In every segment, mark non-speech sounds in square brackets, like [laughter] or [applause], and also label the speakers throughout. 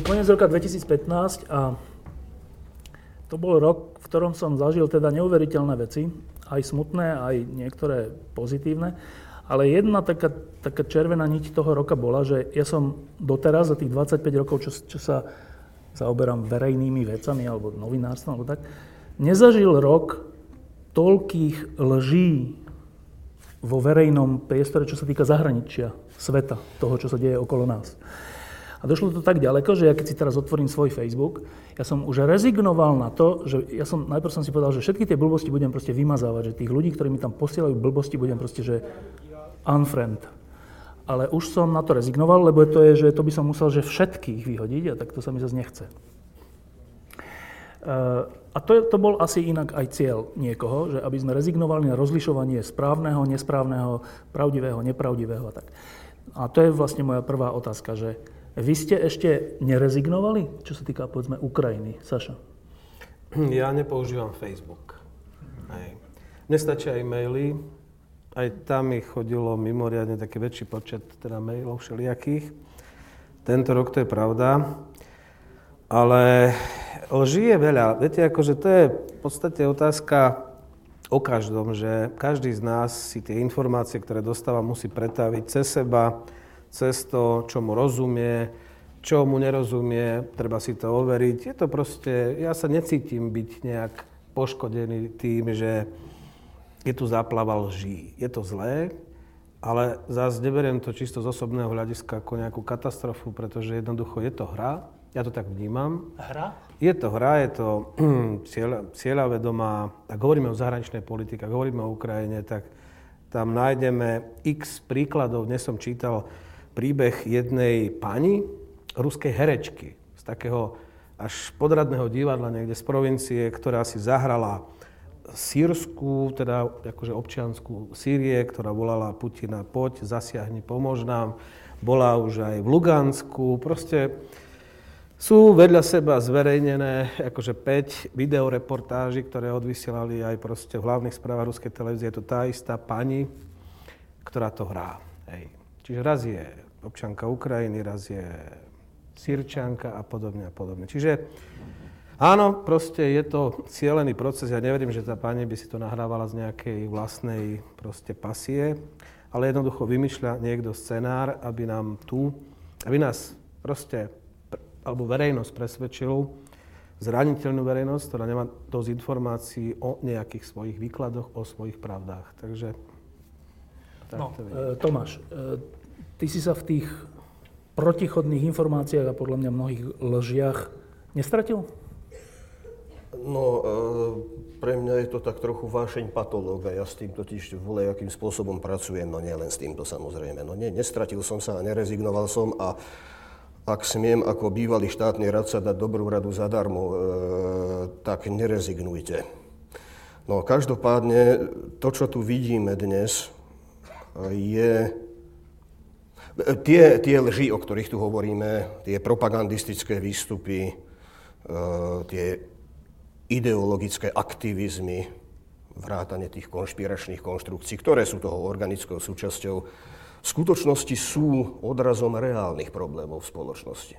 Speaker 1: Je koniec roka 2015 a to bol rok, v ktorom som zažil teda neuveriteľné veci, aj smutné, aj niektoré pozitívne. Ale jedna taká, taká červená niť toho roka bola, že ja som doteraz za tých 25 rokov, čo, čo sa zaoberám verejnými vecami alebo novinárstvom alebo tak, nezažil rok toľkých lží vo verejnom priestore, čo sa týka zahraničia, sveta, toho, čo sa deje okolo nás. A došlo to tak ďaleko, že ja keď si teraz otvorím svoj Facebook, ja som už rezignoval na to, že ja som, najprv som si povedal, že všetky tie blbosti budem proste vymazávať, že tých ľudí, ktorí mi tam posielajú blbosti, budem proste, že unfriend. Ale už som na to rezignoval, lebo to je, že to by som musel, že všetkých vyhodiť a tak to sa mi zase nechce. A to, to bol asi inak aj cieľ niekoho, že aby sme rezignovali na rozlišovanie správneho, nesprávneho, pravdivého, nepravdivého a tak. A to je vlastne moja prvá otázka, že vy ste ešte nerezignovali, čo sa týka, povedzme, Ukrajiny? Saša?
Speaker 2: Ja nepoužívam Facebook. Hej. Mne stačia e-maily, aj tam mi chodilo mimoriadne taký väčší počet teda mailov všelijakých. Tento rok to je pravda. Ale lží je veľa. Viete, akože to je v podstate otázka o každom, že každý z nás si tie informácie, ktoré dostáva, musí pretaviť cez seba, cez to, čo mu rozumie, čo mu nerozumie, treba si to overiť. Je to proste, ja sa necítim byť nejak poškodený tým, že je tu záplava lží. Je to zlé, ale zase neberiem to čisto z osobného hľadiska ako nejakú katastrofu, pretože jednoducho je to hra, ja to tak vnímam.
Speaker 1: Hra?
Speaker 2: Je to hra, je to [clears throat] cieľa, vedomá. Ak hovoríme o zahraničnej politike, ak hovoríme o Ukrajine, tak tam nájdeme x príkladov. Dnes som čítal príbeh jednej pani, ruskej herečky, z takého až podradného divadla niekde z provincie, ktorá si zahrala sírsku, teda akože občiansku Sýrie, ktorá volala Putina, poď, zasiahni, pomôž nám. Bola už aj v Lugansku. Proste sú vedľa seba zverejnené akože 5 videoreportáží, ktoré odvysielali aj proste v hlavných správach ruskej televízie. Je to tá istá pani, ktorá to hrá. Hej. Čiže raz je občanka Ukrajiny, raz je Sýrčanka a podobne a podobne. Čiže áno, proste je to cieľený proces. Ja neverím, že tá pani by si to nahrávala z nejakej vlastnej proste pasie, ale jednoducho vymýšľa niekto scenár, aby nám tu, aby nás proste, alebo verejnosť presvedčil, zraniteľnú verejnosť, ktorá nemá dosť informácií o nejakých svojich výkladoch, o svojich pravdách. Takže...
Speaker 1: Tak no, to e, Tomáš, e, Ty si sa v tých protichodných informáciách a podľa mňa mnohých lžiach nestratil?
Speaker 3: No, e, pre mňa je to tak trochu vášeň patológa. Ja s tým totiž akým spôsobom pracujem, no nie len s týmto samozrejme. No nie, nestratil som sa a nerezignoval som a ak smiem ako bývalý štátny radca dať dobrú radu zadarmo, e, tak nerezignujte. No každopádne to, čo tu vidíme dnes, je Tie, tie lži, o ktorých tu hovoríme, tie propagandistické výstupy, e, tie ideologické aktivizmy, vrátane tých konšpiračných konštrukcií, ktoré sú toho organickou súčasťou, v skutočnosti sú odrazom reálnych problémov v spoločnosti.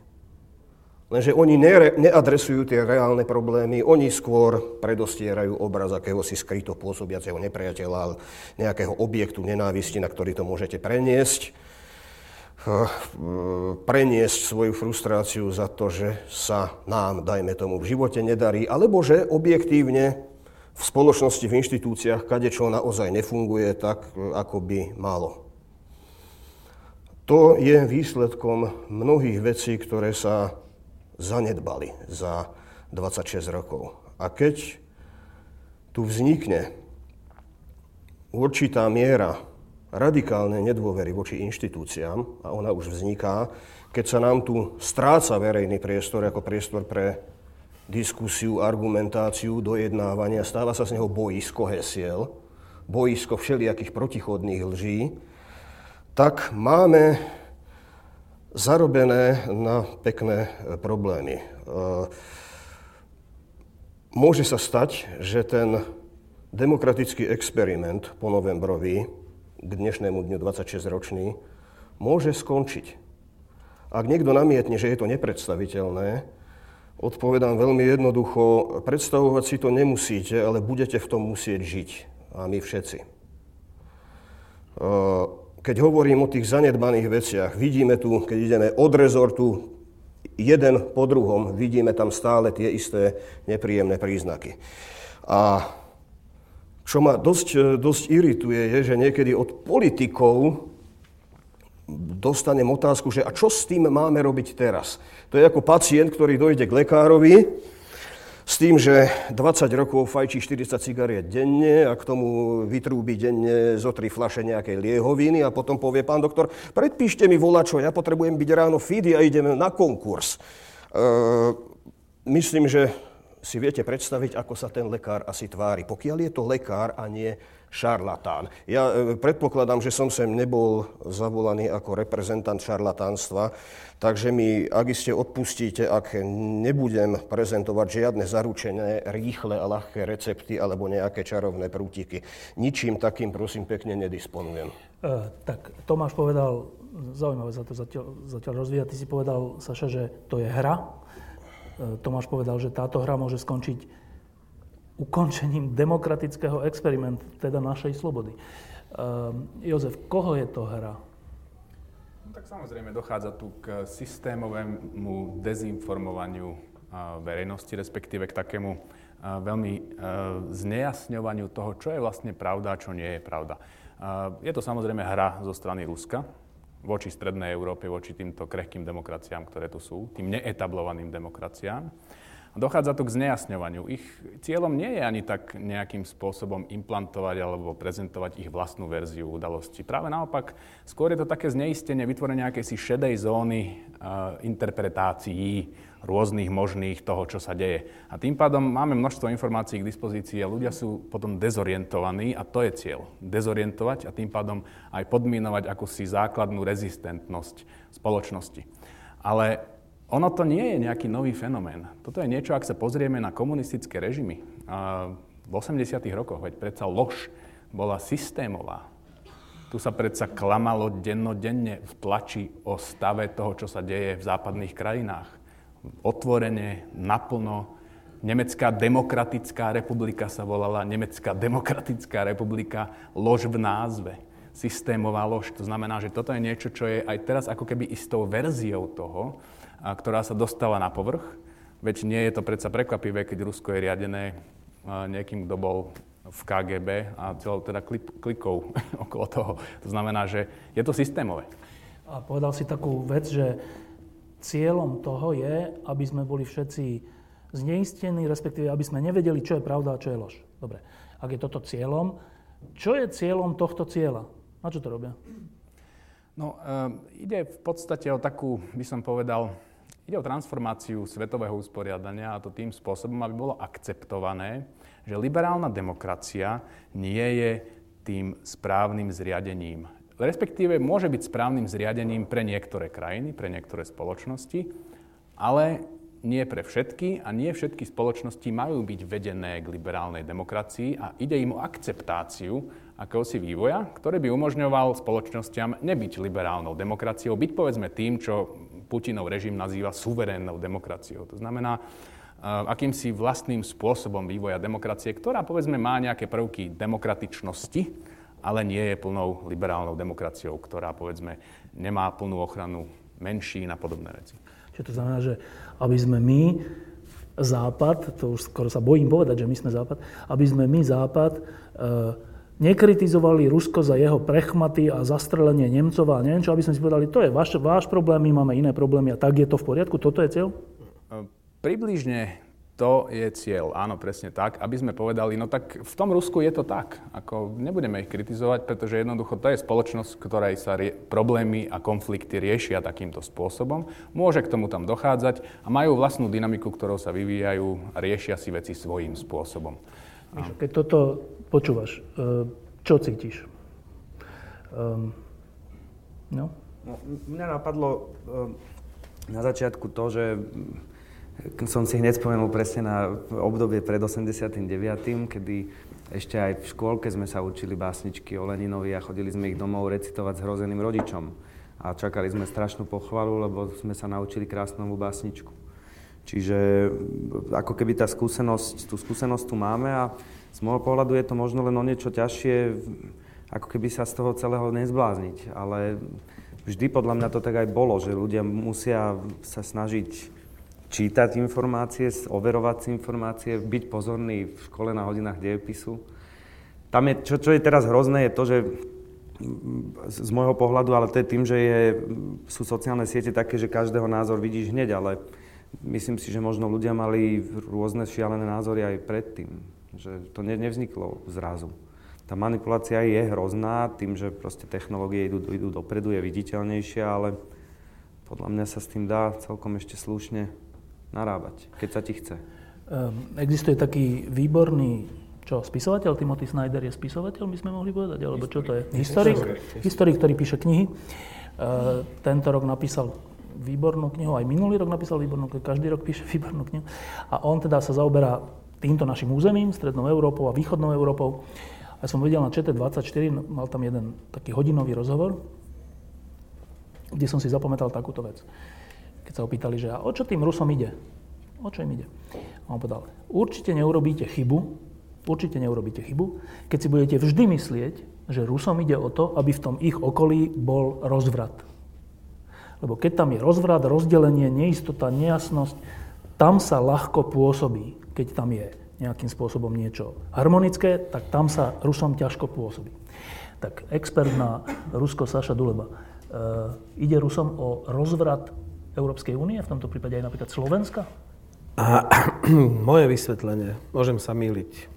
Speaker 3: Lenže oni nere, neadresujú tie reálne problémy, oni skôr predostierajú obraz akéhosi skryto pôsobiaceho nepriateľa, nejakého objektu nenávisti, na ktorý to môžete preniesť preniesť svoju frustráciu za to, že sa nám, dajme tomu, v živote nedarí, alebo že objektívne v spoločnosti, v inštitúciách, kade čo naozaj nefunguje tak, ako by malo. To je výsledkom mnohých vecí, ktoré sa zanedbali za 26 rokov. A keď tu vznikne určitá miera radikálne nedôvery voči inštitúciám, a ona už vzniká, keď sa nám tu stráca verejný priestor ako priestor pre diskusiu, argumentáciu, dojednávania, stáva sa z neho boisko hesiel, boisko všelijakých protichodných lží, tak máme zarobené na pekné problémy. Môže sa stať, že ten demokratický experiment po novembrovi, k dnešnému dňu 26-ročný, môže skončiť. Ak niekto namietne, že je to nepredstaviteľné, odpovedám veľmi jednoducho, predstavovať si to nemusíte, ale budete v tom musieť žiť. A my všetci. Keď hovorím o tých zanedbaných veciach, vidíme tu, keď ideme od rezortu jeden po druhom, vidíme tam stále tie isté nepríjemné príznaky. A čo ma dosť, dosť irituje, je, že niekedy od politikov dostanem otázku, že a čo s tým máme robiť teraz? To je ako pacient, ktorý dojde k lekárovi s tým, že 20 rokov fajčí 40 cigariet denne a k tomu vytrúbi denne zo tri flaše nejakej liehoviny a potom povie, pán doktor, predpíšte mi volačo, ja potrebujem byť ráno fit a idem na konkurs. E, myslím, že si viete predstaviť, ako sa ten lekár asi tvári. Pokiaľ je to lekár a nie šarlatán. Ja e, predpokladám, že som sem nebol zavolaný ako reprezentant šarlatánstva, takže mi, ak iste odpustíte, ak nebudem prezentovať žiadne zaručené, rýchle a ľahké recepty alebo nejaké čarovné prútiky. Ničím takým, prosím, pekne nedisponujem.
Speaker 1: E, tak Tomáš povedal, zaujímavé sa to zatiaľ, zatiaľ rozvíja, ty si povedal, Saša, že to je hra. E, Tomáš povedal, že táto hra môže skončiť ukončením demokratického experimentu, teda našej slobody. Uh, Jozef, koho je to hra?
Speaker 4: No, tak samozrejme dochádza tu k systémovému dezinformovaniu verejnosti, respektíve k takému veľmi uh, znejasňovaniu toho, čo je vlastne pravda a čo nie je pravda. Je to samozrejme hra zo strany Ruska voči Strednej Európe, voči týmto krehkým demokraciám, ktoré tu sú, tým neetablovaným demokraciám. Dochádza tu k znejasňovaniu. Ich cieľom nie je ani tak nejakým spôsobom implantovať alebo prezentovať ich vlastnú verziu udalosti. Práve naopak, skôr je to také zneistenie, vytvorenie nejakej si šedej zóny uh, interpretácií rôznych možných toho, čo sa deje. A tým pádom máme množstvo informácií k dispozícii a ľudia sú potom dezorientovaní a to je cieľ. Dezorientovať a tým pádom aj podmínovať akúsi základnú rezistentnosť spoločnosti. Ale ono to nie je nejaký nový fenomén. Toto je niečo, ak sa pozrieme na komunistické režimy v 80. rokoch, veď predsa lož bola systémová. Tu sa predsa klamalo dennodenne v tlači o stave toho, čo sa deje v západných krajinách. Otvorene, naplno. Nemecká demokratická republika sa volala Nemecká demokratická republika, lož v názve systémová lož. To znamená, že toto je niečo, čo je aj teraz ako keby istou verziou toho, ktorá sa dostala na povrch. Veď nie je to predsa prekvapivé, keď Rusko je riadené niekým, kto bol v KGB a celou teda klikov [laughs] okolo toho. To znamená, že je to systémové.
Speaker 1: A povedal si takú vec, že cieľom toho je, aby sme boli všetci zneistení, respektíve aby sme nevedeli, čo je pravda a čo je lož. Dobre, ak je toto cieľom, čo je cieľom tohto cieľa? Na čo to robia?
Speaker 4: No, e, ide v podstate o takú, by som povedal, Ide o transformáciu svetového usporiadania a to tým spôsobom, aby bolo akceptované, že liberálna demokracia nie je tým správnym zriadením. Respektíve môže byť správnym zriadením pre niektoré krajiny, pre niektoré spoločnosti, ale nie pre všetky a nie všetky spoločnosti majú byť vedené k liberálnej demokracii a ide im o akceptáciu akéhosi vývoja, ktorý by umožňoval spoločnosťam nebyť liberálnou demokraciou, byť povedzme tým, čo Putinov režim nazýva suverénnou demokraciou. To znamená, eh, akýmsi vlastným spôsobom vývoja demokracie, ktorá povedzme má nejaké prvky demokratičnosti, ale nie je plnou liberálnou demokraciou, ktorá povedzme nemá plnú ochranu menšín a podobné veci.
Speaker 1: Čiže to znamená, že aby sme my, Západ, to už skoro sa bojím povedať, že my sme Západ, aby sme my, Západ, e, nekritizovali Rusko za jeho prechmaty a zastrelenie Nemcov a neviem čo, aby sme si povedali, to je váš, váš problém, my máme iné problémy a tak je to v poriadku? Toto je cieľ?
Speaker 4: Približne to je cieľ, áno, presne tak, aby sme povedali, no tak v tom Rusku je to tak, ako nebudeme ich kritizovať, pretože jednoducho to je spoločnosť, ktorej sa rie- problémy a konflikty riešia takýmto spôsobom, môže k tomu tam dochádzať a majú vlastnú dynamiku, ktorou sa vyvíjajú a riešia si veci svojím spôsobom.
Speaker 1: Keď toto počúvaš, e, čo cítiš? Um, no?
Speaker 5: no? Mňa napadlo e, na začiatku to, že som si hneď spomenul presne na obdobie pred 89., kedy ešte aj v škôlke sme sa učili básničky o Leninovi a chodili sme ich domov recitovať s hrozeným rodičom. A čakali sme strašnú pochvalu, lebo sme sa naučili krásnu básničku. Čiže ako keby tá skúsenosť, tú skúsenosť tu máme a z môjho pohľadu je to možno len o niečo ťažšie, ako keby sa z toho celého nezblázniť. Ale vždy podľa mňa to tak aj bolo, že ľudia musia sa snažiť čítať informácie, overovať si informácie, byť pozorný v škole na hodinách dejepisu. Tam je, čo, čo je teraz hrozné, je to, že z môjho pohľadu, ale to je tým, že je, sú sociálne siete také, že každého názor vidíš hneď, ale myslím si, že možno ľudia mali rôzne šialené názory aj predtým. Že to ne, nevzniklo zrazu. Tá manipulácia je hrozná tým, že proste technológie idú, idú dopredu, je viditeľnejšia, ale podľa mňa sa s tým dá celkom ešte slušne narábať, keď sa ti chce.
Speaker 1: Um, existuje taký výborný čo, spisovateľ? Timothy Snyder je spisovateľ, by sme mohli povedať? Alebo čo to je? Historik? Historik, ktorý píše knihy. Uh, tento rok napísal výbornú knihu, aj minulý rok napísal výbornú knihu, každý rok píše [laughs] výbornú knihu. A on teda sa zaoberá týmto našim územím, strednou Európou a východnou Európou. A som videl na ČT24, mal tam jeden taký hodinový rozhovor, kde som si zapamätal takúto vec keď sa opýtali, že a o čo tým Rusom ide? O čo im ide? A on povedal, určite neurobíte chybu, určite neurobíte chybu, keď si budete vždy myslieť, že Rusom ide o to, aby v tom ich okolí bol rozvrat. Lebo keď tam je rozvrat, rozdelenie, neistota, nejasnosť, tam sa ľahko pôsobí. Keď tam je nejakým spôsobom niečo harmonické, tak tam sa Rusom ťažko pôsobí. Tak expert na Rusko Saša Duleba. E, ide Rusom o rozvrat Európskej únie, v tomto prípade aj napríklad Slovenska?
Speaker 2: A [clears throat] moje vysvetlenie, môžem sa míliť.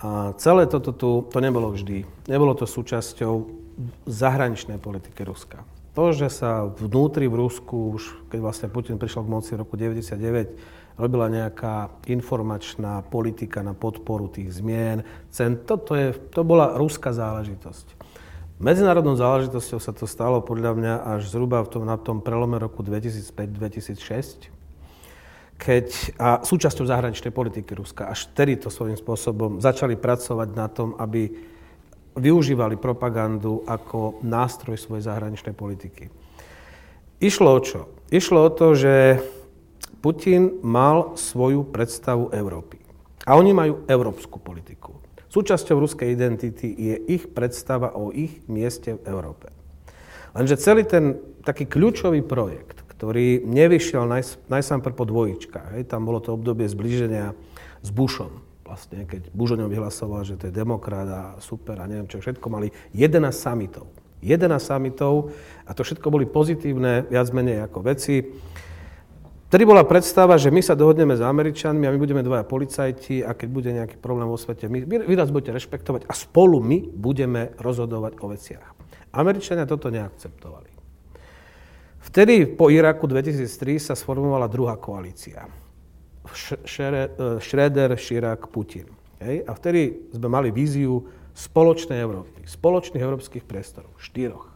Speaker 2: A celé toto tu, to nebolo vždy. Nebolo to súčasťou zahraničnej politiky Ruska. To, že sa vnútri v Rusku, už keď vlastne Putin prišiel k moci v roku 1999, robila nejaká informačná politika na podporu tých zmien, cen, to, to, je, to bola ruská záležitosť. Medzinárodnou záležitosťou sa to stalo podľa mňa až zhruba v tom, na tom prelome roku 2005-2006, keď, a súčasťou zahraničnej politiky Ruska, až vtedy to svojím spôsobom začali pracovať na tom, aby využívali propagandu ako nástroj svojej zahraničnej politiky. Išlo o čo? Išlo o to, že Putin mal svoju predstavu Európy. A oni majú európsku politiku. Súčasťou ruskej identity je ich predstava o ich mieste v Európe. Lenže celý ten taký kľúčový projekt, ktorý nevyšiel naj, najsám po dvojičkách, hej, tam bolo to obdobie zblíženia s Bushom, vlastne, keď ňom vyhlasoval, že to je demokrat a super a neviem čo, všetko mali 11 samitov. 11 samitov a to všetko boli pozitívne, viac menej ako veci. Vtedy bola predstava, že my sa dohodneme s Američanmi a my budeme dvaja policajti a keď bude nejaký problém vo svete, my, vy nás budete rešpektovať a spolu my budeme rozhodovať o veciach. Američania toto neakceptovali. Vtedy po Iraku 2003 sa sformovala druhá koalícia. Schroeder, Chirac, Putin. Hej? A vtedy sme mali víziu spoločnej Európy, spoločných európskych priestorov, štyroch.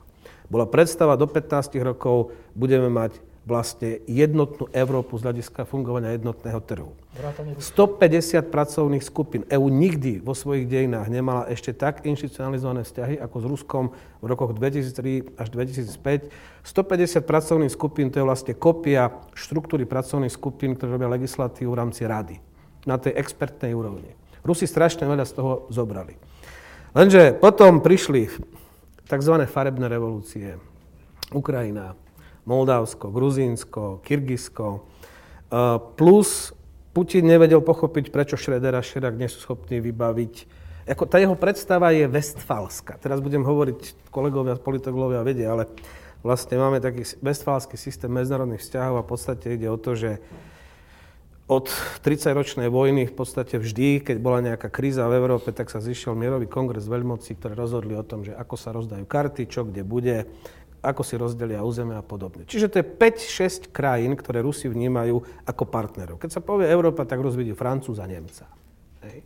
Speaker 2: Bola predstava, do 15 rokov budeme mať vlastne jednotnú Európu z hľadiska fungovania jednotného trhu. 150 pracovných skupín. EU nikdy vo svojich dejinách nemala ešte tak inštitucionalizované vzťahy ako s Ruskom v rokoch 2003 až 2005. 150 pracovných skupín to je vlastne kopia štruktúry pracovných skupín, ktoré robia legislatívu v rámci rady na tej expertnej úrovni. Rusi strašne veľa z toho zobrali. Lenže potom prišli tzv. farebné revolúcie. Ukrajina, Moldavsko, Gruzínsko, Kyrgyzsko. Plus Putin nevedel pochopiť, prečo Šreder a Šerak nie sú schopní vybaviť ako tá jeho predstava je westfalská. Teraz budem hovoriť, kolegovia, politológovia vedia, ale vlastne máme taký westfalský systém medzinárodných vzťahov a v podstate ide o to, že od 30-ročnej vojny v podstate vždy, keď bola nejaká kríza v Európe, tak sa zišiel mierový kongres veľmocí, ktoré rozhodli o tom, že ako sa rozdajú karty, čo kde bude, ako si rozdelia územia a podobne. Čiže to je 5-6 krajín, ktoré Rusi vnímajú ako partnerov. Keď sa povie Európa, tak Rus vidí Francúza, Nemca. Hej.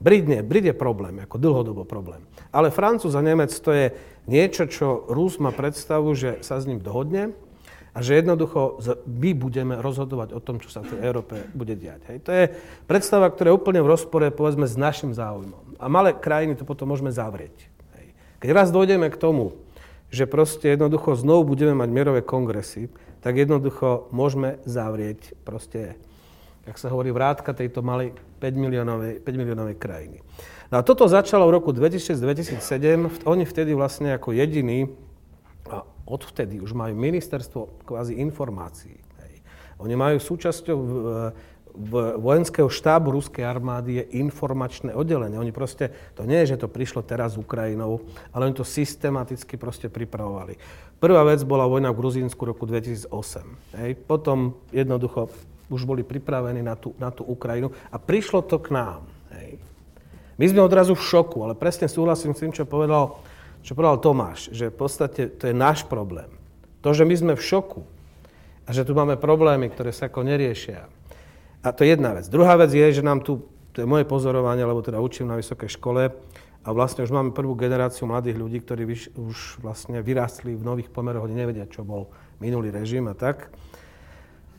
Speaker 2: Brit nie, Brit je problém, ako dlhodobo problém. Ale Francúz a Nemec to je niečo, čo Rus má predstavu, že sa s ním dohodne, a že jednoducho my budeme rozhodovať o tom, čo sa v Európe bude diať. Hej. To je predstava, ktorá je úplne v rozpore, povedzme, s našim záujmom. A malé krajiny to potom môžeme zavrieť. Hej. Keď raz dojdeme k tomu, že proste jednoducho znovu budeme mať mierové kongresy, tak jednoducho môžeme zavrieť proste, jak sa hovorí, vrátka tejto malej 5 miliónovej, 5 miliónovej krajiny. No a toto začalo v roku 2006-2007. Oni vtedy vlastne ako jediní odvtedy už majú ministerstvo kvázi informácií. Oni majú súčasťou v, vojenského štábu ruskej armády je informačné oddelenie. Oni proste, to nie je, že to prišlo teraz s Ukrajinou, ale oni to systematicky proste pripravovali. Prvá vec bola vojna v Gruzínsku roku 2008. Hej. Potom jednoducho už boli pripravení na tú, na tú Ukrajinu a prišlo to k nám. Hej. My sme odrazu v šoku, ale presne súhlasím s tým, čo povedal čo povedal Tomáš, že v podstate to je náš problém. To, že my sme v šoku a že tu máme problémy, ktoré sa ako neriešia. A to je jedna vec. Druhá vec je, že nám tu, to je moje pozorovanie, lebo teda učím na vysokej škole a vlastne už máme prvú generáciu mladých ľudí, ktorí už vlastne vyrástli v nových pomeroch, oni nevedia, čo bol minulý režim a tak.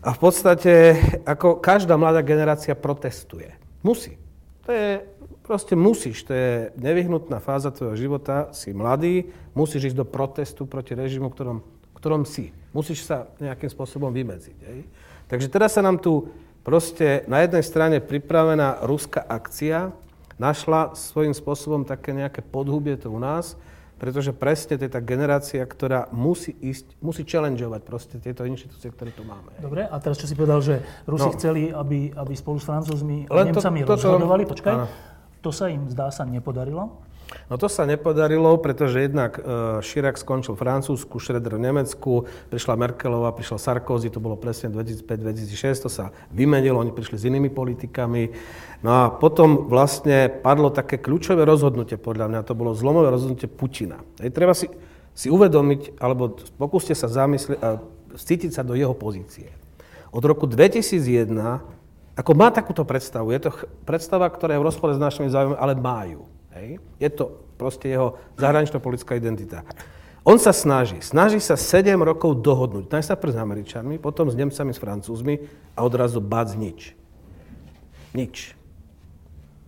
Speaker 2: A v podstate, ako každá mladá generácia protestuje. Musí. To je Proste musíš, to je nevyhnutná fáza tvojho života, si mladý, musíš ísť do protestu proti režimu, ktorom, ktorom si. Musíš sa nejakým spôsobom vymedziť. Hej? Takže teraz sa nám tu proste na jednej strane pripravená ruská akcia našla svojím spôsobom také nejaké podhubie to u nás, pretože presne to je tá generácia, ktorá musí ísť, musí challengeovať proste tieto inštitúcie, ktoré tu máme.
Speaker 1: Dobre, a teraz čo si povedal, že Rusi no. chceli, aby, aby spolu s Francúzmi a Nemcami to, to, rozhodovali, počkaj, áno. To sa im, zdá sa, nepodarilo?
Speaker 2: No to sa nepodarilo, pretože jednak e, Chirac skončil v Francúzsku, Schröder v Nemecku, prišla Merkelová, prišla Sarkozy, to bolo presne 2005-2006, to sa vymenilo, oni prišli s inými politikami. No a potom vlastne padlo také kľúčové rozhodnutie, podľa mňa, to bolo zlomové rozhodnutie Putina. Hej, treba si, si uvedomiť, alebo pokúste sa zamyslieť a cítiť sa do jeho pozície. Od roku 2001 ako má takúto predstavu. Je to predstava, ktorá je v rozpore s našimi záujmami, ale majú. Hej? Je to proste jeho zahranično-politická identita. On sa snaží. Snaží sa 7 rokov dohodnúť. Najprv s Američanmi, potom s Nemcami, s Francúzmi a odrazu bac nič. Nič.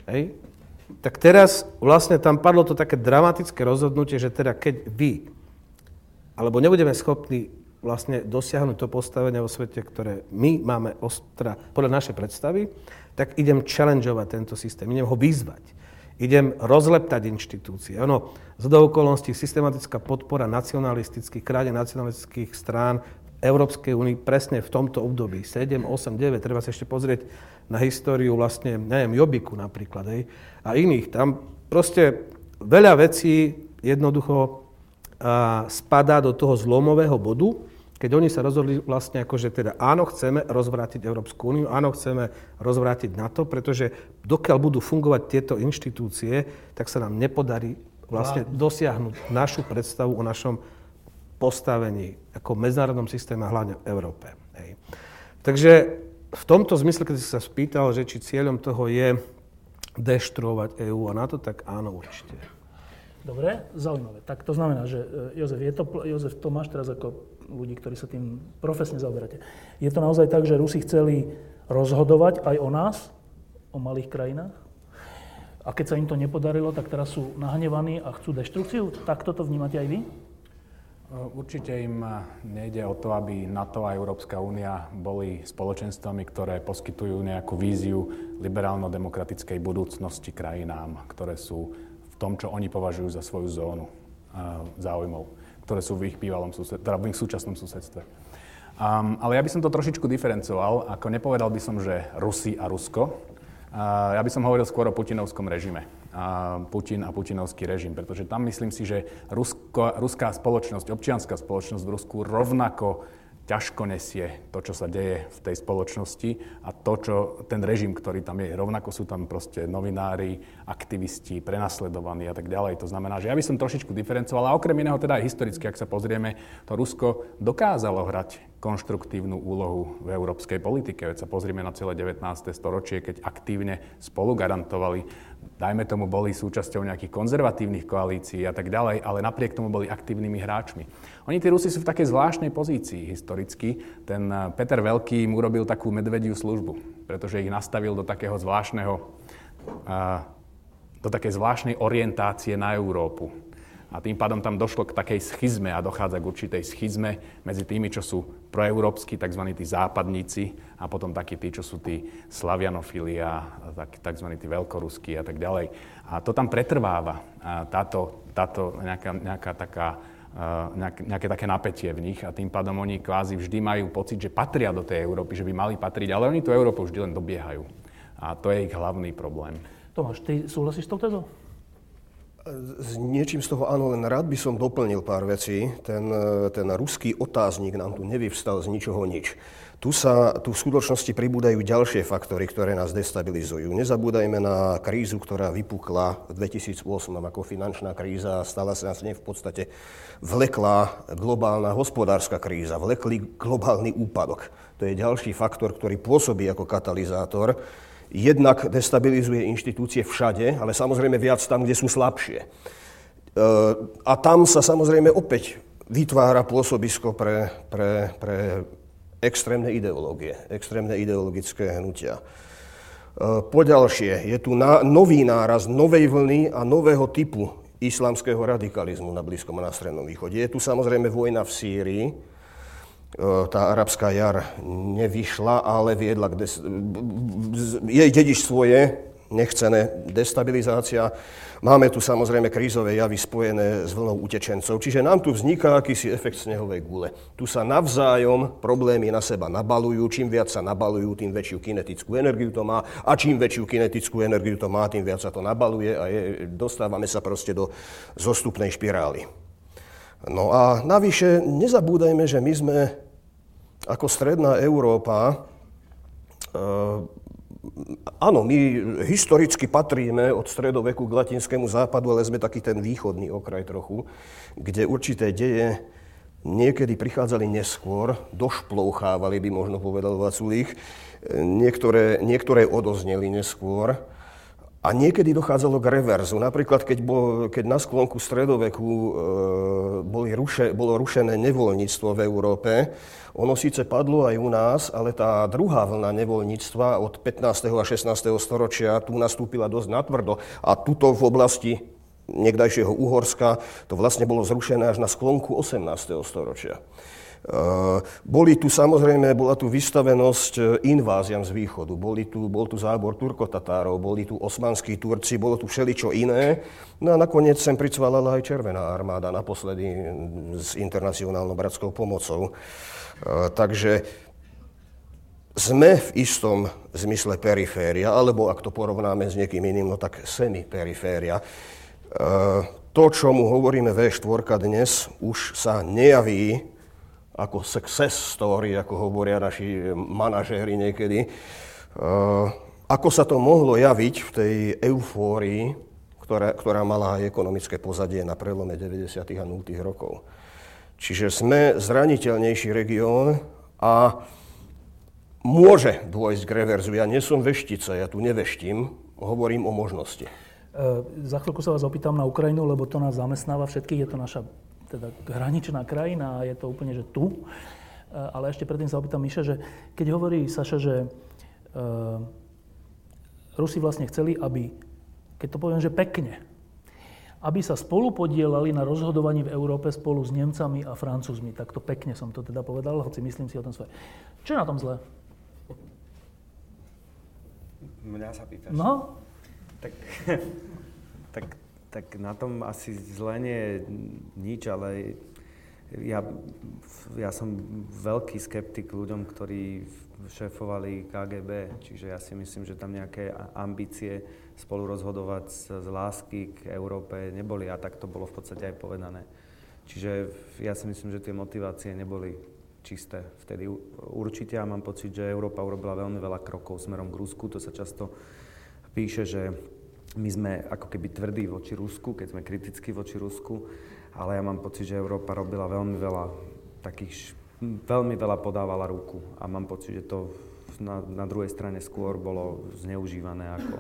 Speaker 2: Hej? Tak teraz vlastne tam padlo to také dramatické rozhodnutie, že teda keď vy, alebo nebudeme schopní vlastne dosiahnuť to postavenie vo svete, ktoré my máme ostra, podľa našej predstavy, tak idem challengeovať tento systém, idem ho vyzvať. Idem rozleptať inštitúcie. Ono, z okolností systematická podpora nacionalistických, kráde nacionalistických strán Európskej únii presne v tomto období, 7, 8, 9, treba sa ešte pozrieť na históriu vlastne, neviem, Jobiku napríklad, hej, a iných. Tam proste veľa vecí jednoducho a, spadá do toho zlomového bodu, keď oni sa rozhodli vlastne ako, že teda áno, chceme rozvrátiť Európsku úniu, áno, chceme rozvrátiť NATO, pretože dokiaľ budú fungovať tieto inštitúcie, tak sa nám nepodarí vlastne dosiahnuť našu predstavu o našom postavení ako medzinárodnom systéme a hlavne v Európe. Hej. Takže v tomto zmysle, keď si sa spýtal, že či cieľom toho je deštruovať EÚ a NATO, tak áno, určite.
Speaker 1: Dobre, zaujímavé. Tak to znamená, že e, Jozef, je to, Jozef Tomáš teraz ako ľudí, ktorí sa tým profesne zaoberáte. Je to naozaj tak, že Rusi chceli rozhodovať aj o nás, o malých krajinách? A keď sa im to nepodarilo, tak teraz sú nahnevaní a chcú deštrukciu? Tak toto vnímate aj vy?
Speaker 4: Určite im nejde o to, aby NATO a Európska únia boli spoločenstvami, ktoré poskytujú nejakú víziu liberálno-demokratickej budúcnosti krajinám, ktoré sú v tom, čo oni považujú za svoju zónu záujmov ktoré sú v ich bývalom sused, teda v ich súčasnom susedstve. Um, ale ja by som to trošičku diferencoval, ako nepovedal by som, že Rusi a Rusko. Uh, ja by som hovoril skôr o putinovskom režime. Uh, Putin a putinovský režim, pretože tam myslím si, že Rusko, ruská spoločnosť, občianská spoločnosť v Rusku rovnako ťažko nesie to, čo sa deje v tej spoločnosti a to, čo ten režim, ktorý tam je. Rovnako sú tam proste novinári, aktivisti, prenasledovaní a tak ďalej. To znamená, že ja by som trošičku diferencoval a okrem iného teda aj historicky, ak sa pozrieme, to Rusko dokázalo hrať konštruktívnu úlohu v európskej politike. Veď sa pozrieme na celé 19. storočie, keď aktívne spolu garantovali dajme tomu, boli súčasťou nejakých konzervatívnych koalícií a tak ďalej, ale napriek tomu boli aktívnymi hráčmi. Oni, tí Rusi, sú v takej zvláštnej pozícii historicky. Ten eh, Peter Veľký im urobil takú medvediu službu, pretože ich nastavil do takého zvláštneho, eh, do takej zvláštnej orientácie na Európu. A tým pádom tam došlo k takej schizme a dochádza k určitej schizme medzi tými, čo sú proeurópsky, tzv. tí západníci, a potom takí tí, čo sú tí slavianofili a tzv. tí veľkoruskí a tak ďalej. A to tam pretrváva, táto, táto nejaká, nejaká taká nejaké, nejaké také napätie v nich a tým pádom oni kvázi vždy majú pocit, že patria do tej Európy, že by mali patriť, ale oni tú Európu vždy len dobiehajú. A to je ich hlavný problém.
Speaker 1: Tomáš, ty súhlasíš s tou tezou?
Speaker 3: S niečím z toho áno, len rád by som doplnil pár vecí. Ten, ten ruský otáznik nám tu nevyvstal z ničoho nič. Tu, sa, tu v skutočnosti pribúdajú ďalšie faktory, ktoré nás destabilizujú. Nezabúdajme na krízu, ktorá vypukla v 2008 ako finančná kríza a stala sa nás v podstate vleklá globálna hospodárska kríza, vleklý globálny úpadok. To je ďalší faktor, ktorý pôsobí ako katalizátor jednak destabilizuje inštitúcie všade, ale samozrejme viac tam, kde sú slabšie. E, a tam sa samozrejme opäť vytvára pôsobisko pre, pre, pre extrémne ideológie, extrémne ideologické hnutia. E, poďalšie, je tu nový náraz novej vlny a nového typu islamského radikalizmu na Blízkom a na Strednom východe. Je tu samozrejme vojna v Sýrii, tá arabská jar nevyšla, ale viedla k des- jej dedičstvo je nechcené destabilizácia. Máme tu samozrejme krízové javy spojené s vlnou utečencov, čiže nám tu vzniká akýsi efekt snehovej gule. Tu sa navzájom problémy na seba nabalujú, čím viac sa nabalujú, tým väčšiu kinetickú energiu to má a čím väčšiu kinetickú energiu to má, tým viac sa to nabaluje a je, dostávame sa proste do zostupnej špirály. No a navyše nezabúdajme, že my sme ako stredná Európa, uh, áno, my historicky patríme od stredoveku k latinskému západu, ale sme taký ten východný okraj trochu, kde určité deje niekedy prichádzali neskôr, došplouchávali by možno povedal Vaculík, niektoré, niektoré odozneli neskôr. A niekedy dochádzalo k reverzu. Napríklad, keď, bol, keď na sklonku stredoveku e, boli ruše, bolo rušené nevoľníctvo v Európe, ono síce padlo aj u nás, ale tá druhá vlna nevoľníctva od 15. a 16. storočia tu nastúpila dosť natvrdo. A tuto v oblasti niekdajšieho Uhorska to vlastne bolo zrušené až na sklonku 18. storočia. Eh, boli tu samozrejme, bola tu vystavenosť eh, inváziam z východu. Boli tu, bol tu zábor Turkotatárov, boli tu osmanskí Turci, bolo tu všeličo iné. No a nakoniec sem pricvalala aj Červená armáda, naposledy s internacionálnou bratskou pomocou. Eh, takže sme v istom zmysle periféria, alebo ak to porovnáme s niekým iným, no tak semi-periféria. To, čo mu hovoríme V4 dnes, už sa nejaví ako success story, ako hovoria naši manažéri niekedy. Uh, ako sa to mohlo javiť v tej eufórii, ktorá, ktorá mala aj ekonomické pozadie na prelome 90. a 0. rokov. Čiže sme zraniteľnejší región a môže dôjsť k reverzu. Ja nie som veštica, ja tu neveštím, hovorím o možnosti.
Speaker 1: Uh, za chvíľku sa vás opýtam na Ukrajinu, lebo to nás zamestnáva všetkých, je to naša teda hraničná krajina a je to úplne, že tu. E, ale ešte predtým sa opýtam Miša, že keď hovorí Saša, že uh, Rusi vlastne chceli, aby, keď to poviem, že pekne, aby sa spolu podielali na rozhodovaní v Európe spolu s Nemcami a Francúzmi. Tak to pekne som to teda povedal, hoci myslím si o tom svoje. Čo je na tom zlé?
Speaker 5: Mňa sa pýtaš?
Speaker 1: No.
Speaker 5: Tak, [laughs] tak tak na tom asi zle nie je nič, ale ja, ja som veľký skeptik ľuďom, ktorí šéfovali KGB, čiže ja si myslím, že tam nejaké ambície spolu rozhodovať z, lásky k Európe neboli a tak to bolo v podstate aj povedané. Čiže ja si myslím, že tie motivácie neboli čisté. Vtedy určite a mám pocit, že Európa urobila veľmi veľa krokov smerom k Rusku. To sa často píše, že my sme ako keby tvrdí voči Rusku, keď sme kritickí voči Rusku, ale ja mám pocit, že Európa robila veľmi veľa takých, veľmi veľa podávala ruku a mám pocit, že to na, na druhej strane skôr bolo zneužívané ako,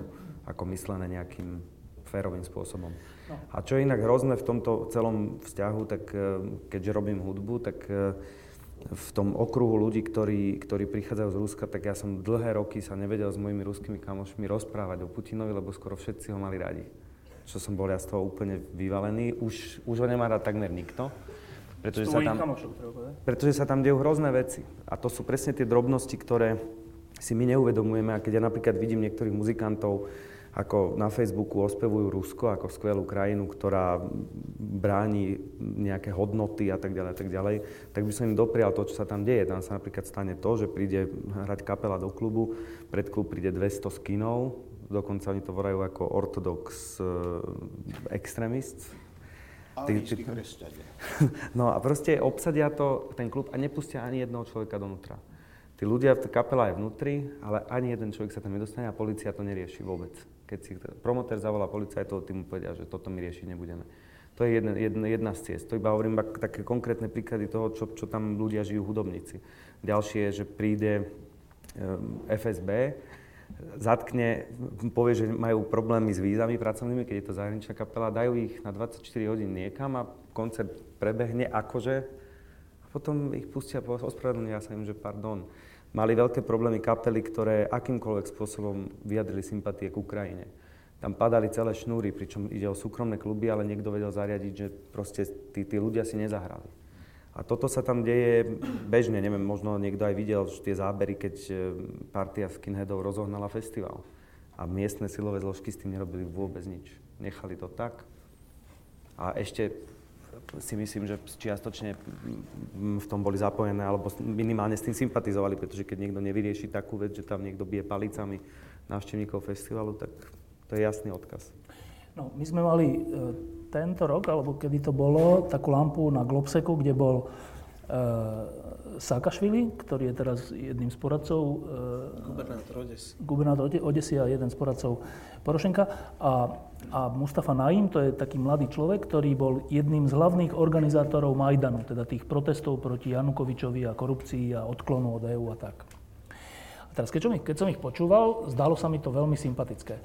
Speaker 5: ako myslené nejakým férovým spôsobom. No. A čo je inak hrozné v tomto celom vzťahu, tak eh, keďže robím hudbu, tak eh, v tom okruhu ľudí, ktorí, ktorí prichádzajú z Ruska, tak ja som dlhé roky sa nevedel s mojimi ruskými kamošmi rozprávať o Putinovi, lebo skoro všetci ho mali radi. Čo som bol ja z toho úplne vyvalený. Už, už ho nemá rád takmer nikto.
Speaker 1: Pretože sa, tam,
Speaker 5: pretože sa tam dejú hrozné veci. A to sú presne tie drobnosti, ktoré si my neuvedomujeme. A keď ja napríklad vidím niektorých muzikantov, ako na Facebooku ospevujú Rusko ako skvelú krajinu, ktorá bráni nejaké hodnoty a tak ďalej a tak ďalej, tak by som im doprial to, čo sa tam deje. Tam sa napríklad stane to, že príde hrať kapela do klubu, pred klub príde 200 skinov, dokonca oni to volajú ako ortodox uh, extremist.
Speaker 3: Ty, ty... [laughs]
Speaker 5: No a proste obsadia to, ten klub a nepustia ani jedného človeka donútra. Tí ľudia, kapela je vnútri, ale ani jeden človek sa tam nedostane a policia to nerieši vôbec. Keď si promotér zavolá policajtov, tým mu povedia, že toto my riešiť nebudeme. To je jedna, jedna, jedna z ciest. To iba hovorím také konkrétne príklady toho, čo, čo tam ľudia žijú hudobníci. Ďalšie je, že príde um, FSB, zatkne, povie, že majú problémy s vízami pracovnými, keď je to zahraničná kapela, dajú ich na 24 hodín niekam a koncert prebehne akože a potom ich pustia, ospravedlnia sa im, že pardon mali veľké problémy kapely, ktoré akýmkoľvek spôsobom vyjadrili sympatie k Ukrajine. Tam padali celé šnúry, pričom ide o súkromné kluby, ale niekto vedel zariadiť, že proste tí, tí ľudia si nezahrali. A toto sa tam deje bežne, neviem, možno niekto aj videl tie zábery, keď e, partia skinheadov rozohnala festival. A miestne silové zložky s tým nerobili vôbec nič. Nechali to tak. A ešte si myslím, že čiastočne v tom boli zapojené, alebo minimálne s tým sympatizovali, pretože keď niekto nevyrieši takú vec, že tam niekto bije palicami návštevníkov festivalu, tak to je jasný odkaz.
Speaker 1: No, my sme mali e, tento rok, alebo kedy to bolo, takú lampu na Globseku, kde bol e, Saakašvili, ktorý je teraz jedným z poradcov...
Speaker 2: E, gubernátor Odesy.
Speaker 1: Gubernátor Odesy a jeden z poradcov Porošenka. A, a Mustafa Naim, to je taký mladý človek, ktorý bol jedným z hlavných organizátorov Majdanu, teda tých protestov proti Janukovičovi a korupcii a odklonu od EÚ a tak. A teraz, keď som, ich, keď som ich počúval, zdalo sa mi to veľmi sympatické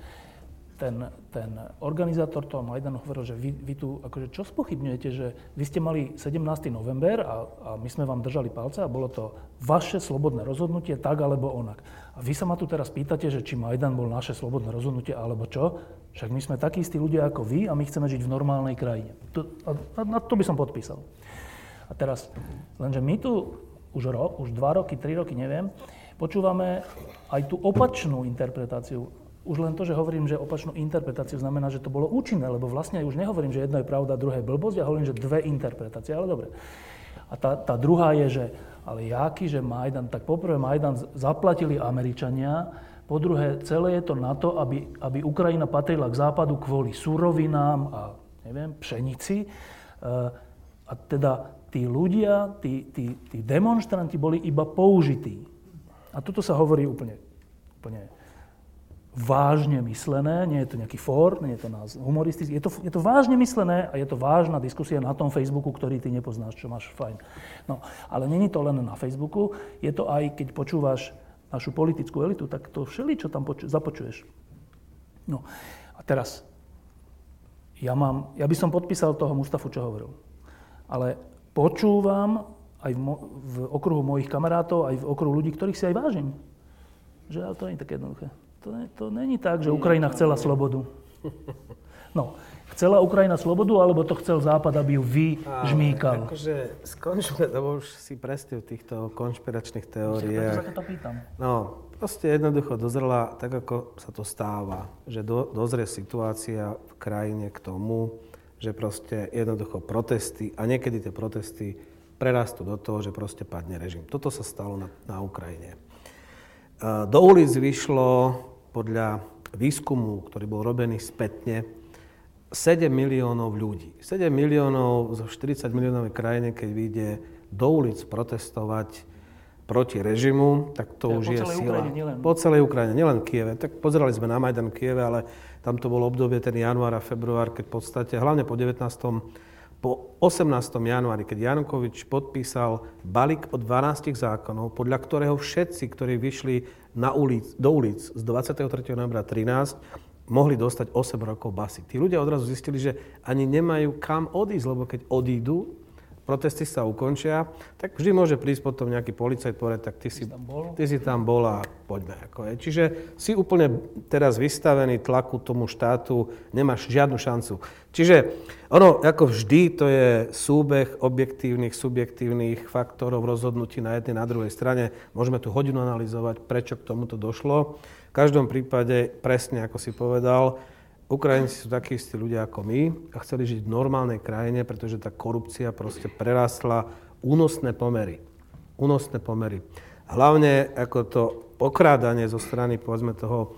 Speaker 1: ten, ten organizátor toho Majdanu hovoril, že vy, vy tu, akože čo spochybňujete, že vy ste mali 17. november a, a my sme vám držali palce a bolo to vaše slobodné rozhodnutie, tak alebo onak. A vy sa ma tu teraz pýtate, že či Majdan bol naše slobodné rozhodnutie alebo čo? Však my sme takí istí ľudia ako vy a my chceme žiť v normálnej krajine. To, a, a na to by som podpísal. A teraz, lenže my tu už rok, už dva roky, tri roky, neviem, počúvame aj tú opačnú interpretáciu už len to, že hovorím, že opačnú interpretáciu znamená, že to bolo účinné, lebo vlastne už nehovorím, že jedno je pravda, druhé je blbosť, ja hovorím, že dve interpretácie, ale dobre. A tá, tá druhá je, že ale jaký, že Majdan, tak poprvé Majdan zaplatili Američania, po druhé, celé je to na to, aby, aby Ukrajina patrila k západu kvôli surovinám a neviem, pšenici. E, a teda tí ľudia, tí, tí, tí demonstranti boli iba použití. A toto sa hovorí úplne, úplne vážne myslené, nie je to nejaký for, nie je to nás humoristický, je to, je to vážne myslené a je to vážna diskusia na tom Facebooku, ktorý ty nepoznáš, čo máš fajn. No, ale není to len na Facebooku, je to aj, keď počúvaš našu politickú elitu, tak to všeli, čo tam poču, započuješ. No a teraz, ja, mám, ja by som podpísal toho Mustafu, čo hovoril. Ale počúvam aj v, mo, v okruhu mojich kamarátov, aj v okruhu ľudí, ktorých si aj vážim. Že ale to nie je také jednoduché. To, to není tak, že Ukrajina chcela slobodu. No, chcela Ukrajina slobodu, alebo to chcel Západ, aby ju vyžmýkal?
Speaker 2: Akože skončme, lebo už si presne v týchto konšpiračných teóriách.
Speaker 1: Ja to pýtam.
Speaker 2: No, proste jednoducho dozrela, tak ako sa to stáva, že do, dozrie situácia v krajine k tomu, že proste jednoducho protesty, a niekedy tie protesty prerastú do toho, že proste padne režim. Toto sa stalo na, na Ukrajine. Do ulic vyšlo podľa výskumu, ktorý bol robený spätne, 7 miliónov ľudí. 7 miliónov zo 40 miliónovej krajine, keď vyjde do ulic protestovať proti režimu, tak to
Speaker 1: Ja,
Speaker 2: už je sila.
Speaker 1: Ukrajine, nielen.
Speaker 2: Po celej Ukrajine, nielen Kieve. Tak pozerali sme na Majdan Kieve, ale tam to bolo obdobie ten január a február, keď v podstate, hlavne po 19. Po 18. januári, keď Janukovič podpísal balík od 12 zákonov, podľa ktorého všetci, ktorí vyšli na ulic, do ulic z 23. novembra 13, mohli dostať 8 rokov basy. Tí ľudia odrazu zistili, že ani nemajú kam odísť, lebo keď odídu, protesty sa ukončia, tak vždy môže prísť potom nejaký policajt povedať, tak ty si, ty si tam bol a poďme. Ako je. Čiže si úplne teraz vystavený tlaku tomu štátu, nemáš žiadnu šancu. Čiže ono, ako vždy, to je súbeh objektívnych, subjektívnych faktorov rozhodnutí na jednej, na druhej strane. Môžeme tu hodinu analyzovať, prečo k tomuto došlo. V každom prípade, presne ako si povedal, Ukrajinci sú takí istí ľudia ako my a chceli žiť v normálnej krajine, pretože tá korupcia proste prerastla únosné pomery. Únosné pomery. Hlavne ako to okrádanie zo strany, povedzme, toho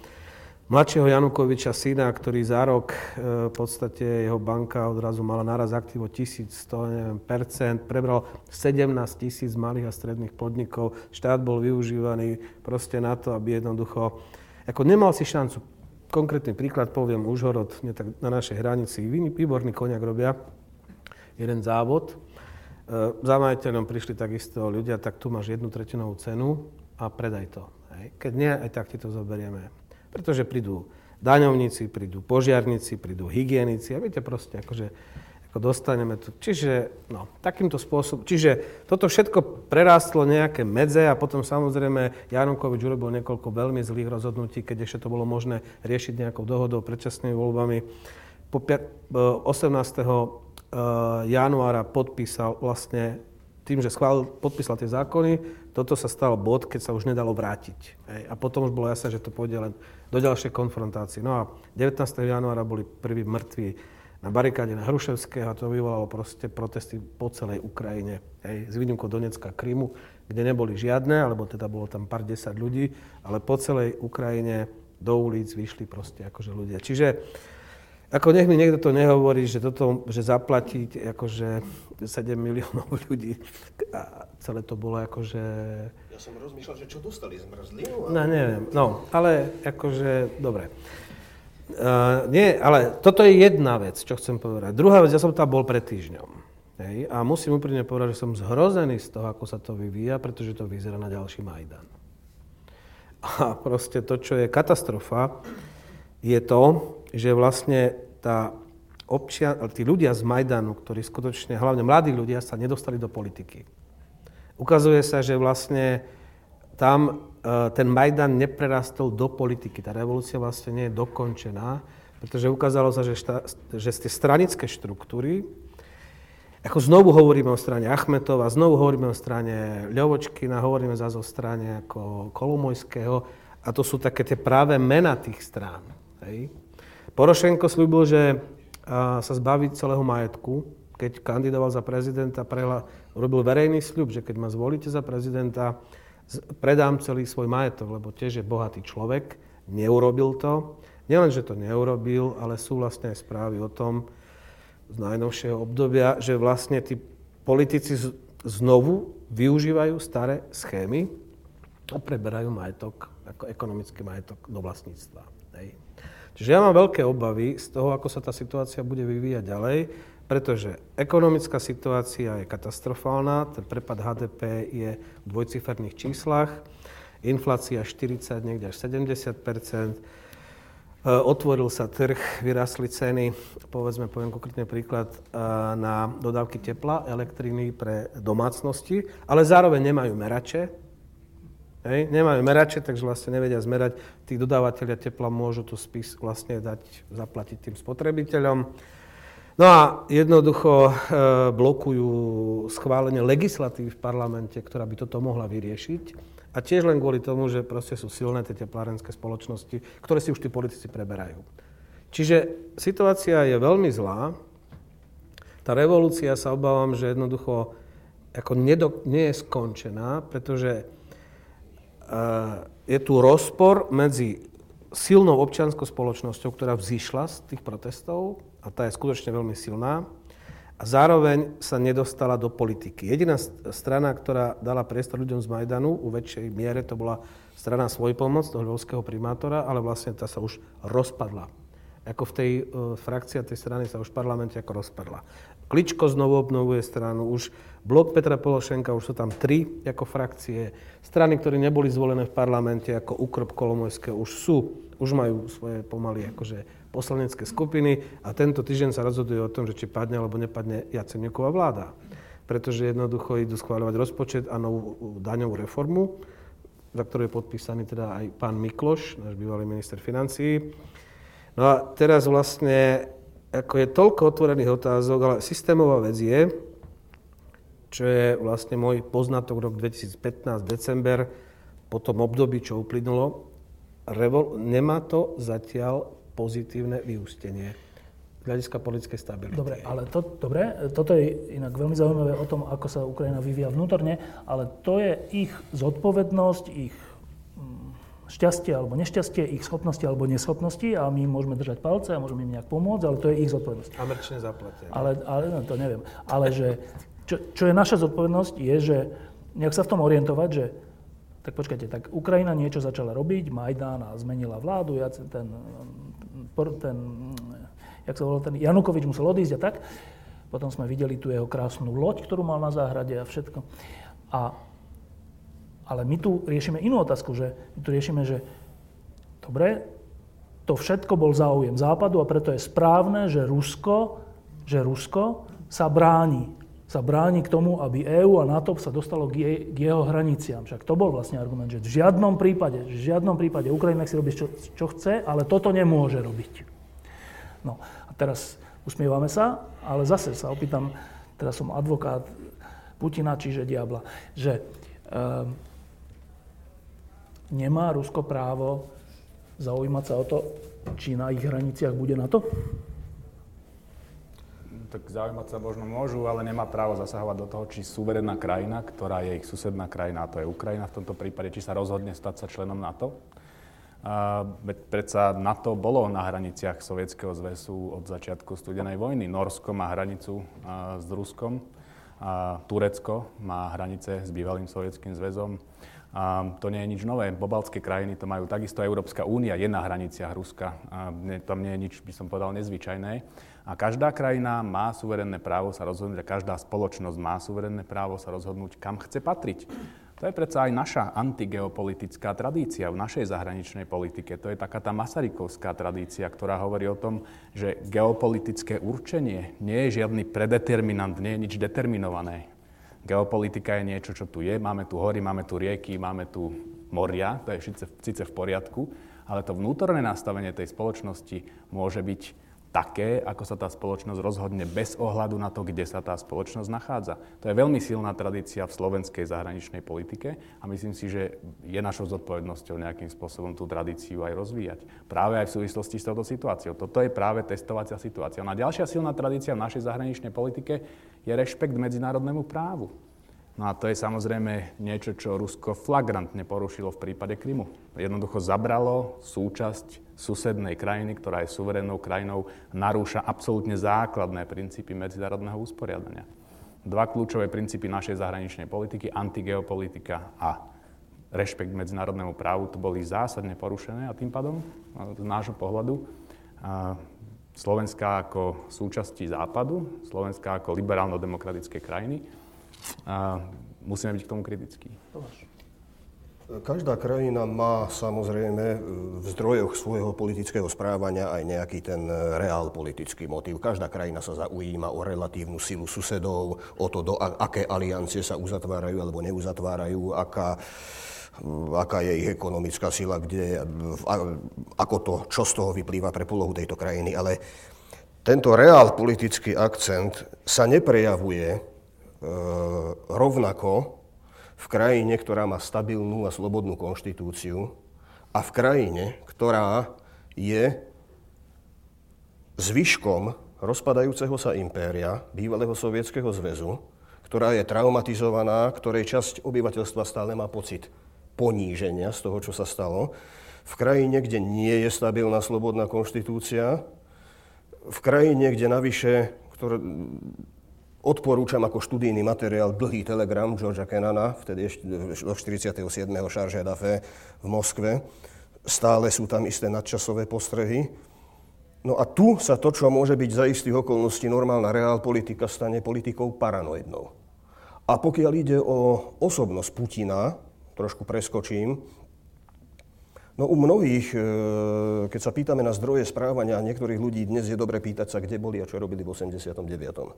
Speaker 2: mladšieho Janukoviča syna, ktorý za rok e, v podstate jeho banka odrazu mala naraz aktívo 1100 neviem, percent, prebral 17 tisíc malých a stredných podnikov, štát bol využívaný proste na to, aby jednoducho, ako nemal si šancu konkrétny príklad poviem, Užhorod, tak na našej hranici, výborný koniak robia, jeden závod. E, za majiteľom prišli takisto ľudia, tak tu máš jednu tretinovú cenu a predaj to. Keď nie, aj tak ti to zoberieme. Pretože prídu daňovníci, prídu požiarníci, prídu hygienici a viete proste, akože ako dostaneme tu. Čiže, no, takýmto spôsobom. Čiže toto všetko prerástlo nejaké medze a potom samozrejme Janukovič urobil niekoľko veľmi zlých rozhodnutí, keď ešte to bolo možné riešiť nejakou dohodou, predčasnými voľbami. Po 18. E, januára podpísal vlastne tým, že schválil, podpísal tie zákony, toto sa stal bod, keď sa už nedalo vrátiť. Hej. A potom už bolo jasné, že to pôjde len do ďalšej konfrontácie. No a 19. januára boli prví mŕtvi na barikáde na Hruševského a to vyvolalo proste protesty po celej Ukrajine. Hej, s výnimkou Donecka Krymu, kde neboli žiadne, alebo teda bolo tam pár desať ľudí, ale po celej Ukrajine do ulic vyšli proste akože ľudia. Čiže ako nech mi niekto to nehovorí, že, toto, že zaplatiť akože 7 miliónov [laughs] ľudí a celé to bolo akože...
Speaker 3: Ja som rozmýšľal, že čo dostali, zmrzlinu?
Speaker 2: No neviem, no, ale akože, dobre. Uh, nie, ale toto je jedna vec, čo chcem povedať. Druhá vec, ja som tam bol pred týždňom. Hej, a musím úprimne povedať, že som zhrozený z toho, ako sa to vyvíja, pretože to vyzerá na ďalší Majdan. A proste to, čo je katastrofa, je to, že vlastne tá občia, tí ľudia z Majdanu, ktorí skutočne, hlavne mladí ľudia, sa nedostali do politiky. Ukazuje sa, že vlastne tam ten Majdan neprerastol do politiky. Tá revolúcia vlastne nie je dokončená, pretože ukázalo sa, že, šta, že tie stranické štruktúry, ako znovu hovoríme o strane Achmetova, znovu hovoríme o strane Ľovočkina, hovoríme zase o strane ako Kolomojského, a to sú také tie práve mena tých strán. Hej. Porošenko slúbil, že a, sa zbaví celého majetku, keď kandidoval za prezidenta, prehla, urobil verejný sľub, že keď ma zvolíte za prezidenta, predám celý svoj majetok, lebo tiež je bohatý človek, neurobil to. Nielen, že to neurobil, ale sú vlastne aj správy o tom z najnovšieho obdobia, že vlastne tí politici znovu využívajú staré schémy a preberajú majetok, ako ekonomický majetok do vlastníctva. Hej. Čiže ja mám veľké obavy z toho, ako sa tá situácia bude vyvíjať ďalej, pretože ekonomická situácia je katastrofálna, ten prepad HDP je v dvojciferných číslach, inflácia 40, niekde až 70 e, Otvoril sa trh, vyrastli ceny, povedzme, poviem konkrétny príklad, e, na dodávky tepla, elektriny pre domácnosti, ale zároveň nemajú merače. Hej, nemajú merače, takže vlastne nevedia zmerať. Tí dodávateľia tepla môžu tu spis vlastne dať, zaplatiť tým spotrebiteľom. No a jednoducho e, blokujú schválenie legislatívy v parlamente, ktorá by toto mohla vyriešiť. A tiež len kvôli tomu, že proste sú silné tie teplárenské spoločnosti, ktoré si už tí politici preberajú. Čiže situácia je veľmi zlá. Tá revolúcia sa obávam, že jednoducho ako nedo, nie je skončená, pretože uh, je tu rozpor medzi silnou občianskou spoločnosťou, ktorá vzýšla z tých protestov, a tá je skutočne veľmi silná, a zároveň sa nedostala do politiky. Jediná strana, ktorá dala priestor ľuďom z Majdanu, u väčšej miere to bola strana Svojpomoc, toho ľudského primátora, ale vlastne tá sa už rozpadla. Ako v tej uh, frakcia tej strany sa už v parlamente ako rozpadla. Kličko znovu obnovuje stranu, už blok Petra Pološenka, už sú tam tri ako frakcie. Strany, ktoré neboli zvolené v parlamente, ako Ukrop Kolomojské, už sú, už majú svoje pomaly akože poslanecké skupiny a tento týždeň sa rozhoduje o tom, že či padne alebo nepadne Jaceňuková vláda. Pretože jednoducho idú schváľovať rozpočet a novú daňovú reformu, za ktorú je podpísaný teda aj pán Mikloš, náš bývalý minister financií. No a teraz vlastne ako je toľko otvorených otázok, ale systémová vec je, čo je vlastne môj poznatok rok 2015, december, po tom období, čo uplynulo, nemá to zatiaľ pozitívne vyústenie z hľadiska politickej stability.
Speaker 1: Dobre, ale to, dobre, toto je inak veľmi zaujímavé o tom, ako sa Ukrajina vyvíja vnútorne, ale to je ich zodpovednosť, ich šťastie alebo nešťastie, ich schopnosti alebo neschopnosti a my môžeme držať palce a môžeme im nejak pomôcť, ale to je ich zodpovednosť.
Speaker 2: Američne zaplatia.
Speaker 1: Ale, ale no, to neviem. Ale že, čo, čo je naša zodpovednosť, je, že nejak sa v tom orientovať, že tak počkajte, tak Ukrajina niečo začala robiť, Majdán a zmenila vládu, ja ten, ten, jak sa volal, ten Janukovič musel odísť a tak. Potom sme videli tu jeho krásnu loď, ktorú mal na záhrade a všetko. A ale my tu riešime inú otázku, že my tu riešime, že dobre, to všetko bol záujem Západu a preto je správne, že Rusko, že Rusko sa bráni. Sa bráni k tomu, aby EÚ a NATO sa dostalo k, jej, k jeho hraniciam. Však to bol vlastne argument, že v žiadnom prípade, v žiadnom prípade Ukrajina si robí čo, čo chce, ale toto nemôže robiť. No a teraz usmievame sa, ale zase sa opýtam, teraz som advokát Putina, čiže diabla, že um, Nemá Rusko právo zaujímať sa o to, či na ich hraniciach bude NATO?
Speaker 4: Tak zaujímať sa možno môžu, ale nemá právo zasahovať do toho, či suverénna krajina, ktorá je ich susedná krajina, a to je Ukrajina v tomto prípade, či sa rozhodne stať sa členom NATO. A predsa NATO bolo na hraniciach Sovietskeho zväzu od začiatku studenej vojny. Norsko má hranicu s Ruskom, a Turecko má hranice s bývalým Sovietským zväzom. A to nie je nič nové. Pobaltské krajiny to majú takisto. Európska únia je na hraniciach Ruska. A tam nie je nič, by som povedal, nezvyčajné. A každá krajina má suverénne právo sa rozhodnúť, a každá spoločnosť má suverénne právo sa rozhodnúť, kam chce patriť. To je predsa aj naša antigeopolitická tradícia v našej zahraničnej politike. To je taká tá masarykovská tradícia, ktorá hovorí o tom, že geopolitické určenie nie je žiadny predeterminant, nie je nič determinované. Geopolitika je niečo, čo tu je. Máme tu hory, máme tu rieky, máme tu moria, to je síce v poriadku, ale to vnútorné nastavenie tej spoločnosti môže byť také, ako sa tá spoločnosť rozhodne bez ohľadu na to, kde sa tá spoločnosť nachádza. To je veľmi silná tradícia v slovenskej zahraničnej politike a myslím si, že je našou zodpovednosťou nejakým spôsobom tú tradíciu aj rozvíjať. Práve aj v súvislosti s touto situáciou. Toto je práve testovacia situácia. No a ďalšia silná tradícia v našej zahraničnej politike je rešpekt medzinárodnému právu. No a to je samozrejme niečo, čo Rusko flagrantne porušilo v prípade Krymu. Jednoducho zabralo súčasť susednej krajiny, ktorá je suverénnou krajinou, narúša absolútne základné princípy medzinárodného usporiadania. Dva kľúčové princípy našej zahraničnej politiky, antigeopolitika a rešpekt medzinárodnému právu, to boli zásadne porušené a tým pádom, z nášho pohľadu, Slovenska ako súčasti Západu, Slovenska ako liberálno-demokratické krajiny, musíme byť k tomu kritickí.
Speaker 3: Každá krajina má samozrejme v zdrojoch svojho politického správania aj nejaký ten reál politický motív. Každá krajina sa zaujíma o relatívnu silu susedov, o to, do aké aliancie sa uzatvárajú alebo neuzatvárajú, aká, aká je ich ekonomická sila, kde, ako to, čo z toho vyplýva pre polohu tejto krajiny. Ale tento reál politický akcent sa neprejavuje E, rovnako v krajine, ktorá má stabilnú a slobodnú konštitúciu a v krajine, ktorá je zvyškom rozpadajúceho sa impéria, bývalého sovietskeho zväzu, ktorá je traumatizovaná, ktorej časť obyvateľstva stále má pocit poníženia z toho, čo sa stalo, v krajine, kde nie je stabilná slobodná konštitúcia, v krajine, kde navyše, ktoré, Odporúčam ako študijný materiál dlhý telegram Georgia Kennana, vtedy ešte do 47. Charge d'Affaires v Moskve. Stále sú tam isté nadčasové postrehy. No a tu sa to, čo môže byť za istých okolností normálna reál politika, stane politikou paranoidnou. A pokiaľ ide o osobnosť Putina, trošku preskočím, No u mnohých, e, keď sa pýtame na zdroje správania niektorých ľudí, dnes je dobre pýtať sa, kde boli a čo robili v 89.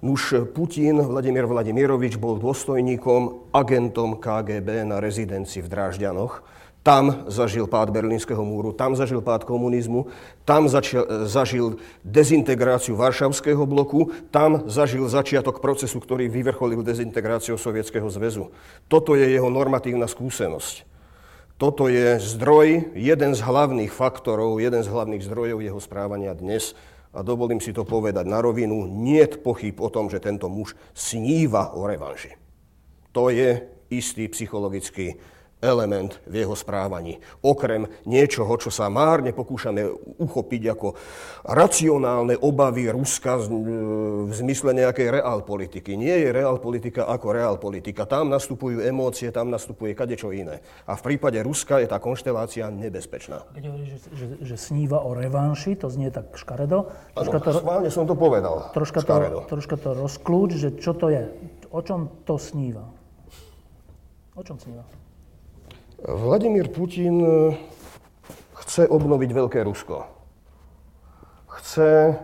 Speaker 3: Nuž Putin, Vladimír Vladimirovič, bol dôstojníkom, agentom KGB na rezidencii v Drážďanoch. Tam zažil pád Berlínskeho múru, tam zažil pád komunizmu, tam začial, zažil dezintegráciu Varšavského bloku, tam zažil začiatok procesu, ktorý vyvrcholil dezintegráciou Sovietskeho zväzu. Toto je jeho normatívna skúsenosť. Toto je zdroj, jeden z hlavných faktorov, jeden z hlavných zdrojov jeho správania dnes a dovolím si to povedať na rovinu, nie pochyb o tom, že tento muž sníva o revanži. To je istý psychologický element v jeho správaní. Okrem niečoho, čo sa márne pokúšame uchopiť ako racionálne obavy Ruska v zmysle nejakej reálpolitiky. Nie je reálpolitika ako reálpolitika. Tam nastupujú emócie, tam nastupuje kadečo iné. A v prípade Ruska je tá konštelácia nebezpečná.
Speaker 1: Keď hovoríš, že, že, že sníva o revanši, to znie tak škaredo.
Speaker 3: Troška ano, to, schválne som to povedal.
Speaker 1: Troška to, troška to rozklúč, že čo to je. O čom to sníva? O čom sníva?
Speaker 3: Vladimír Putin e, chce obnoviť Veľké Rusko. Chce,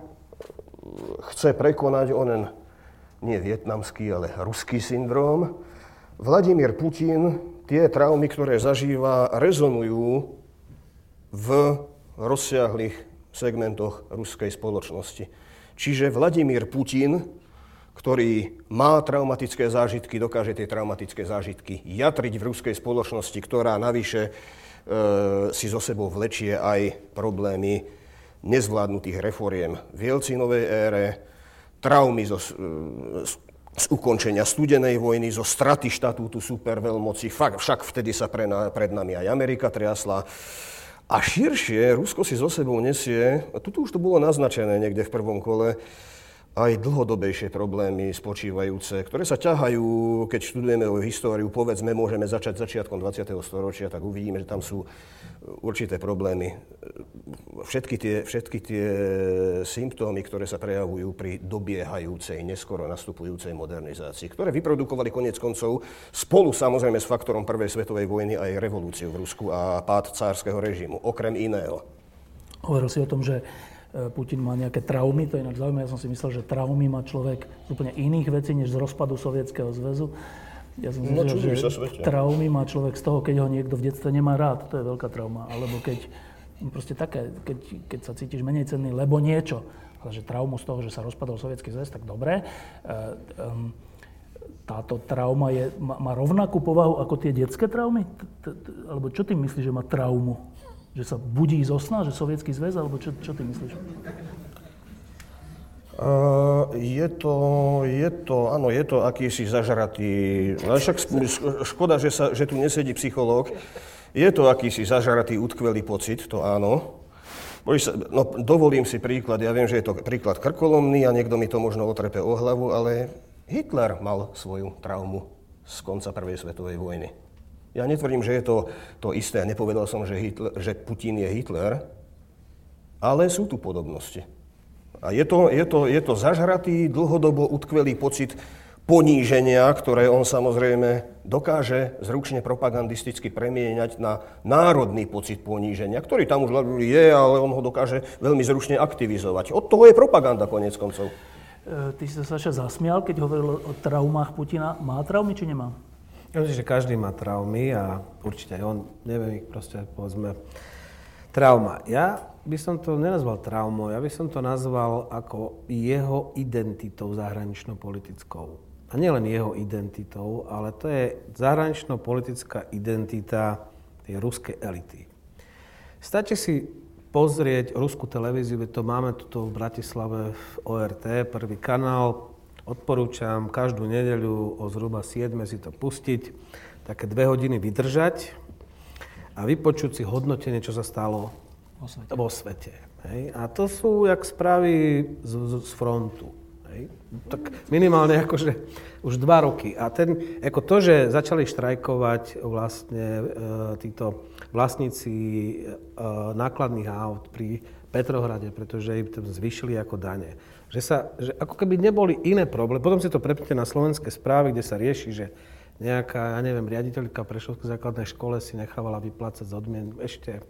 Speaker 3: chce prekonať onen nie vietnamský, ale ruský syndróm. Vladimír Putin tie traumy, ktoré zažíva, rezonujú v rozsiahlých segmentoch ruskej spoločnosti. Čiže Vladimír Putin ktorý má traumatické zážitky, dokáže tie traumatické zážitky jatriť v ruskej spoločnosti, ktorá navyše e, si zo sebou vlečie aj problémy nezvládnutých reforiem v Jelcinovej ére, traumy zo, e, z ukončenia studenej vojny, zo straty štatútu superveľmoci. Fakt, však vtedy sa pre pred nami aj Amerika triasla. A širšie Rusko si zo sebou nesie, a tu už to bolo naznačené niekde v prvom kole, aj dlhodobejšie problémy spočívajúce, ktoré sa ťahajú, keď študujeme o históriu, povedzme, môžeme začať začiatkom 20. storočia, tak uvidíme, že tam sú určité problémy. Všetky tie, všetky tie symptómy, ktoré sa prejavujú pri dobiehajúcej, neskoro nastupujúcej modernizácii, ktoré vyprodukovali konec koncov spolu samozrejme s faktorom Prvej svetovej vojny aj revolúciu v Rusku a pád cárskeho režimu, okrem iného.
Speaker 1: Hovoril si o tom, že E, Putin má nejaké traumy, to je ináč zaujímavé. Ja som si myslel, že traumy má človek z úplne iných vecí, než z rozpadu Sovietskeho zväzu. Ja som si
Speaker 3: no,
Speaker 1: myslel,
Speaker 3: že
Speaker 1: traumy má človek z toho, keď ho niekto v detstve nemá rád. To je veľká trauma. Alebo keď, no proste také, keď, keď sa cítiš menej cenný, lebo niečo. Ale že traumu z toho, že sa rozpadol Sovietský zväz, tak dobre. táto trauma je, má, má rovnakú povahu ako tie detské traumy? Alebo čo ty myslíš, že má traumu? Že sa budí zo sna, že sovietský zväz, alebo čo, čo ty myslíš?
Speaker 3: Uh, je to, je to, áno, je to akýsi zažratý, ale však škoda, že, sa, že tu nesedí psychológ, je to akýsi zažratý, utkvelý pocit, to áno. No, dovolím si príklad, ja viem, že je to príklad krkolomný a niekto mi to možno otrepe o hlavu, ale Hitler mal svoju traumu z konca Prvej svetovej vojny. Ja netvrdím, že je to to isté. Nepovedal som, že, Hitler, že Putin je Hitler, ale sú tu podobnosti. A je to, je to, je to zažratý, dlhodobo utkvelý pocit poníženia, ktoré on samozrejme dokáže zručne propagandisticky premieňať na národný pocit poníženia, ktorý tam už je, ale on ho dokáže veľmi zručne aktivizovať. Od toho je propaganda konec koncov.
Speaker 1: E, ty si sa Saša zasmial, keď hovoril o traumách Putina. Má traumy či nemá?
Speaker 2: Ja myslím, že každý má traumy a určite aj on, neviem ich proste, povedzme, trauma. Ja by som to nenazval traumou, ja by som to nazval ako jeho identitou zahranično-politickou. A nielen jeho identitou, ale to je zahranično-politická identita tej ruskej elity. Stačí si pozrieť ruskú televíziu, to máme tuto v Bratislave v ORT, prvý kanál, Odporúčam každú nedeľu o zhruba 7 si to pustiť, také dve hodiny vydržať a vypočuť si hodnotenie, čo sa stalo vo svete. Vo svete hej. A to sú jak správy z, z, z frontu. Hej. Tak minimálne akože už dva roky. A ten, ako to, že začali štrajkovať vlastne e, títo vlastníci e, nákladných aut pri Petrohrade, pretože im to zvyšili ako dane. Že, sa, že ako keby neboli iné problémy. Potom si to prepnite na slovenské správy, kde sa rieši, že nejaká, ja neviem, riaditeľka Prešovskej základnej škole si nechávala vyplácať z odmien ešte.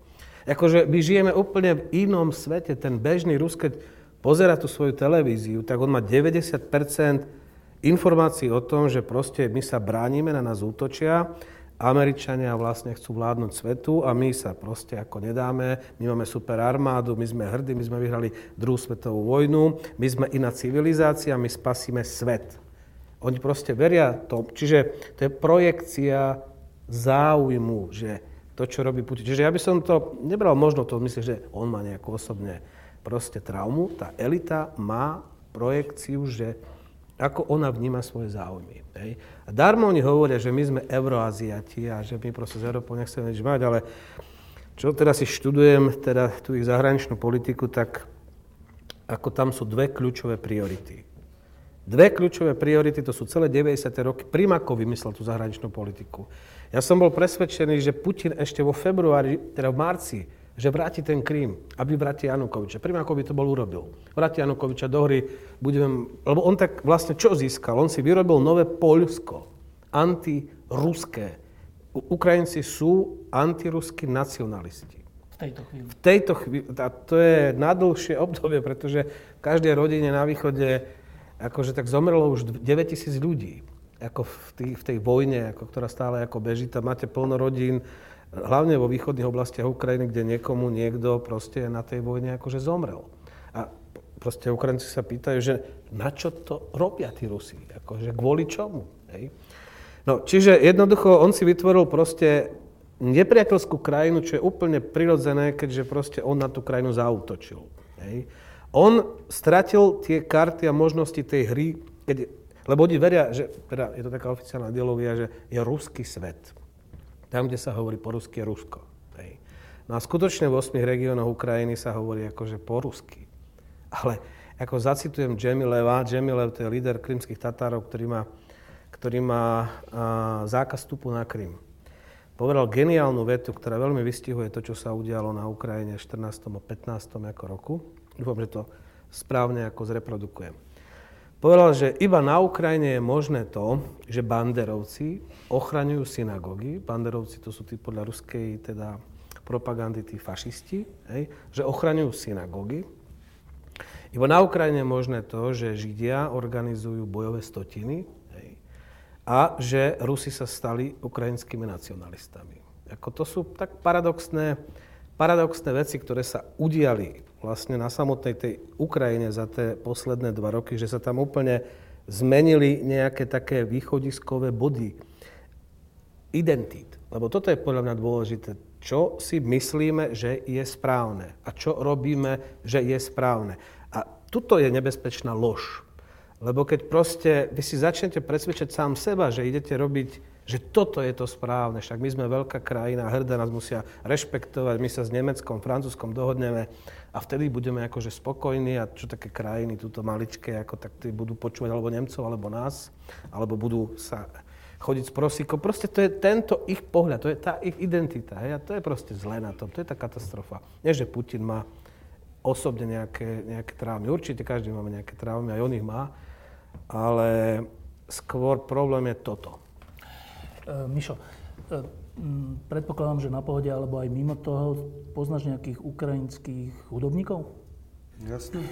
Speaker 2: Akože my žijeme úplne v inom svete. Ten bežný Rus, keď pozera tú svoju televíziu, tak on má 90% informácií o tom, že proste my sa bránime, na nás útočia, Američania vlastne chcú vládnuť svetu a my sa proste ako nedáme. My máme super armádu, my sme hrdí, my sme vyhrali druhú svetovú vojnu, my sme iná civilizácia, my spasíme svet. Oni proste veria to. Čiže to je projekcia záujmu, že to, čo robí Putin. Čiže ja by som to nebral možno to myslieť, že on má nejakú osobne proste traumu. Tá elita má projekciu, že ako ona vníma svoje záujmy. Hej. A darmo oni hovoria, že my sme euroaziati a že my proste z Európou nechceme nič mať, ale čo teraz si študujem, teda tú ich zahraničnú politiku, tak ako tam sú dve kľúčové priority. Dve kľúčové priority, to sú celé 90. roky. Primako vymyslel tú zahraničnú politiku. Ja som bol presvedčený, že Putin ešte vo februári, teda v marci, že vráti ten Krím a vyvráti Janukoviča. By to bol urobil. Vráti Janukoviča do hry, budeme, lebo on tak vlastne čo získal? On si vyrobil nové Poľsko, antiruské. Ukrajinci sú antiruskí nacionalisti.
Speaker 1: V tejto chvíli.
Speaker 2: V tejto chvíli. A to je na dlhšie obdobie, pretože v každej rodine na východe akože tak zomrelo už 9000 ľudí. Ako v, tý, v tej vojne, ako, ktorá stále ako beží. Tam máte plno rodín, hlavne vo východných oblastiach Ukrajiny, kde niekomu niekto proste na tej vojne akože zomrel. A proste Ukrajinci sa pýtajú, že na čo to robia tí Rusi? Akože kvôli čomu? Hej? No, čiže jednoducho on si vytvoril proste nepriateľskú krajinu, čo je úplne prirodzené, keďže proste on na tú krajinu zautočil. Hej? On stratil tie karty a možnosti tej hry, keď, lebo oni veria, že teda je to taká oficiálna ideológia, že je ruský svet. Tam, kde sa hovorí po rusky, Rusko. Hej. No a skutočne v 8 regiónoch Ukrajiny sa hovorí akože po rusky. Ale ako zacitujem Džemileva, Džemilev to je líder krymských Tatárov, ktorý má, ktorý má a, zákaz vstupu na Krym. Povedal geniálnu vetu, ktorá veľmi vystihuje to, čo sa udialo na Ukrajine v 14. a 15. ako roku. Dúfam, že to správne ako zreprodukujem. Povedal, že iba na Ukrajine je možné to, že banderovci ochraňujú synagógy. Banderovci to sú tí podľa ruskej teda propagandy tí fašisti, hej, že ochraňujú synagógy. Iba na Ukrajine je možné to, že Židia organizujú bojové stotiny hej, a že Rusi sa stali ukrajinskými nacionalistami. Ako to sú tak paradoxné, paradoxné veci, ktoré sa udiali vlastne na samotnej tej Ukrajine za tie posledné dva roky, že sa tam úplne zmenili nejaké také východiskové body identít. Lebo toto je podľa mňa dôležité. Čo si myslíme, že je správne a čo robíme, že je správne. A tuto je nebezpečná lož. Lebo keď proste vy si začnete presvedčať sám seba, že idete robiť že toto je to správne, však my sme veľká krajina, hrdá nás musia rešpektovať, my sa s Nemeckom, Francúzskom dohodneme a vtedy budeme akože spokojní a čo také krajiny, túto maličké, ako tak budú počúvať alebo Nemcov, alebo nás, alebo budú sa chodiť s prosíkom. Proste to je tento ich pohľad, to je tá ich identita. Hej? A to je proste zlé na tom, to je tá katastrofa. Nie, že Putin má osobne nejaké, nejaké traumy. Určite každý máme nejaké traumy, aj on ich má, ale skôr problém je toto
Speaker 1: Mišo, e, predpokladám, že na pohode alebo aj mimo toho poznáš nejakých ukrajinských hudobníkov?
Speaker 5: Jasne. E,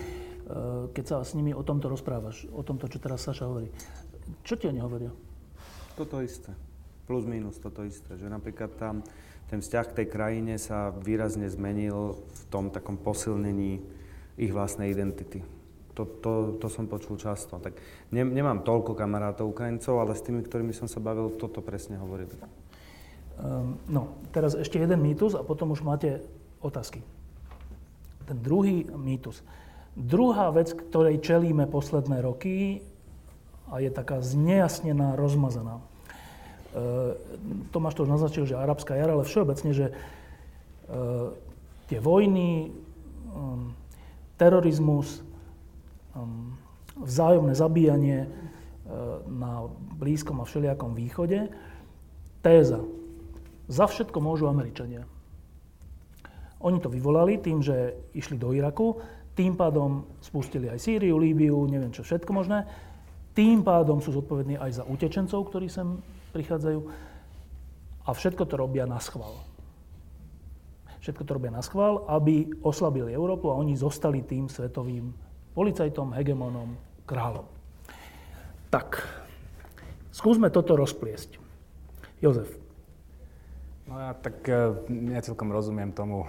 Speaker 1: keď sa s nimi o tomto rozprávaš, o tomto, čo teraz Saša hovorí, čo ti oni hovoria?
Speaker 5: Toto isté. Plus minus toto isté. Že napríklad tam ten vzťah k tej krajine sa výrazne zmenil v tom takom posilnení ich vlastnej identity to, to, to som počul často. Tak ne, nemám toľko kamarátov Ukrajincov, ale s tými, ktorými som sa bavil, toto presne hovorili.
Speaker 1: Um, no, teraz ešte jeden mýtus a potom už máte otázky. Ten druhý mýtus. Druhá vec, ktorej čelíme posledné roky a je taká znejasnená, rozmazaná. Uh, Tomáš to už naznačil, že arabská jara, ale všeobecne, že uh, tie vojny, um, terorizmus, vzájomné zabíjanie e, na Blízkom a všelijakom východe. Téza. Za všetko môžu Američania. Oni to vyvolali tým, že išli do Iraku, tým pádom spustili aj Sýriu, Líbiu, neviem čo všetko možné. Tým pádom sú zodpovední aj za utečencov, ktorí sem prichádzajú. A všetko to robia na schvál. Všetko to robia na schvál, aby oslabili Európu a oni zostali tým svetovým policajtom, hegemonom, kráľom. Tak, skúsme toto rozpliesť. Jozef,
Speaker 4: No ja tak ja e, celkom rozumiem tomu, e,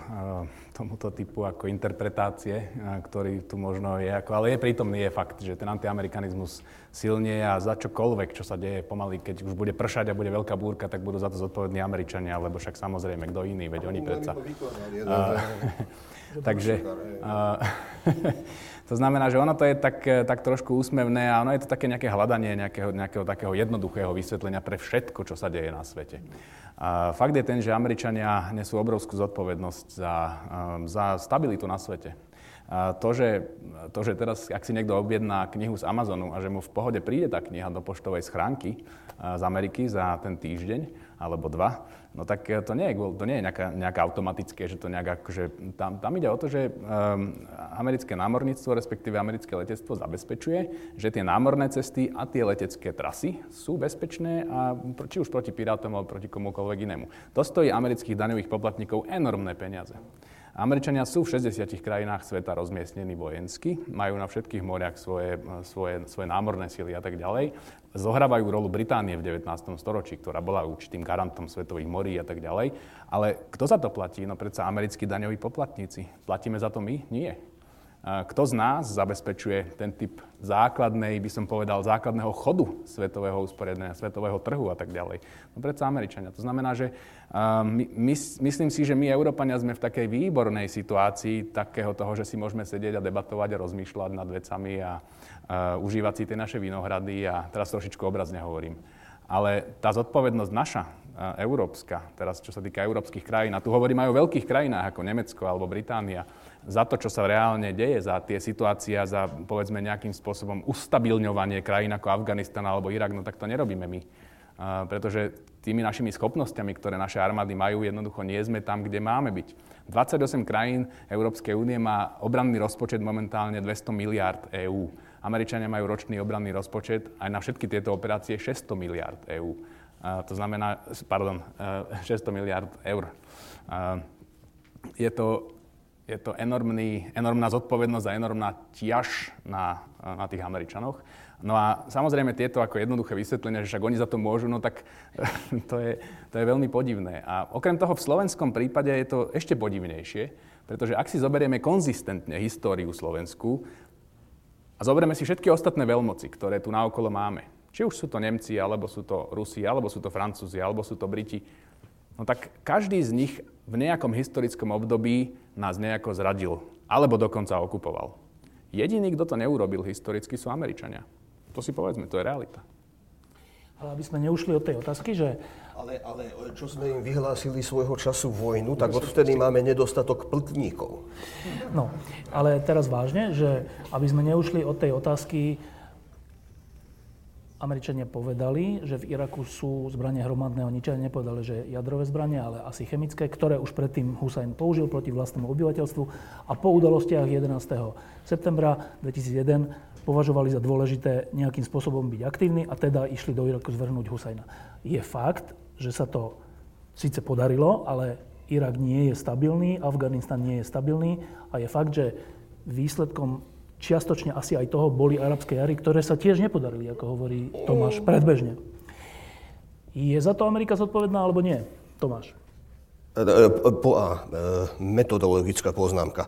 Speaker 4: tomuto typu ako interpretácie, e, ktorý tu možno je, ako, ale je prítomný je fakt, že ten antiamerikanizmus silnie a za čokoľvek, čo sa deje pomaly, keď už bude pršať a bude veľká búrka, tak budú za to zodpovední Američania, lebo však samozrejme, kto iný, veď oni predsa. [laughs] takže, [laughs] to znamená, že ono to je tak, tak trošku úsmevné a ono je to také nejaké hľadanie nejakého, nejakého takého jednoduchého vysvetlenia pre všetko, čo sa deje na svete. A fakt je ten, že Američania nesú obrovskú zodpovednosť za, um, za stabilitu na svete. A to, že, to, že teraz, ak si niekto objedná knihu z Amazonu a že mu v pohode príde tá kniha do poštovej schránky z Ameriky za ten týždeň alebo dva, No tak to nie je, to nie je nejaká, nejaká automatické, že to nejak akože, tam, tam ide o to, že um, americké námorníctvo, respektíve americké letectvo zabezpečuje, že tie námorné cesty a tie letecké trasy sú bezpečné a či už proti pirátom alebo proti komukoľvek inému. To stojí amerických daňových poplatníkov enormné peniaze. Američania sú v 60 krajinách sveta rozmiestnení vojensky, majú na všetkých moriach svoje, svoje, svoje námorné sily a tak ďalej. Zohrávajú rolu Británie v 19. storočí, ktorá bola určitým garantom svetových morí a tak ďalej. Ale kto za to platí? No predsa americkí daňoví poplatníci. Platíme za to my? Nie. Kto z nás zabezpečuje ten typ základnej, by som povedal, základného chodu svetového usporiadania, svetového trhu a tak ďalej? No predsa Američania. To znamená, že my, my, myslím si, že my, Európania, sme v takej výbornej situácii takého toho, že si môžeme sedieť a debatovať a rozmýšľať nad vecami a, a užívať si tie naše vinohrady a teraz trošičku obrazne hovorím. Ale tá zodpovednosť naša, európska, teraz čo sa týka európskych krajín, a tu hovorím aj o veľkých krajinách ako Nemecko alebo Británia, za to, čo sa reálne deje, za tie situácie a za, povedzme, nejakým spôsobom ustabilňovanie krajín ako Afganistan alebo Irak, no tak to nerobíme my. Uh, pretože tými našimi schopnosťami, ktoré naše armády majú, jednoducho nie sme tam, kde máme byť. 28 krajín Európskej únie má obranný rozpočet momentálne 200 miliard EÚ. Američania majú ročný obranný rozpočet aj na všetky tieto operácie 600 miliard EÚ. Uh, to znamená, pardon, uh, 600 miliard eur. Je to je to enormný, enormná zodpovednosť a enormná ťaž na, na tých Američanoch. No a samozrejme tieto ako jednoduché vysvetlenia, že však oni za to môžu, no tak [laughs] to je, to je veľmi podivné. A okrem toho v slovenskom prípade je to ešte podivnejšie, pretože ak si zoberieme konzistentne históriu Slovensku a zoberieme si všetky ostatné veľmoci, ktoré tu naokolo máme, či už sú to Nemci, alebo sú to Rusi, alebo sú to Francúzi, alebo sú to Briti, no tak každý z nich v nejakom historickom období nás nejako zradil, alebo dokonca okupoval. Jediný, kto to neurobil historicky, sú Američania. To si povedzme, to je realita.
Speaker 1: Ale aby sme neušli od tej otázky, že...
Speaker 3: Ale, ale čo sme im vyhlásili svojho času vojnu, tak odvtedy máme nedostatok pltníkov.
Speaker 1: No, ale teraz vážne, že aby sme neušli od tej otázky, Američania povedali, že v Iraku sú zbranie hromadného ničenia. Nepovedali, že jadrové zbranie, ale asi chemické, ktoré už predtým Husajn použil proti vlastnému obyvateľstvu. A po udalostiach 11. septembra 2001 považovali za dôležité nejakým spôsobom byť aktívni a teda išli do Iraku zvrhnúť Husajna. Je fakt, že sa to síce podarilo, ale Irak nie je stabilný, Afganistan nie je stabilný a je fakt, že výsledkom čiastočne asi aj toho boli arabské jary, ktoré sa tiež nepodarili, ako hovorí Tomáš predbežne. Je za to Amerika zodpovedná alebo nie? Tomáš.
Speaker 3: E, e, po A, e, metodologická poznámka.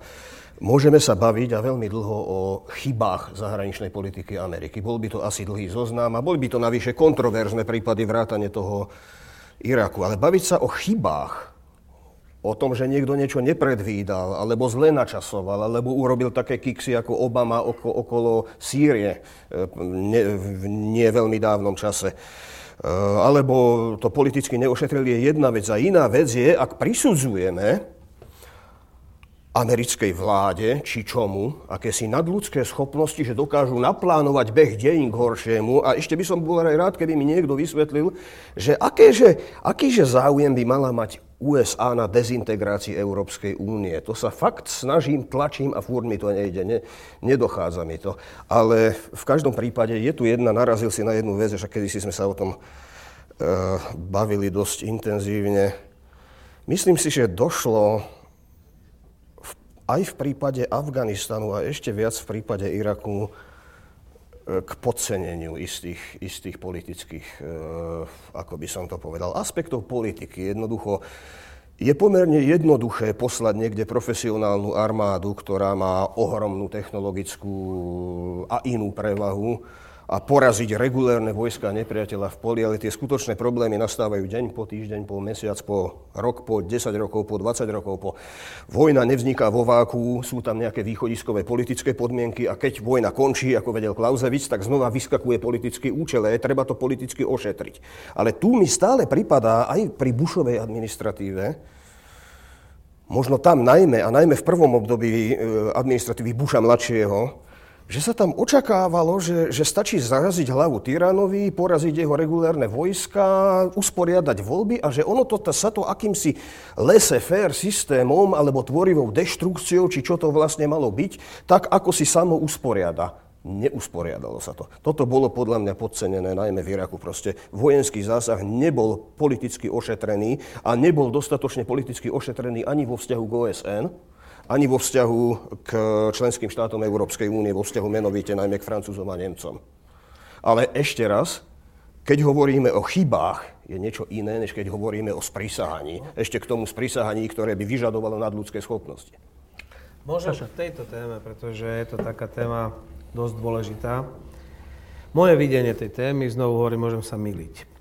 Speaker 3: Môžeme sa baviť a veľmi dlho o chybách zahraničnej politiky Ameriky. Bol by to asi dlhý zoznam a boli by to navyše kontroverzné prípady vrátane toho Iraku. Ale baviť sa o chybách o tom, že niekto niečo nepredvídal, alebo zle načasoval, alebo urobil také kiksy ako Obama oko, okolo Sýrie e, ne, v nie veľmi dávnom čase. E, alebo to politicky neošetrili je jedna vec. A iná vec je, ak prisudzujeme americkej vláde, či čomu, aké si nadľudské schopnosti, že dokážu naplánovať beh dejín k horšiemu. A ešte by som bol aj rád, keby mi niekto vysvetlil, že akéže, akýže záujem by mala mať USA na dezintegrácii Európskej únie. To sa fakt snažím, tlačím a fúr mi to nejde, ne, nedochádza mi to. Ale v každom prípade je tu jedna, narazil si na jednu vec, že kedy si sme sa o tom uh, bavili dosť intenzívne. Myslím si, že došlo aj v prípade Afganistanu a ešte viac v prípade Iraku e, k podceneniu istých, istých politických, e, ako by som to povedal, aspektov politiky. Jednoducho je pomerne jednoduché poslať niekde profesionálnu armádu, ktorá má ohromnú technologickú a inú prevahu a poraziť regulérne vojska nepriateľa v poli, ale tie skutočné problémy nastávajú deň po týždeň, po mesiac, po rok, po 10 rokov, po 20 rokov. Po... Vojna nevzniká vo váku, sú tam nejaké východiskové politické podmienky a keď vojna končí, ako vedel Clausewitz, tak znova vyskakuje politický účel a je treba to politicky ošetriť. Ale tu mi stále pripadá aj pri Bushovej administratíve, možno tam najmä a najmä v prvom období e, administratívy Busha mladšieho, že sa tam očakávalo, že, že stačí zaraziť hlavu tyranovi, poraziť jeho regulérne vojska, usporiadať voľby a že ono to, sa to akýmsi laissez-faire systémom alebo tvorivou deštrukciou, či čo to vlastne malo byť, tak ako si samo usporiada. Neusporiadalo sa to. Toto bolo podľa mňa podcenené, najmä v Iraku. Proste vojenský zásah nebol politicky ošetrený a nebol dostatočne politicky ošetrený ani vo vzťahu k OSN ani vo vzťahu k členským štátom Európskej únie, vo vzťahu menovite najmä k Francúzom a Nemcom. Ale ešte raz, keď hovoríme o chybách, je niečo iné, než keď hovoríme o sprísahaní. Ešte k tomu sprísahaní, ktoré by vyžadovalo nadľudské schopnosti.
Speaker 2: Môžem k tejto téme, pretože je to taká téma dosť dôležitá. Moje videnie tej témy, znovu hovorím, môžem sa miliť.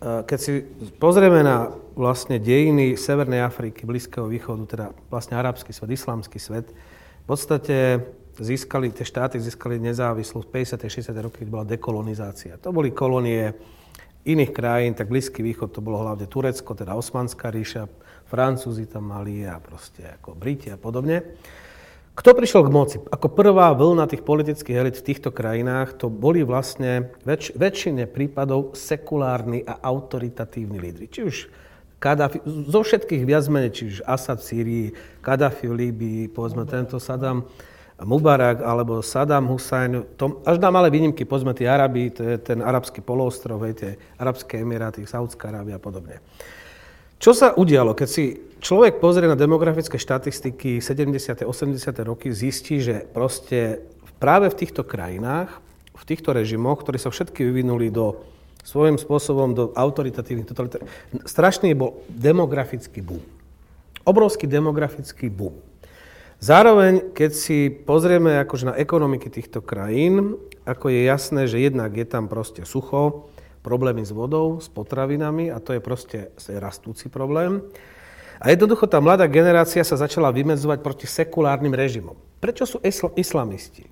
Speaker 2: Eh, keď si pozrieme na vlastne dejiny Severnej Afriky, Blízkeho východu, teda vlastne arabský svet, islamský svet, v podstate získali, tie štáty získali nezávislosť 50. 60. roky, keď bola dekolonizácia. To boli kolónie iných krajín, tak Blízky východ to bolo hlavne Turecko, teda Osmanská ríša, Francúzi tam mali a proste ako Briti a podobne. Kto prišiel k moci? Ako prvá vlna tých politických elit v týchto krajinách, to boli vlastne väč- väčšine prípadov sekulárni a autoritatívni lídry. Či už Kadafi, zo všetkých viac menej, či už Assad v Sýrii, Kadafi v Líbii, povedzme tento Saddam Mubarak alebo Saddam Hussein, to, až na malé výnimky, povedzme tí Arabi, to je ten arabský poloostrov, tie Arabské Emiráty, Saudská Arábia a podobne. Čo sa udialo, keď si človek pozrie na demografické štatistiky 70. 80. roky, zistí, že proste práve v týchto krajinách, v týchto režimoch, ktorí sa všetky vyvinuli do svojím spôsobom do autoritatívnych, totalitárnych, strašný bol demografický boom. Obrovský demografický boom. Zároveň, keď si pozrieme akože na ekonomiky týchto krajín, ako je jasné, že jednak je tam proste sucho, problémy s vodou, s potravinami a to je proste rastúci problém. A jednoducho tá mladá generácia sa začala vymedzovať proti sekulárnym režimom. Prečo sú isl- islamisti?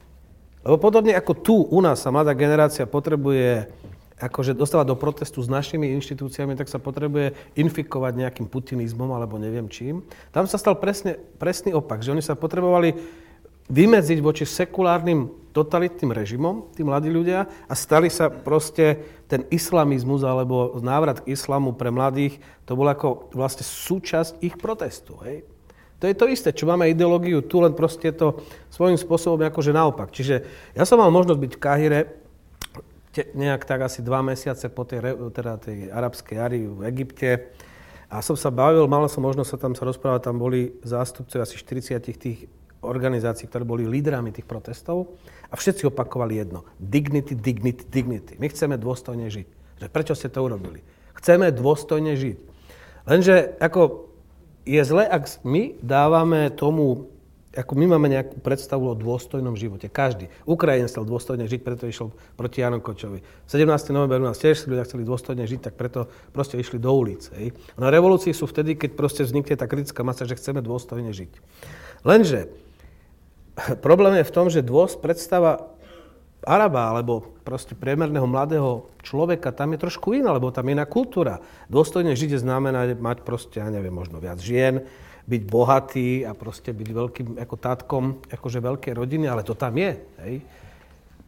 Speaker 2: Lebo podobne ako tu u nás sa mladá generácia potrebuje akože dostávať do protestu s našimi inštitúciami, tak sa potrebuje infikovať nejakým putinizmom alebo neviem čím. Tam sa stal presne, presný opak, že oni sa potrebovali vymedziť voči sekulárnym totalitným režimom, tí mladí ľudia, a stali sa proste ten islamizmus alebo návrat k islamu pre mladých, to bolo ako vlastne súčasť ich protestu. Hej? To je to isté, čo máme ideológiu, tu len proste to svojím spôsobom akože naopak. Čiže ja som mal možnosť byť v Kahire nejak tak asi dva mesiace po tej, teda tej arabskej jari v Egypte a som sa bavil, mal som možnosť sa tam sa rozprávať, tam boli zástupci asi 40 tých organizácií, ktoré boli lídrami tých protestov a všetci opakovali jedno. Dignity, dignity, dignity. My chceme dôstojne žiť. Že prečo ste to urobili? Chceme dôstojne žiť. Lenže ako je zle, ak my dávame tomu, ako my máme nejakú predstavu o dôstojnom živote. Každý. Ukrajin chcel dôstojne žiť, preto išiel proti Janukočovi. 17. november u nás tiež ľudia chceli dôstojne žiť, tak preto proste išli do ulic. Hej. Na revolúcii sú vtedy, keď proste vznikne tá kritická masa, že chceme dôstojne žiť. Lenže [laughs] problém je v tom, že dôs predstava Araba alebo proste priemerného mladého človeka, tam je trošku iná, lebo tam je iná kultúra. Dôstojne žiť znamená mať proste, ja neviem, možno viac žien, byť bohatý a proste byť veľkým ako tátkom akože veľké rodiny, ale to tam je. Hej.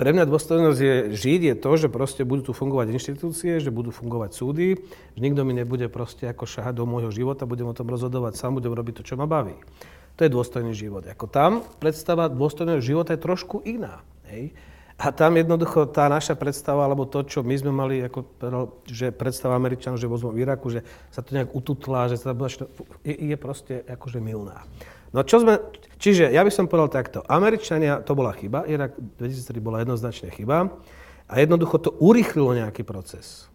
Speaker 2: Pre mňa dôstojnosť je žiť, je to, že proste budú tu fungovať inštitúcie, že budú fungovať súdy, že nikto mi nebude proste ako šahať do môjho života, budem o tom rozhodovať sám, budem robiť to, čo ma baví. To je dôstojný život. Ako tam predstava dôstojného života je trošku iná. Hej. A tam jednoducho tá naša predstava, alebo to, čo my sme mali, ako, že predstava Američanov, že vo Iraku, že sa to nejak ututlá, že sa to je, je proste akože milná. No čo sme, čiže ja by som povedal takto. Američania, to bola chyba, Irak 2003 bola jednoznačne chyba a jednoducho to urýchlilo nejaký proces.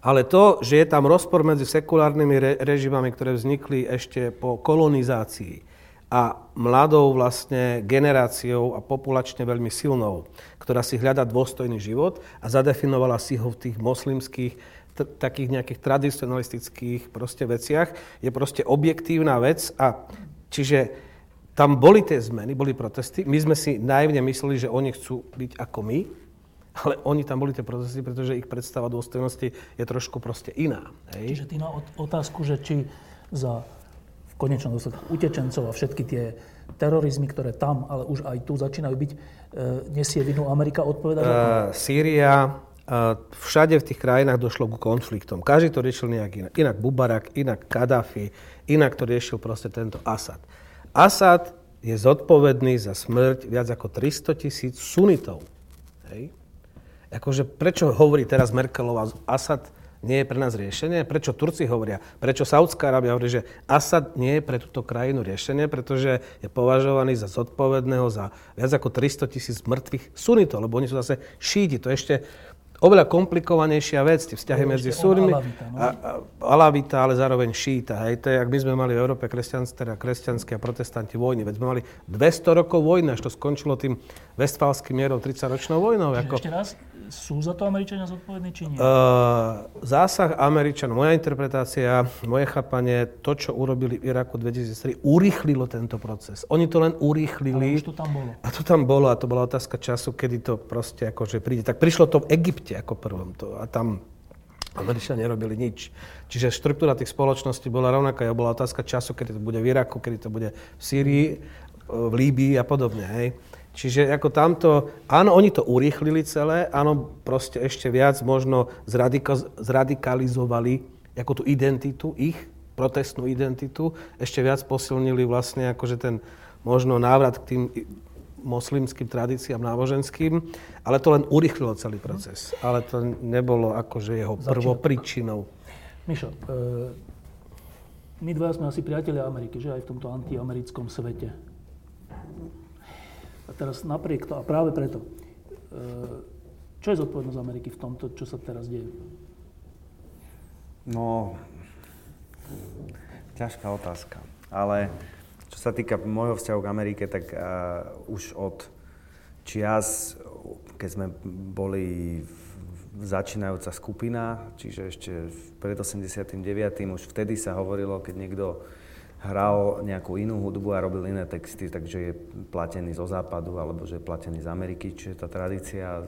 Speaker 2: Ale to, že je tam rozpor medzi sekulárnymi re- režimami, ktoré vznikli ešte po kolonizácii a mladou vlastne generáciou a populačne veľmi silnou, ktorá si hľada dôstojný život a zadefinovala si ho v tých moslimských t- takých nejakých tradicionalistických proste veciach, je proste objektívna vec a Čiže tam boli tie zmeny, boli protesty. My sme si naivne mysleli, že oni chcú byť ako my, ale oni tam boli tie protesty, pretože ich predstava dôstojnosti je trošku proste iná.
Speaker 1: Hej? Čiže ty na otázku, že či za konečnom dôsledku utečencov a všetky tie terorizmy, ktoré tam, ale už aj tu začínajú byť, e, nesie vinu Amerika odpoveda? Uh,
Speaker 2: Sýria, uh, všade v tých krajinách došlo ku konfliktom. Každý to riešil nejak inak. Inak Bubarak, inak Kadáfi, inak to riešil proste tento Asad. Asad je zodpovedný za smrť viac ako 300 tisíc sunitov. Hej. Akože prečo hovorí teraz Merkelová, Asad nie je pre nás riešenie? Prečo Turci hovoria? Prečo Saudská Arábia hovorí, že Asad nie je pre túto krajinu riešenie? Pretože je považovaný za zodpovedného za viac ako 300 tisíc mŕtvych sunitov, lebo oni sú zase šíti. To ešte oveľa komplikovanejšia vec, tie vzťahy no, medzi súdmi. Alavita, no? a, a, alavita, ale zároveň šíta. Hej. To je, ak my sme mali v Európe kresťanské, teda kresťanské a protestanti vojny. Veď sme mali 200 rokov vojny, až to skončilo tým Westfalským mierou 30-ročnou vojnou.
Speaker 1: Čiže ako... Ešte raz, sú za to Američania zodpovední, či nie?
Speaker 2: Uh, zásah Američanov, moja interpretácia, moje chápanie, to, čo urobili v Iraku 2003, urýchlilo tento proces. Oni to len urýchlili.
Speaker 1: Ale už to tam bolo.
Speaker 2: A to tam bolo a to bola otázka času, kedy to proste akože príde. Tak prišlo to v Egypte ako prvom. To, a tam Američania nerobili nič. Čiže štruktúra tých spoločností bola rovnaká. Bola otázka času, kedy to bude v Iraku, kedy to bude v Sýrii, v Líbii a podobne. Hej. Čiže ako tamto, áno, oni to urýchlili celé, áno, proste ešte viac možno zradika, zradikalizovali ako tú identitu, ich protestnú identitu, ešte viac posilnili vlastne akože ten možno návrat k tým moslimským tradíciám náboženským, ale to len urýchlilo celý proces. Ale to nebolo akože jeho prvopríčinou.
Speaker 1: Mišo, e, my dvaja sme asi priatelia Ameriky, že aj v tomto antiamerickom svete. A teraz napriek to, a práve preto, e, čo je zodpovednosť Ameriky v tomto, čo sa teraz deje?
Speaker 5: No, ťažká otázka. Ale čo sa týka môjho vzťahu k Amerike, tak uh, už od čias, keď sme boli začínajúca skupina, čiže ešte pred 89. už vtedy sa hovorilo, keď niekto hral nejakú inú hudbu a robil iné texty, takže je platený zo západu alebo že je platený z Ameriky, čiže tá tradícia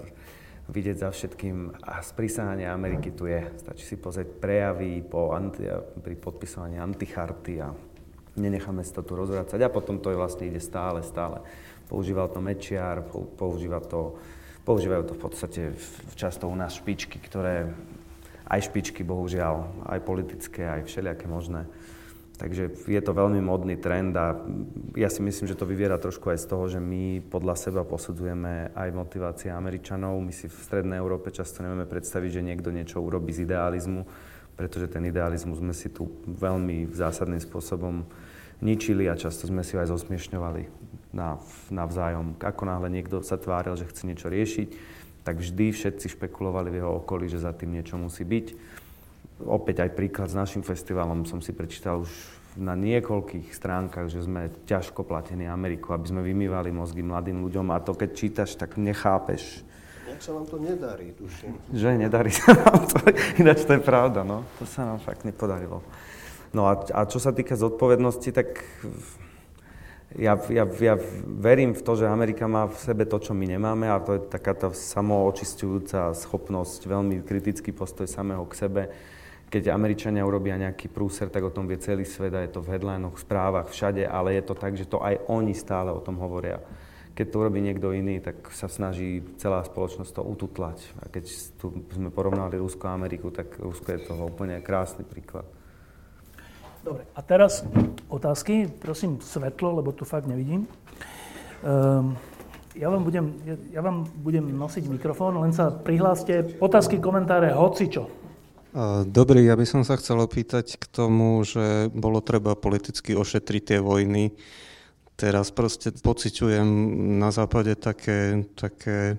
Speaker 5: vidieť za všetkým a sprísahanie Ameriky tu je. Stačí si pozrieť prejavy po anti, pri podpisovaní anticharty a nenecháme to tu rozvracať a potom to je vlastne ide stále, stále. Používal to Mečiar, používa to, používajú to v podstate často u nás špičky, ktoré aj špičky, bohužiaľ, aj politické, aj všelijaké možné Takže je to veľmi modný trend a ja si myslím, že to vyviera trošku aj z toho, že my podľa seba posudzujeme aj motivácie Američanov. My si v Strednej Európe často nevieme predstaviť, že niekto niečo urobí z idealizmu, pretože ten idealizmus sme si tu veľmi zásadným spôsobom ničili a často sme si ho aj zosmiešňovali navzájom. Ako náhle niekto sa tváril, že chce niečo riešiť, tak vždy všetci špekulovali v jeho okolí, že za tým niečo musí byť opäť aj príklad s našim festivalom som si prečítal už na niekoľkých stránkach, že sme ťažko platení Ameriku, aby sme vymývali mozgy mladým ľuďom a to keď čítaš, tak nechápeš.
Speaker 3: Jak sa vám to nedarí, tuším.
Speaker 5: Že nedarí sa nám to, ináč to je pravda, no. To sa nám fakt nepodarilo. No a, a čo sa týka zodpovednosti, tak ja, ja, ja verím v to, že Amerika má v sebe to, čo my nemáme a to je taká tá samoočistujúca schopnosť, veľmi kritický postoj samého k sebe, keď Američania urobia nejaký prúser, tak o tom vie celý svet a je to v headlinoch, správach, všade, ale je to tak, že to aj oni stále o tom hovoria. Keď to urobí niekto iný, tak sa snaží celá spoločnosť to ututlať. A keď tu sme porovnali Rusko a Ameriku, tak Rusko je toho úplne krásny príklad.
Speaker 1: Dobre, a teraz otázky. Prosím svetlo, lebo tu fakt nevidím. Um, ja vám, budem, ja, ja vám budem nosiť mikrofón, len sa prihláste. Otázky, komentáre, hocičo.
Speaker 6: Dobrý, ja by som sa chcel opýtať k tomu, že bolo treba politicky ošetriť tie vojny. Teraz proste pociťujem na západe také, také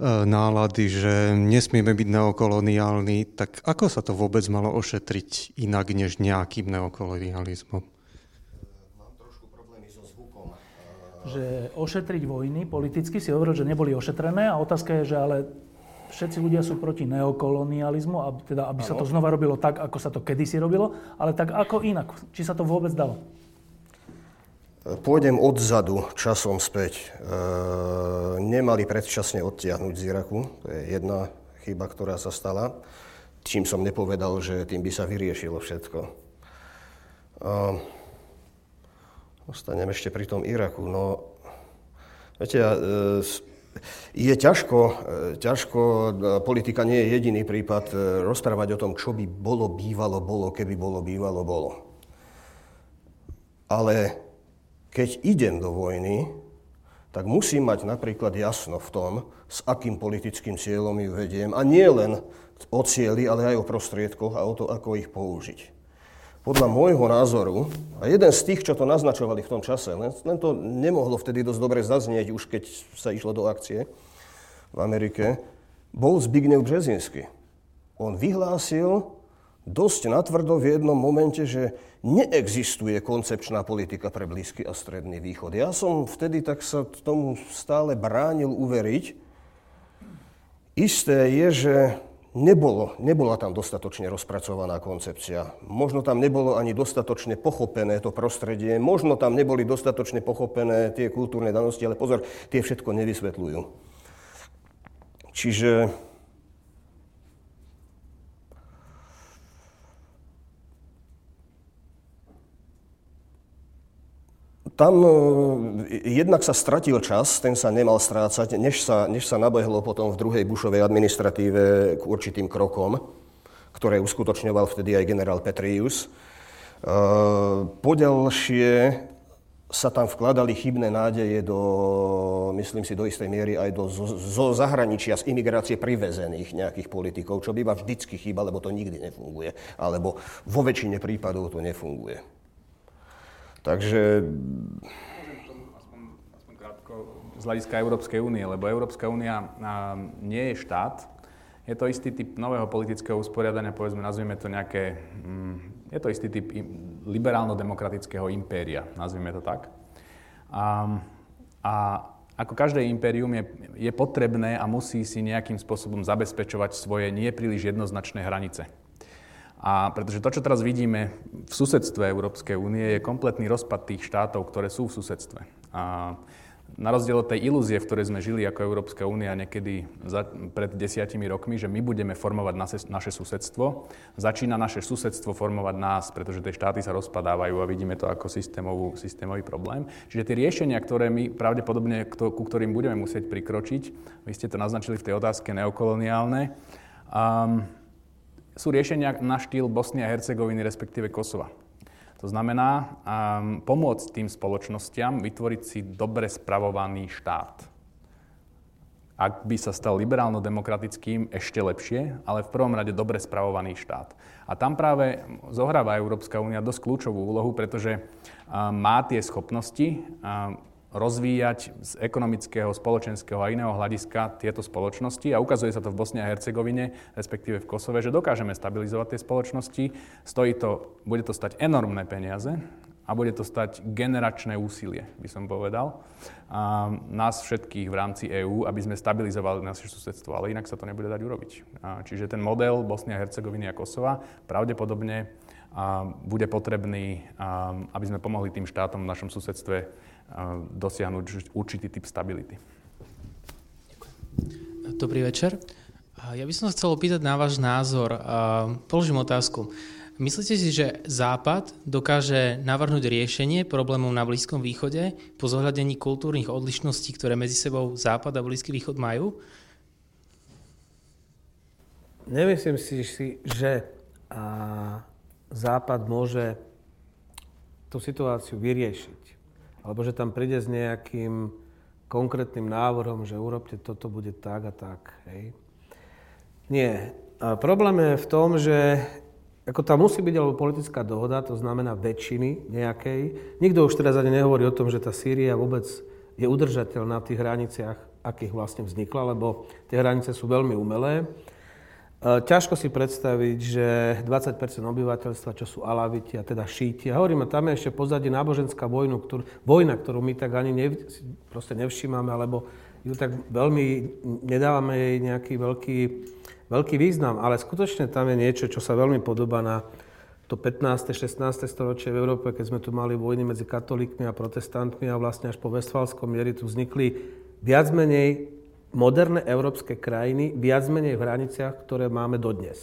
Speaker 6: nálady, že nesmieme byť neokoloniálni, tak ako sa to vôbec malo ošetriť inak než nejakým neokolonializmom?
Speaker 3: Mám trošku problémy so zvukom.
Speaker 1: Že ošetriť vojny politicky si hovoril, že neboli ošetrené a otázka je, že ale všetci ľudia sú proti neokolonializmu, a teda aby ano. sa to znova robilo tak, ako sa to kedysi robilo, ale tak ako inak. Či sa to vôbec dalo?
Speaker 3: Pôjdem odzadu, časom späť. E, nemali predčasne odtiahnuť z Iraku. To je jedna chyba, ktorá sa stala. Čím som nepovedal, že tým by sa vyriešilo všetko. E, ostanem ešte pri tom Iraku. No, viete, ja, e, je ťažko, e, ťažko, e, politika nie je jediný prípad, e, rozprávať o tom, čo by bolo, bývalo, bolo, keby bolo, bývalo, bolo. Ale keď idem do vojny, tak musím mať napríklad jasno v tom, s akým politickým cieľom ju vediem. A nie len o cieli, ale aj o prostriedkoch a o to, ako ich použiť podľa môjho názoru, a jeden z tých, čo to naznačovali v tom čase, len, len to nemohlo vtedy dosť dobre zaznieť, už keď sa išlo do akcie v Amerike, bol Zbigniew Březinsky. On vyhlásil dosť natvrdo v jednom momente, že neexistuje koncepčná politika pre Blízky a Stredný východ. Ja som vtedy tak sa tomu stále bránil uveriť. Isté je, že nebolo, nebola tam dostatočne rozpracovaná koncepcia. Možno tam nebolo ani dostatočne pochopené to prostredie, možno tam neboli dostatočne pochopené tie kultúrne danosti, ale pozor, tie všetko nevysvetľujú. Čiže Tam e, jednak sa stratil čas, ten sa nemal strácať, než sa, než sa nabehlo potom v druhej Bushovej administratíve k určitým krokom, ktoré uskutočňoval vtedy aj generál Petrius. E, poďalšie sa tam vkladali chybné nádeje do, myslím si, do istej miery aj do, zo zahraničia, z imigrácie privezených nejakých politikov, čo býva vždycky chyba, lebo to nikdy nefunguje. Alebo vo väčšine prípadov to nefunguje. Takže...
Speaker 4: Aspoň, krátko z hľadiska Európskej únie, lebo Európska únia nie je štát, je to istý typ nového politického usporiadania, povedzme, nazvime to nejaké, mm, je to istý typ liberálno-demokratického impéria, nazvime to tak. A, a ako každé impérium je, je potrebné a musí si nejakým spôsobom zabezpečovať svoje nepríliš jednoznačné hranice. A pretože to, čo teraz vidíme v susedstve Európskej únie, je kompletný rozpad tých štátov, ktoré sú v susedstve. A na rozdiel od tej ilúzie, v ktorej sme žili ako Európska únia niekedy za, pred desiatimi rokmi, že my budeme formovať naše, naše susedstvo, začína naše susedstvo formovať nás, pretože tie štáty sa rozpadávajú a vidíme to ako systémovú, systémový problém. Čiže tie riešenia, ktoré my pravdepodobne, ku ktorým budeme musieť prikročiť, vy ste to naznačili v tej otázke neokoloniálne, um, sú riešenia na štýl Bosny a Hercegoviny, respektíve Kosova. To znamená um, pomôcť tým spoločnostiam vytvoriť si dobre spravovaný štát. Ak by sa stal liberálno-demokratickým, ešte lepšie, ale v prvom rade dobre spravovaný štát. A tam práve zohráva Európska únia dosť kľúčovú úlohu, pretože um, má tie schopnosti um, rozvíjať z ekonomického, spoločenského a iného hľadiska tieto spoločnosti a ukazuje sa to v Bosne a Hercegovine, respektíve v Kosove, že dokážeme stabilizovať tie spoločnosti. Stojí to, bude to stať enormné peniaze a bude to stať generačné úsilie, by som povedal, a nás všetkých v rámci EÚ, aby sme stabilizovali naše susedstvo, ale inak sa to nebude dať urobiť. A čiže ten model Bosny a Hercegoviny a Kosova pravdepodobne a bude potrebný, aby sme pomohli tým štátom v našom susedstve dosiahnuť určitý typ stability.
Speaker 7: Dobrý večer. Ja by som sa chcel opýtať na váš názor. Položím otázku. Myslíte si, že Západ dokáže navrhnúť riešenie problémov na Blízkom východe po zohľadení kultúrnych odlišností, ktoré medzi sebou Západ a Blízky východ majú?
Speaker 2: Nemyslím si, že Západ môže tú situáciu vyriešiť. Alebo že tam príde s nejakým konkrétnym návrhom, že urobte toto, bude tak a tak. Hej. Nie. A problém je v tom, že ako tam musí byť alebo politická dohoda, to znamená väčšiny nejakej. Nikto už teraz ani nehovorí o tom, že tá Sýria vôbec je udržateľná v tých hraniciach, akých vlastne vznikla, lebo tie hranice sú veľmi umelé. E, ťažko si predstaviť, že 20% obyvateľstva, čo sú alaviti a teda šíti, a hovoríme, tam je ešte pozadí náboženská vojnu, ktorú, vojna, ktorú my tak ani nev, proste nevšímame, alebo ju tak veľmi nedávame jej nejaký veľký veľký význam, ale skutočne tam je niečo, čo sa veľmi podobá na to 15. 16. storočie v Európe, keď sme tu mali vojny medzi katolíkmi a protestantmi a vlastne až po Westfalskom miery tu vznikli viac menej moderné európske krajiny, viac menej v hraniciach, ktoré máme dodnes.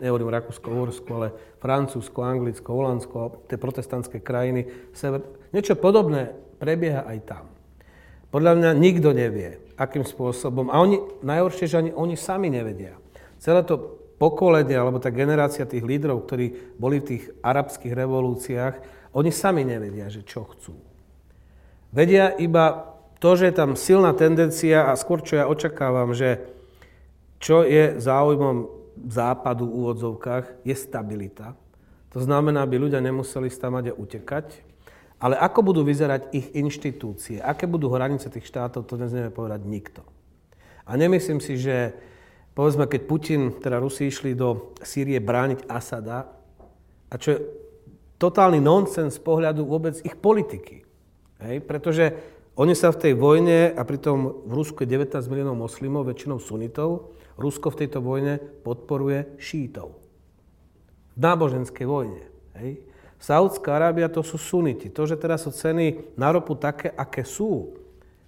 Speaker 2: Nehovorím Rakúsko, Uhorsko, ale Francúzsko, Anglicko, Holandsko, tie protestantské krajiny. Sever... Niečo podobné prebieha aj tam. Podľa mňa nikto nevie, akým spôsobom. A oni, najhoršie, že ani oni sami nevedia celé to pokolenie, alebo tá generácia tých lídrov, ktorí boli v tých arabských revolúciách, oni sami nevedia, že čo chcú. Vedia iba to, že je tam silná tendencia a skôr, čo ja očakávam, že čo je záujmom západu v úvodzovkách, je stabilita. To znamená, aby ľudia nemuseli stamať a utekať, ale ako budú vyzerať ich inštitúcie, aké budú hranice tých štátov, to dnes nevie povedať nikto. A nemyslím si, že povedzme, keď Putin, teda Rusi išli do Sýrie brániť Asada, a čo je totálny nonsens z pohľadu vôbec ich politiky. Hej? Pretože oni sa v tej vojne, a pritom v Rusku je 19 miliónov moslimov, väčšinou sunitov, Rusko v tejto vojne podporuje šítov. V náboženskej vojne. Hej? Saudská Arábia to sú suniti. To, že teraz sú ceny na ropu také, aké sú,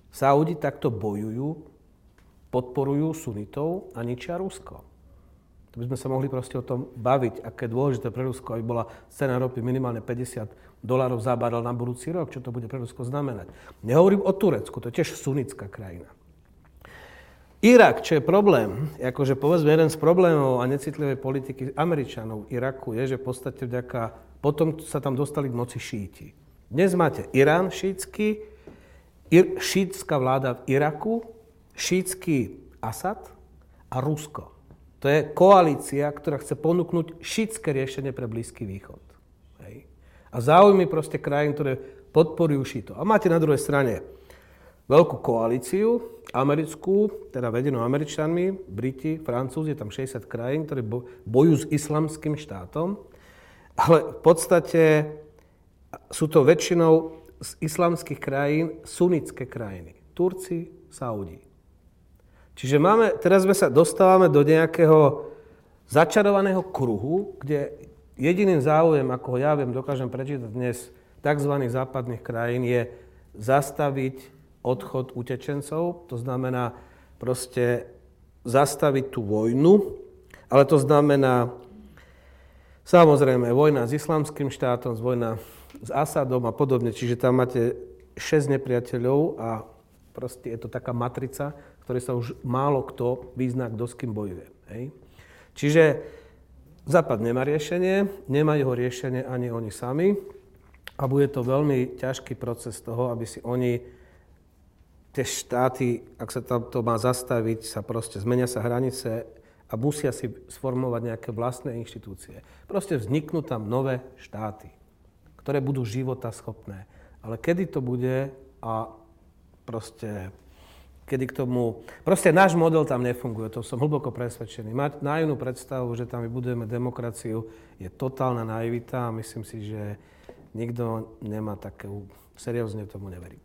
Speaker 2: Saudi takto bojujú podporujú sunitov a ničia Rusko. To by sme sa mohli proste o tom baviť, aké je dôležité pre Rusko, aby bola cena ropy minimálne 50 dolárov za barel na budúci rok, čo to bude pre Rusko znamenať. Nehovorím o Turecku, to je tiež sunická krajina. Irak, čo je problém, akože povedzme jeden z problémov a necitlivej politiky Američanov Iraku je, že v podstate vďaka, potom sa tam dostali k moci šíti. Dnes máte Irán šítsky, ir, šítska vláda v Iraku, šítsky Asad a Rusko. To je koalícia, ktorá chce ponúknuť šítske riešenie pre Blízky východ. A záujmy proste krajín, ktoré podporujú šito. A máte na druhej strane veľkú koalíciu, americkú, teda vedenú Američanmi, Briti, Francúzi, je tam 60 krajín, ktoré bojujú s islamským štátom, ale v podstate sú to väčšinou z islamských krajín sunnické krajiny. Turci, Saudi. Čiže máme, teraz sme sa dostávame do nejakého začarovaného kruhu, kde jediným záujem, ako ho ja viem, dokážem prečítať dnes tzv. západných krajín, je zastaviť odchod utečencov, to znamená proste zastaviť tú vojnu, ale to znamená samozrejme vojna s islamským štátom, vojna s Asadom a podobne, čiže tam máte 6 nepriateľov a proste je to taká matrica, ktoré sa už málo kto vyzná, kto s kým bojuje. Hej. Čiže Západ nemá riešenie, nemajú ho riešenie ani oni sami a bude to veľmi ťažký proces toho, aby si oni, tie štáty, ak sa tam to má zastaviť, sa proste zmenia sa hranice a musia si sformovať nejaké vlastné inštitúcie. Proste vzniknú tam nové štáty, ktoré budú života schopné. Ale kedy to bude a proste kedy k tomu... Proste náš model tam nefunguje, to som hlboko presvedčený. Mať naivnú predstavu, že tam vybudujeme demokraciu, je totálna naivita a myslím si, že nikto nemá takú... Seriózne tomu neverí.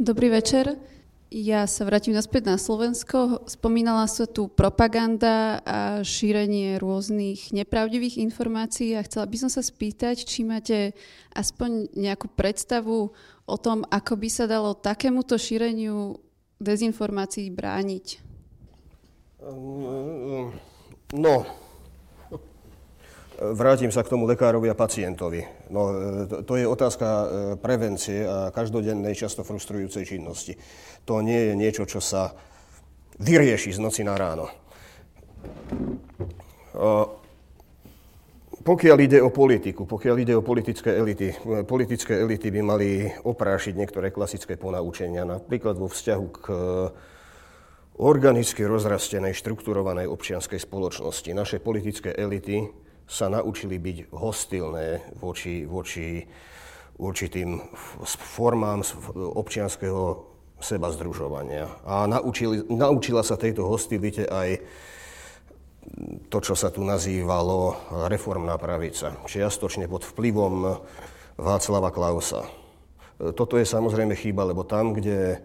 Speaker 8: Dobrý večer. Ja sa vrátim naspäť na Slovensko. Spomínala sa tu propaganda a šírenie rôznych nepravdivých informácií a chcela by som sa spýtať, či máte aspoň nejakú predstavu o tom, ako by sa dalo takémuto šíreniu dezinformácií brániť?
Speaker 3: No, Vrátim sa k tomu lekárovi a pacientovi. No, to, je otázka e, prevencie a každodennej, často frustrujúcej činnosti. To nie je niečo, čo sa vyrieši z noci na ráno. Pokiaľ ide o politiku, pokiaľ ide o politické elity, politické elity by mali oprášiť niektoré klasické ponaučenia, napríklad vo vzťahu k e, organicky rozrastenej, štrukturovanej občianskej spoločnosti. Naše politické elity sa naučili byť hostilné voči, voči určitým formám občianského seba združovania. A naučili, naučila sa tejto hostilite aj to, čo sa tu nazývalo reformná pravica, čiastočne pod vplyvom Václava Klausa. Toto je samozrejme chyba, lebo tam, kde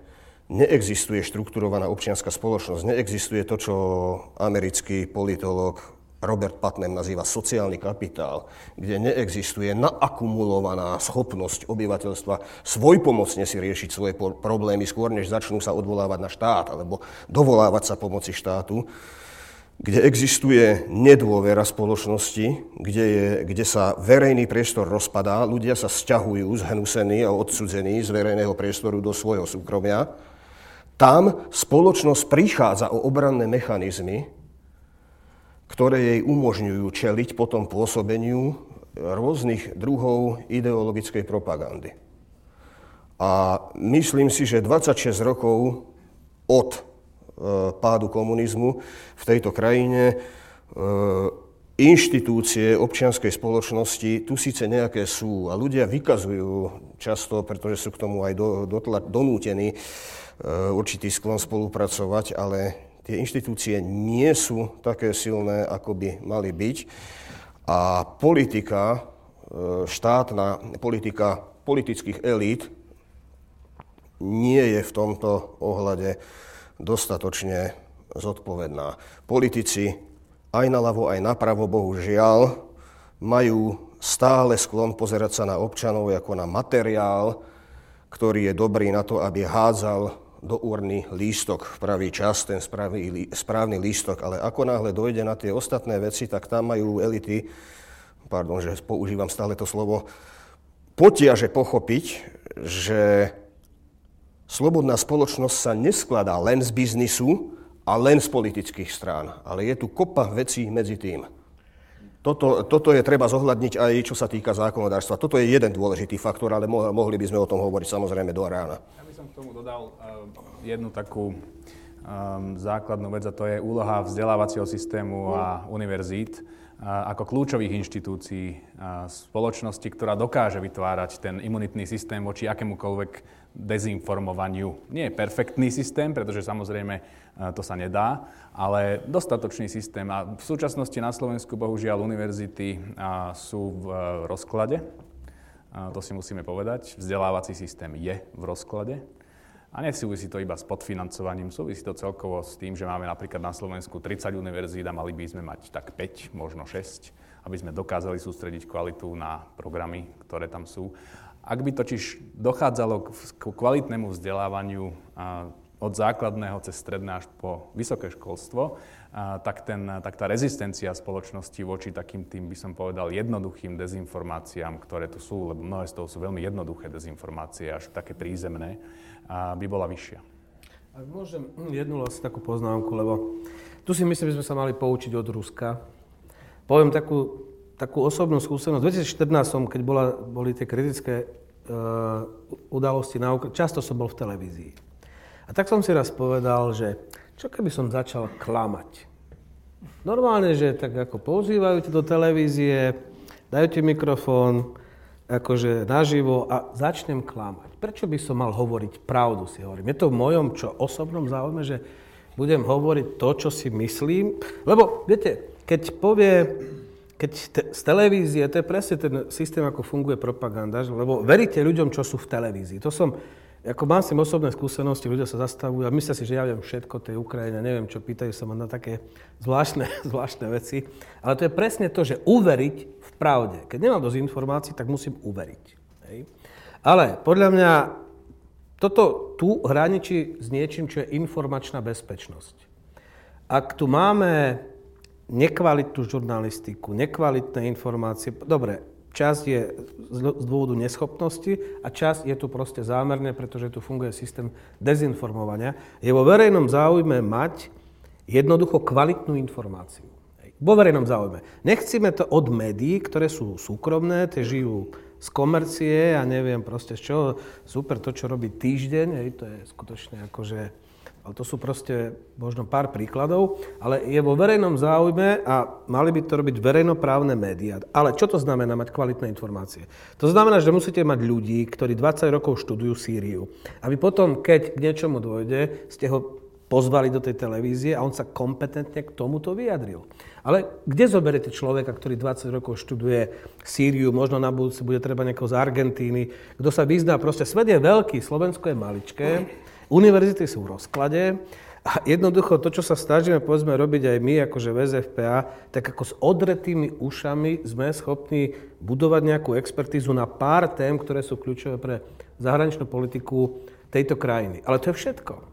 Speaker 3: neexistuje štrukturovaná občianská spoločnosť, neexistuje to, čo americký politolog Robert Putnam nazýva sociálny kapitál, kde neexistuje naakumulovaná schopnosť obyvateľstva svojpomocne si riešiť svoje problémy skôr, než začnú sa odvolávať na štát alebo dovolávať sa pomoci štátu, kde existuje nedôvera spoločnosti, kde, je, kde sa verejný priestor rozpadá, ľudia sa sťahujú zhnusení a odsudzení z verejného priestoru do svojho súkromia, tam spoločnosť prichádza o obranné mechanizmy, ktoré jej umožňujú čeliť potom pôsobeniu rôznych druhov ideologickej propagandy. A myslím si, že 26 rokov od pádu komunizmu v tejto krajine e, inštitúcie občianskej spoločnosti tu síce nejaké sú a ľudia vykazujú často, pretože sú k tomu aj do, do, donútení e, určitý sklon spolupracovať, ale tie inštitúcie nie sú také silné, ako by mali byť. A politika, štátna politika politických elít nie je v tomto ohľade dostatočne zodpovedná. Politici aj naľavo, aj napravo, bohužiaľ, majú stále sklon pozerať sa na občanov ako na materiál, ktorý je dobrý na to, aby hádzal do urny lístok v pravý čas, ten správny, správny lístok, ale ako náhle dojde na tie ostatné veci, tak tam majú elity, pardon, že používam stále to slovo, potiaže pochopiť, že slobodná spoločnosť sa neskladá len z biznisu a len z politických strán, ale je tu kopa vecí medzi tým. Toto, toto je treba zohľadniť aj čo sa týka zákonodárstva. Toto je jeden dôležitý faktor, ale mohli by sme o tom hovoriť samozrejme do rána
Speaker 4: som k tomu dodal uh, jednu takú um, základnú vec a to je úloha vzdelávacieho systému a univerzít uh, ako kľúčových inštitúcií uh, spoločnosti, ktorá dokáže vytvárať ten imunitný systém voči akémukoľvek dezinformovaniu. Nie je perfektný systém, pretože samozrejme to sa nedá, ale dostatočný systém. A v súčasnosti na Slovensku bohužiaľ univerzity sú v rozklade to si musíme povedať. Vzdelávací systém je v rozklade. A nesúvisí to iba s podfinancovaním, súvisí to celkovo s tým, že máme napríklad na Slovensku 30 univerzít a mali by sme mať tak 5, možno 6, aby sme dokázali sústrediť kvalitu na programy, ktoré tam sú. Ak by totiž dochádzalo k kvalitnému vzdelávaniu od základného cez stredné až po vysoké školstvo, tak, ten, tak tá rezistencia spoločnosti voči takým tým, by som povedal, jednoduchým dezinformáciám, ktoré tu sú, lebo mnohé z toho sú veľmi jednoduché dezinformácie, až také prízemné, by bola vyššia.
Speaker 2: Ak môžem jednu vlastne takú poznámku, lebo tu si myslím, že sme sa mali poučiť od Ruska. Poviem takú, takú osobnú skúsenosť. V 2014 som, keď bola, boli tie kritické uh, udalosti na Ukra- často som bol v televízii. A tak som si raz povedal, že čo keby som začal klamať? Normálne, že tak ako pozývajú do televízie, dajú ti mikrofón, akože naživo a začnem klamať. Prečo by som mal hovoriť pravdu, si hovorím. Je to v mojom čo osobnom záujme, že budem hovoriť to, čo si myslím. Lebo, viete, keď povie, keď te, z televízie, to je presne ten systém, ako funguje propaganda, lebo veríte ľuďom, čo sú v televízii. To som, ako mám si osobné skúsenosti, ľudia sa zastavujú a myslia si, že ja viem všetko tej Ukrajine, neviem čo, pýtajú sa ma na také zvláštne, [laughs] zvláštne veci. Ale to je presne to, že uveriť v pravde. Keď nemám dosť informácií, tak musím uveriť. Hej. Ale podľa mňa toto tu hraničí s niečím, čo je informačná bezpečnosť. ak tu máme nekvalitnú žurnalistiku, nekvalitné informácie, dobre, časť je z dôvodu neschopnosti a časť je tu proste zámerné, pretože tu funguje systém dezinformovania. Je vo verejnom záujme mať jednoducho kvalitnú informáciu. Vo verejnom záujme. Nechcíme to od médií, ktoré sú súkromné, tie žijú z komercie a neviem proste z čoho. Super to, čo robí týždeň, hej, to je skutočne akože... Ale to sú proste možno pár príkladov, ale je vo verejnom záujme a mali by to robiť verejnoprávne médiá. Ale čo to znamená mať kvalitné informácie? To znamená, že musíte mať ľudí, ktorí 20 rokov študujú Sýriu. Aby potom, keď k niečomu dôjde, ste ho pozvali do tej televízie a on sa kompetentne k tomuto vyjadril. Ale kde zoberete človeka, ktorý 20 rokov študuje Sýriu, možno na budúce bude treba niekoho z Argentíny, kto sa vyzná, proste svet je veľký, Slovensko je maličké, univerzity sú v rozklade a jednoducho to, čo sa snažíme povedzme robiť aj my, akože v SFPA, tak ako s odretými ušami sme schopní budovať nejakú expertízu na pár tém, ktoré sú kľúčové pre zahraničnú politiku tejto krajiny. Ale to je všetko.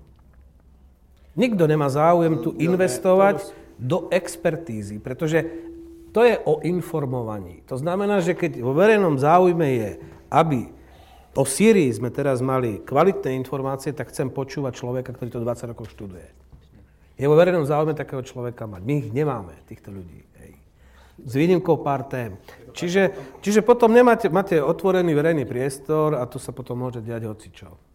Speaker 2: Nikto nemá záujem tu investovať do expertízy, pretože to je o informovaní. To znamená, že keď vo verejnom záujme je, aby o Sýrii sme teraz mali kvalitné informácie, tak chcem počúvať človeka, ktorý to 20 rokov študuje. Je vo verejnom záujme takého človeka mať. My ich nemáme, týchto ľudí. Hej. S výnimkou pár tém. Čiže, čiže potom nemáte, máte otvorený verejný priestor a tu sa potom môže diať hocičo.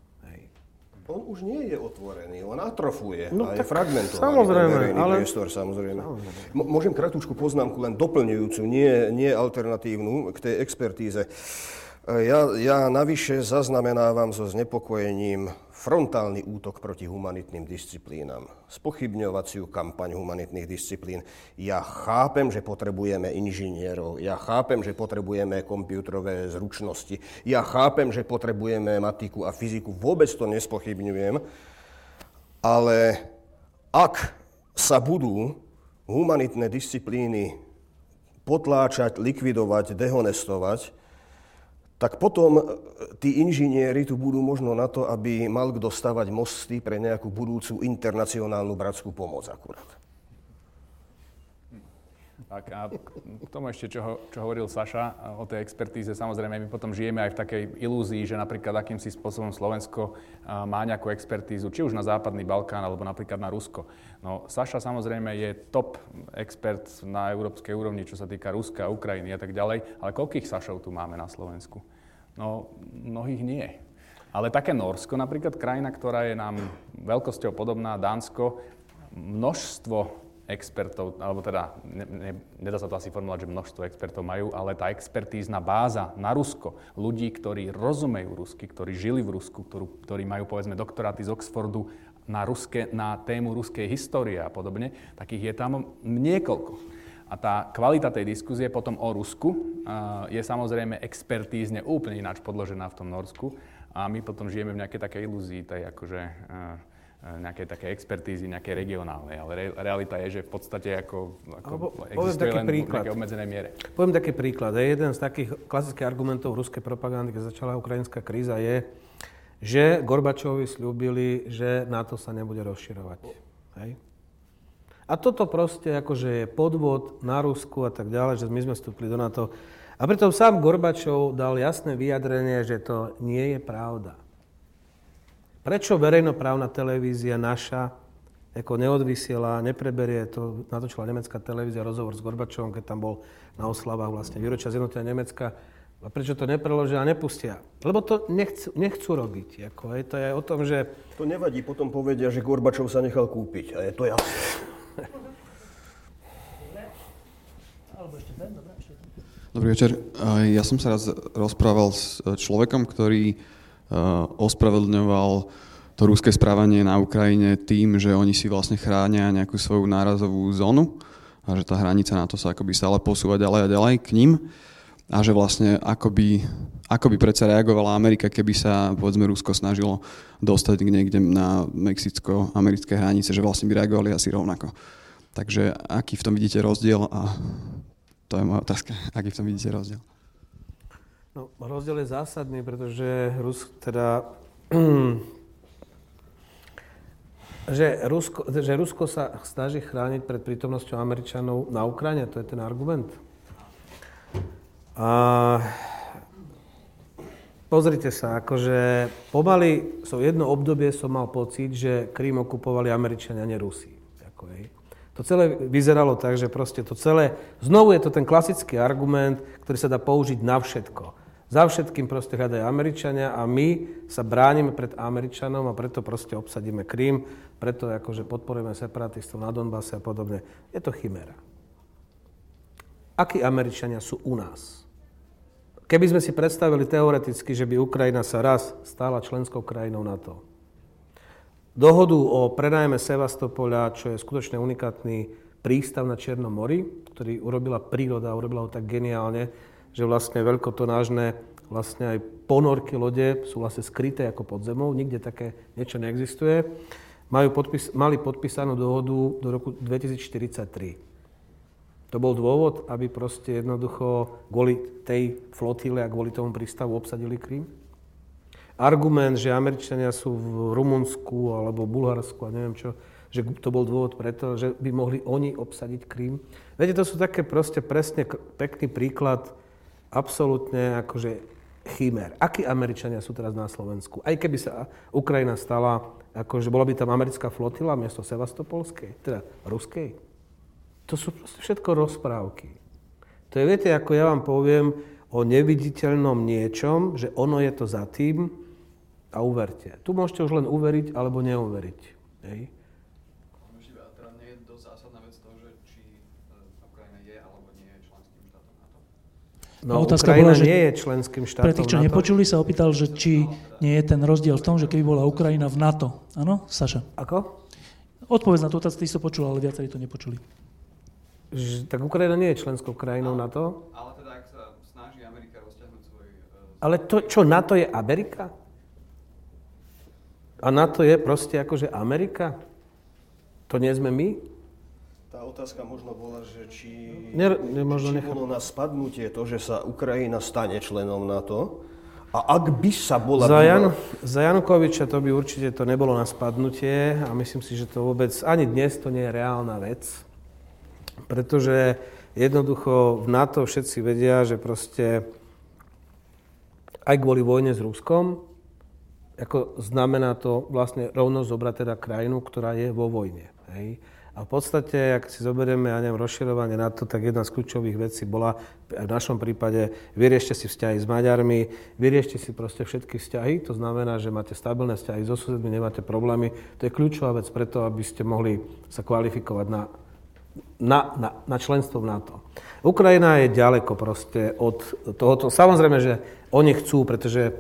Speaker 3: On už nie je otvorený, on atrofuje
Speaker 2: no,
Speaker 3: a je fragmentovaný.
Speaker 2: Samozrejme,
Speaker 3: ale... priestor, samozrejme. samozrejme. môžem kratučku poznámku, len doplňujúcu, nie, nie alternatívnu k tej expertíze. Ja, ja navyše zaznamenávam so znepokojením frontálny útok proti humanitným disciplínam, spochybňovaciu kampaň humanitných disciplín. Ja chápem, že potrebujeme inžinierov, ja chápem, že potrebujeme počítačové zručnosti, ja chápem, že potrebujeme matiku a fyziku, vôbec to nespochybňujem, ale ak sa budú humanitné disciplíny potláčať, likvidovať, dehonestovať, tak potom e, tí inžinieri tu budú možno na to, aby mal kto stavať mosty pre nejakú budúcu internacionálnu bratskú pomoc akurát.
Speaker 4: Tak a k tomu ešte, čo, čo hovoril Saša o tej expertíze, samozrejme my potom žijeme aj v takej ilúzii, že napríklad akýmsi spôsobom Slovensko má nejakú expertízu, či už na západný Balkán, alebo napríklad na Rusko. No Saša samozrejme je top expert na európskej úrovni, čo sa týka Ruska, Ukrajiny a tak ďalej, ale koľkých Sašov tu máme na Slovensku? No mnohých nie. Ale také Norsko, napríklad krajina, ktorá je nám veľkosťou podobná, Dánsko, množstvo expertov, alebo teda, ne, ne, nedá sa to asi formulovať, že množstvo expertov majú, ale tá expertízna báza na Rusko, ľudí, ktorí rozumejú rusky, ktorí žili v Rusku, ktorú, ktorí majú povedzme doktoráty z Oxfordu na, ruské, na tému ruskej histórie a podobne, takých je tam niekoľko. A tá kvalita tej diskuzie potom o Rusku uh, je samozrejme expertízne úplne ináč podložená v tom Norsku a my potom žijeme v nejakej takej ilúzii, tej akože uh, E, nejakej také expertízy, nejakej regionálnej, ale re, realita je, že v podstate ako, ako existuje len príklad. v obmedzenej miere.
Speaker 2: Poviem taký príklad. Jeden z takých klasických argumentov ruskej propagandy, keď začala ukrajinská kríza, je, že Gorbačovi slúbili, že NATO sa nebude rozširovať. Hej? A toto proste akože je podvod na Rusku a tak ďalej, že my sme vstúpili do NATO. A preto sám Gorbačov dal jasné vyjadrenie, že to nie je pravda. Prečo verejnoprávna televízia naša ako neodvysiela, nepreberie to, natočila nemecká televízia rozhovor s Gorbačovom, keď tam bol na oslavách vlastne výročia zjednotenia Nemecka. A prečo to nepreložia a nepustia? Lebo to nechcú, nechcú robiť. Ako, je to je o tom, že...
Speaker 3: To nevadí, potom povedia, že Gorbačov sa nechal kúpiť. A je to jasné.
Speaker 9: Dobrý večer. Ja som sa raz rozprával s človekom, ktorý ospravedlňoval to ruské správanie na Ukrajine tým, že oni si vlastne chránia nejakú svoju nárazovú zónu a že tá hranica na to sa akoby stále posúva ďalej a ďalej k ním a že vlastne akoby, akoby predsa reagovala Amerika, keby sa povedzme Rusko snažilo dostať niekde na mexicko-americké hranice, že vlastne by reagovali asi rovnako. Takže aký v tom vidíte rozdiel a to je moja otázka, aký v tom vidíte rozdiel?
Speaker 2: No, rozdiel je zásadný, pretože Rus, teda [clears throat] Že Rusko, že Rusko sa snaží chrániť pred prítomnosťou Američanov na Ukrajine, to je ten argument. A pozrite sa, akože pomaly, so jedno obdobie som mal pocit, že Krím okupovali Američania, nie Rusi. Ako, hej. To celé vyzeralo tak, že proste to celé, znovu je to ten klasický argument, ktorý sa dá použiť na všetko. Za všetkým proste hľadajú Američania a my sa bránime pred Američanom a preto proste obsadíme Krím, preto akože podporujeme separatistov na Donbase a podobne. Je to chimera. Akí Američania sú u nás? Keby sme si predstavili teoreticky, že by Ukrajina sa raz stala členskou krajinou NATO, dohodu o prenajme Sevastopoľa, čo je skutočne unikátny prístav na Čiernom mori, ktorý urobila príroda, urobila ho tak geniálne, že vlastne veľkotonážne vlastne aj ponorky lode sú vlastne skryté ako pod zemou, nikde také niečo neexistuje. Majú podpis, mali podpísanú dohodu do roku 2043. To bol dôvod, aby proste jednoducho kvôli tej flotile a kvôli tomu prístavu obsadili Krím? argument, že Američania sú v Rumunsku alebo Bulharsku a neviem čo, že to bol dôvod preto, že by mohli oni obsadiť Krím. Viete, to sú také proste presne pekný príklad absolútne akože chimer. Akí Američania sú teraz na Slovensku? Aj keby sa Ukrajina stala, akože bola by tam americká flotila miesto Sevastopolskej, teda ruskej. To sú všetko rozprávky. To je, viete, ako ja vám poviem o neviditeľnom niečom, že ono je to za tým, a uverte. Tu môžete už len uveriť alebo neuveriť. Hej.
Speaker 9: Teda nie je dosť zásadná vec toho, že či e, Ukrajina je alebo nie je členským štátom NATO?
Speaker 2: No, otázka Ukrajina bola, že nie je členským štátom
Speaker 1: Pre tých, čo NATO. nepočuli, sa opýtal, že či nie je ten rozdiel v tom, že keby bola Ukrajina v NATO. Áno, Saša?
Speaker 2: Ako?
Speaker 1: Odpovedz na tú otázku, ty si to počul, ale viacerí to nepočuli.
Speaker 2: Ž, tak Ukrajina nie je členskou krajinou
Speaker 9: ale,
Speaker 2: NATO.
Speaker 9: Ale teda, ak sa snaží Amerika rozťahnuť svoj... Uh...
Speaker 2: Ale to, čo NATO je Amerika? A na to je proste akože Amerika? To nie sme my?
Speaker 3: Tá otázka možno bola, že či,
Speaker 2: ne, ne, možno
Speaker 3: či bolo na spadnutie to, že sa Ukrajina stane členom NATO. A ak by sa bola...
Speaker 2: Za, Jan, za Janukoviča to by určite to nebolo na spadnutie a myslím si, že to vôbec ani dnes to nie je reálna vec. Pretože jednoducho v NATO všetci vedia, že proste aj kvôli vojne s Ruskom, ako znamená to vlastne rovno zobrať teda krajinu, ktorá je vo vojne. Hej. A v podstate, ak si zoberieme, ja neviem, rozširovanie na to, tak jedna z kľúčových vecí bola v našom prípade vyriešte si vzťahy s Maďarmi, vyriešte si proste všetky vzťahy, to znamená, že máte stabilné vzťahy so susedmi, nemáte problémy. To je kľúčová vec preto, aby ste mohli sa kvalifikovať na, na, na, na členstvo v NATO. Ukrajina je ďaleko proste od tohoto. Samozrejme, že oni chcú, pretože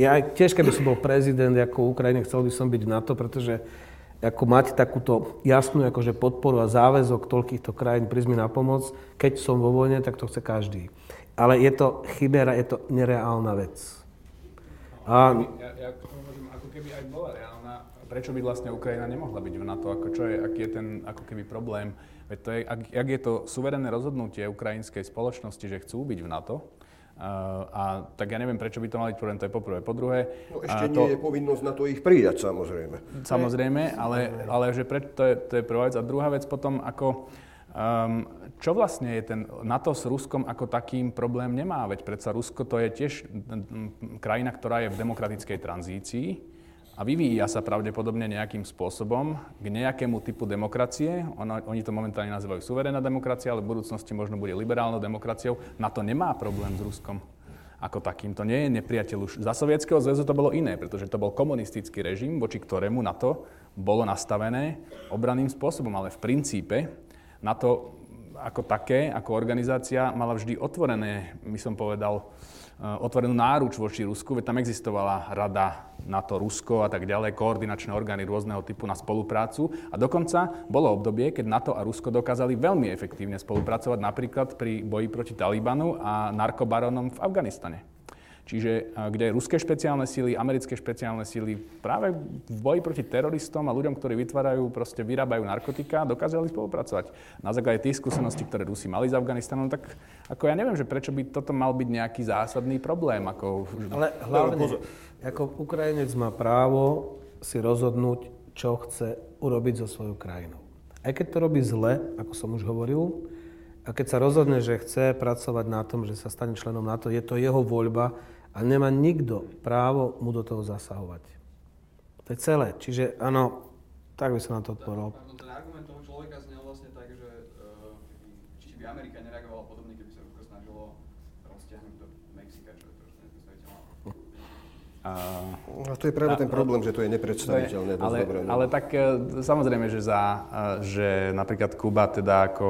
Speaker 2: ja tiež, keby som bol prezident ako Ukrajiny, chcel by som byť v NATO, pretože ako mať takúto jasnú akože podporu a záväzok toľkýchto krajín prísť na pomoc, keď som vo vojne, tak to chce každý. Ale je to chybera, je to nereálna vec.
Speaker 4: A... Ja, ja hovorím, ako keby aj bola reálna, prečo by vlastne Ukrajina nemohla byť v NATO? Ako, čo je, aký je ten ako keby problém? Veď to je, ak, ak je to suverénne rozhodnutie ukrajinskej spoločnosti, že chcú byť v NATO, a tak ja neviem, prečo by to mali problém, to je poprvé. Po druhé...
Speaker 3: No ešte to, nie je povinnosť na to ich prijať, samozrejme.
Speaker 4: Samozrejme, ale, ale že pre, to, je, to je prvá vec. A druhá vec potom, ako... Um, čo vlastne je ten NATO s Ruskom ako takým problém nemá? Veď predsa Rusko to je tiež krajina, ktorá je v demokratickej tranzícii a vyvíja sa pravdepodobne nejakým spôsobom k nejakému typu demokracie. Ono, oni to momentálne nazývajú suverénna demokracia, ale v budúcnosti možno bude liberálnou demokraciou. Na to nemá problém s Ruskom ako takým. To nie je nepriateľ už. Za Sovietskeho zväzu to bolo iné, pretože to bol komunistický režim, voči ktorému na to bolo nastavené obraným spôsobom. Ale v princípe na to ako také, ako organizácia mala vždy otvorené, my som povedal, Eh, otvorenú náruč voči Rusku, veď tam existovala rada NATO, Rusko a tak ďalej, koordinačné orgány rôzneho typu na spoluprácu. A dokonca bolo obdobie, keď NATO a Rusko dokázali veľmi efektívne spolupracovať napríklad pri boji proti Talibanu a narkobaronom v Afganistane. Čiže kde ruské špeciálne síly, americké špeciálne síly práve v boji proti teroristom a ľuďom, ktorí vytvárajú, proste vyrábajú narkotika, dokázali spolupracovať. Na základe tých skúseností, ktoré Rusi mali s Afganistanom, tak ako ja neviem, že prečo by toto mal byť nejaký zásadný problém. Ako...
Speaker 2: Ale hlavne, ako Ukrajinec má právo si rozhodnúť, čo chce urobiť so svojou krajinou. Aj keď to robí zle, ako som už hovoril, a keď sa rozhodne, že chce pracovať na tom, že sa stane členom NATO, je to jeho voľba a nemá nikto právo mu do toho zasahovať. To je celé. Čiže áno, tak by som na to odpovedal.
Speaker 9: Ten argument toho človeka znel vlastne tak, že uh, či by Amerika nereagovala podobne, keby sa Rusko snažilo roztiahnuť do Mexika, čo je to nepredstaviteľné.
Speaker 3: A to je práve ten problém, že to je nepredstaviteľné. dosť
Speaker 4: ale,
Speaker 3: dobre, no.
Speaker 4: ale tak e, samozrejme, že, za, e, že napríklad Kuba teda ako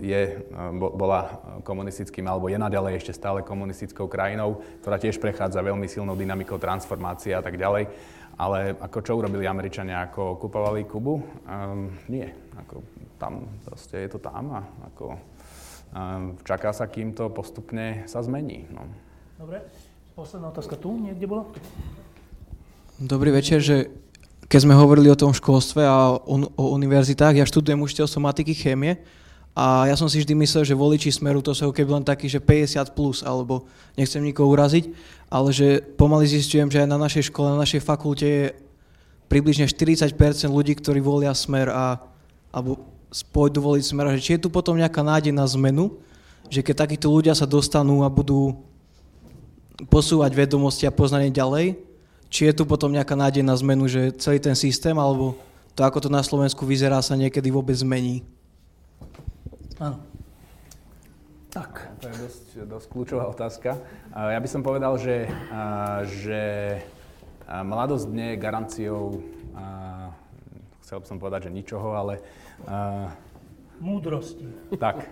Speaker 4: je, e, bo- bola komunistickým, alebo je naďalej ešte stále komunistickou krajinou, ktorá tiež prechádza veľmi silnou dynamikou transformácie a tak ďalej. Ale ako čo urobili Američania, ako okupovali Kubu? Um, nie. Ako tam proste je to tam a ako um, čaká sa, kým to postupne sa zmení. No.
Speaker 1: Dobre. Posledná otázka tu niekde bola?
Speaker 10: Dobrý večer, že keď sme hovorili o tom školstve a o, univerzitách, ja študujem učiteľ somatiky, chémie a ja som si vždy myslel, že voliči Smeru to sú keby len takí, že 50 plus, alebo nechcem nikoho uraziť, ale že pomaly zistujem, že aj na našej škole, na našej fakulte je približne 40% ľudí, ktorí volia Smer a, alebo pôjdu voliť Smer. Že či je tu potom nejaká nádej na zmenu, že keď takíto ľudia sa dostanú a budú posúvať vedomosti a poznanie ďalej, či je tu potom nejaká nádej na zmenu, že celý ten systém, alebo to, ako to na Slovensku vyzerá, sa niekedy vôbec zmení?
Speaker 1: Áno. Tak.
Speaker 4: To je dosť, dosť kľúčová otázka. Ja by som povedal, že, že mladosť nie je garanciou, chcel by som povedať, že ničoho, ale
Speaker 1: Múdrosti.
Speaker 4: tak,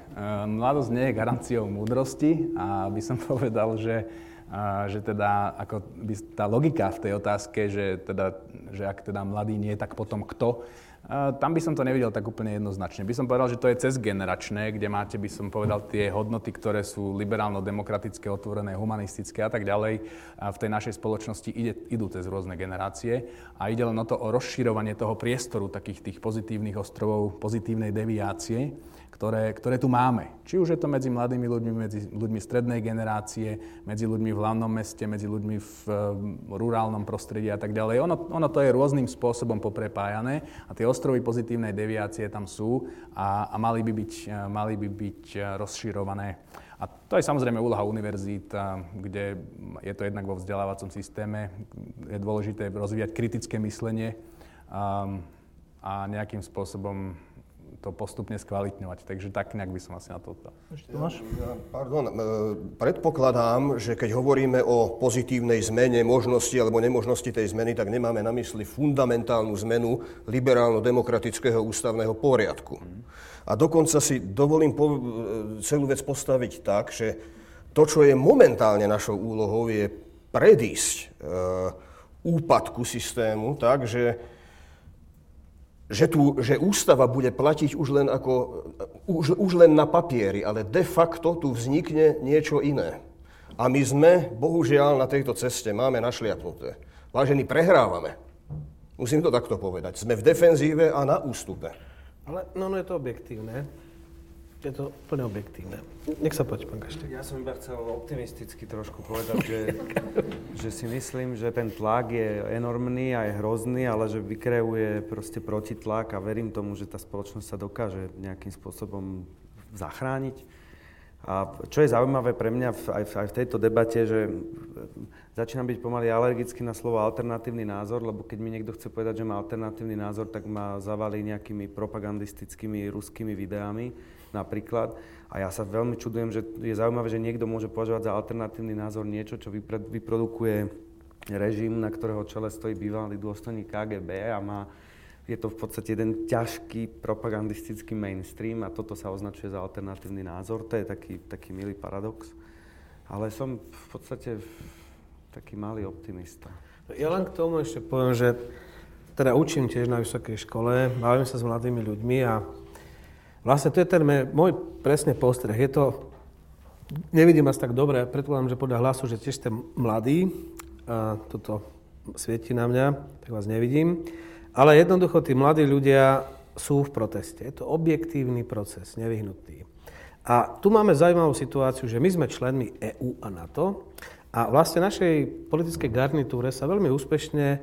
Speaker 4: mladosť nie je garanciou múdrosti a by som [laughs] povedal, že, a, že teda ako by tá logika v tej otázke, že, teda, že ak teda mladý nie, tak potom kto, a tam by som to nevidel tak úplne jednoznačne. By som povedal, že to je cezgeneračné, kde máte, by som povedal, tie hodnoty, ktoré sú liberálno-demokratické, otvorené, humanistické a tak ďalej. A v tej našej spoločnosti ide, idú cez rôzne generácie a ide len o to o rozširovanie toho priestoru takých tých pozitívnych ostrovov, pozitívnej deviácie, ktoré, ktoré tu máme. Či už je to medzi mladými ľuďmi, medzi ľuďmi strednej generácie, medzi ľuďmi v hlavnom meste, medzi ľuďmi v e, rurálnom prostredí a tak ďalej. Ono, ono to je rôznym spôsobom poprepájané a tie ostrovy pozitívnej deviácie tam sú a, a mali, by byť, e, mali by byť e, rozširované. A to je samozrejme úloha univerzít, kde je to jednak vo vzdelávacom systéme. Je dôležité rozvíjať kritické myslenie a, a nejakým spôsobom to postupne skvalitňovať. Takže tak nejak by som asi na to odpovedal.
Speaker 1: Tomáš?
Speaker 3: Ja, Pardon, e, predpokladám, že keď hovoríme o pozitívnej zmene možnosti alebo nemožnosti tej zmeny, tak nemáme na mysli fundamentálnu zmenu liberálno-demokratického ústavného poriadku. A dokonca si dovolím po- celú vec postaviť tak, že to, čo je momentálne našou úlohou, je predísť e, úpadku systému, tak, že tu, že ústava bude platiť už len, ako, už, už len na papieri, ale de facto tu vznikne niečo iné. A my sme, bohužiaľ, na tejto ceste máme našliapnuté. Vážení, prehrávame. Musím to takto povedať. Sme v defenzíve a na ústupe.
Speaker 2: Ale no, no je to objektívne. Je to úplne objektívne. Nech sa poď, pán Kaštek.
Speaker 5: Ja som iba chcel optimisticky trošku povedať, že, [laughs] že si myslím, že ten tlak je enormný a je hrozný, ale že vykreuje proste protitlak a verím tomu, že tá spoločnosť sa dokáže nejakým spôsobom zachrániť. A čo je zaujímavé pre mňa v, aj, v, aj v tejto debate, že začínam byť pomaly alergický na slovo alternatívny názor, lebo keď mi niekto chce povedať, že má alternatívny názor, tak ma zavalí nejakými propagandistickými ruskými videami napríklad. A ja sa veľmi čudujem, že je zaujímavé, že niekto môže považovať za alternatívny názor niečo, čo vyprodukuje režim, na ktorého čele stojí bývalý dôstojník KGB a má je to v podstate jeden ťažký propagandistický mainstream a toto sa označuje za alternatívny názor. To je taký, taký milý paradox. Ale som v podstate taký malý optimista.
Speaker 2: Ja len k tomu ešte poviem, že teda učím tiež na vysokej škole, bavím sa s mladými ľuďmi a vlastne to je ten môj presne postreh. Je to, nevidím vás tak dobre, predpokladám, že podľa hlasu, že tiež ste mladí, a toto svieti na mňa, tak vás nevidím. Ale jednoducho tí mladí ľudia sú v proteste. Je to objektívny proces, nevyhnutý. A tu máme zaujímavú situáciu, že my sme členmi EÚ a NATO a vlastne našej politickej garnitúre sa veľmi úspešne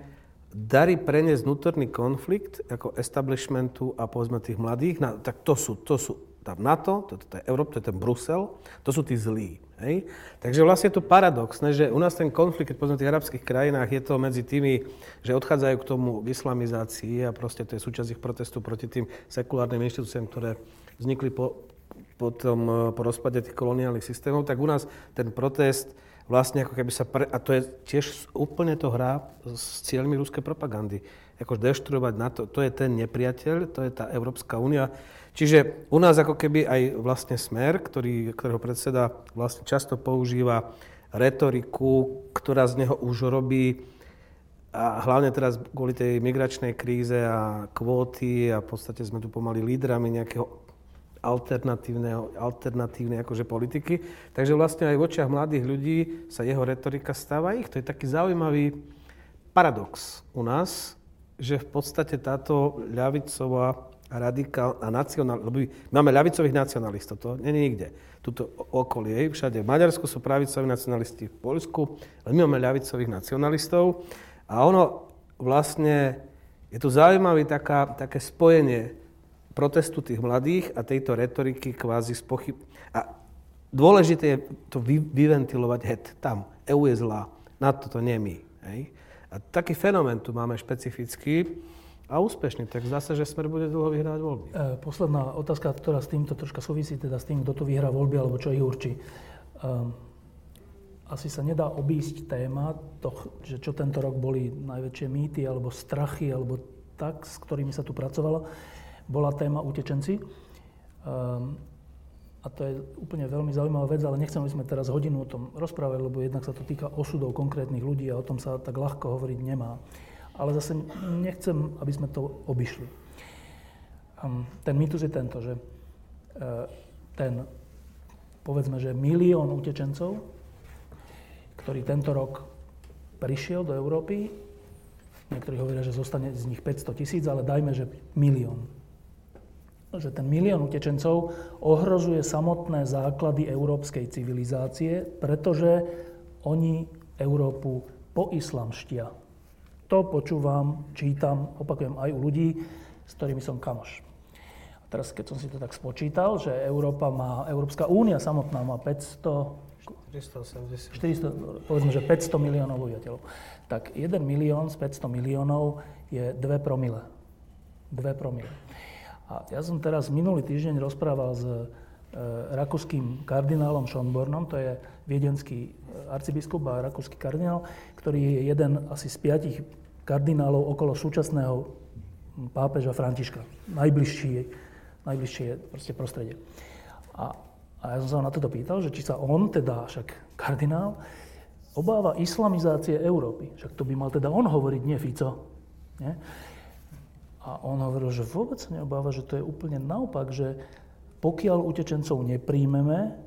Speaker 2: darí preniesť vnútorný konflikt ako establishmentu a povedzme tých mladých, na, tak to sú, to sú tam NATO, to, to, je Európa, to je ten Brusel, to sú tí zlí. Hej? Takže vlastne je to paradoxné, že u nás ten konflikt, keď povedzme v tých arabských krajinách, je to medzi tými, že odchádzajú k tomu k islamizácii a proste to je súčasť ich protestu proti tým sekulárnym inštitúciám, ktoré vznikli po, po, tom, po rozpade tých koloniálnych systémov, tak u nás ten protest vlastne ako keby sa... Pre, a to je tiež úplne to hrá s cieľmi ruskej propagandy. Ako deštruovať na to, je ten nepriateľ, to je tá Európska únia. Čiže u nás ako keby aj vlastne smer, ktorý, ktorého predseda vlastne často používa retoriku, ktorá z neho už robí a hlavne teraz kvôli tej migračnej kríze a kvóty a v podstate sme tu pomaly lídrami nejakého alternatívnej akože politiky. Takže vlastne aj v očiach mladých ľudí sa jeho retorika stáva ich. To je taký zaujímavý paradox u nás, že v podstate táto ľavicová radikál a nacionál, lebo máme ľavicových nacionalistov, to nie je nikde. Tuto okolie, všade v Maďarsku sú pravicoví nacionalisti, v Polsku, ale my máme ľavicových nacionalistov a ono vlastne, je tu zaujímavé taká, také spojenie protestu tých mladých a tejto retoriky kvázi spochyb... A dôležité je to vy, vyventilovať het tam. EU je zlá. Na to nie my. Hej? A taký fenomén tu máme špecifický a úspešný. Tak zdá sa, že Smer bude dlho vyhrávať voľby.
Speaker 1: E, posledná otázka, ktorá s týmto troška súvisí, teda s tým, kto tu vyhrá voľby alebo čo ich určí. E, asi sa nedá obísť téma, to, že čo tento rok boli najväčšie mýty alebo strachy alebo tak, s ktorými sa tu pracovalo bola téma utečenci. Um, a to je úplne veľmi zaujímavá vec, ale nechcem, aby sme teraz hodinu o tom rozprávali, lebo jednak sa to týka osudov konkrétnych ľudí a o tom sa tak ľahko hovoriť nemá. Ale zase nechcem, aby sme to obišli. Um, ten mýtus je tento, že uh, ten, povedzme, že milión utečencov, ktorý tento rok prišiel do Európy, niektorí hovoria, že zostane z nich 500 tisíc, ale dajme, že milión že ten milión utečencov ohrozuje samotné základy európskej civilizácie, pretože oni Európu poislamštia. To počúvam, čítam, opakujem aj u ľudí, s ktorými som kamoš. A teraz, keď som si to tak spočítal, že Európa má, Európska únia samotná má 500 480. 400, povedzme, že 500 miliónov obyvateľov. Tak 1 milión z 500 miliónov je 2 promile. 2 promile. A ja som teraz minulý týždeň rozprával s e, rakúskym kardinálom Schonbornom, to je viedenský e, arcibiskup a rakúsky kardinál, ktorý je jeden asi z piatich kardinálov okolo súčasného pápeža Františka. Najbližšie, najbližšie proste prostredie. A, a ja som sa na toto pýtal, že či sa on, teda však kardinál, obáva islamizácie Európy. Však to by mal teda on hovoriť, nie Fico. Nie? A on hovoril, že vôbec sa neobáva, že to je úplne naopak, že pokiaľ utečencov nepríjmeme,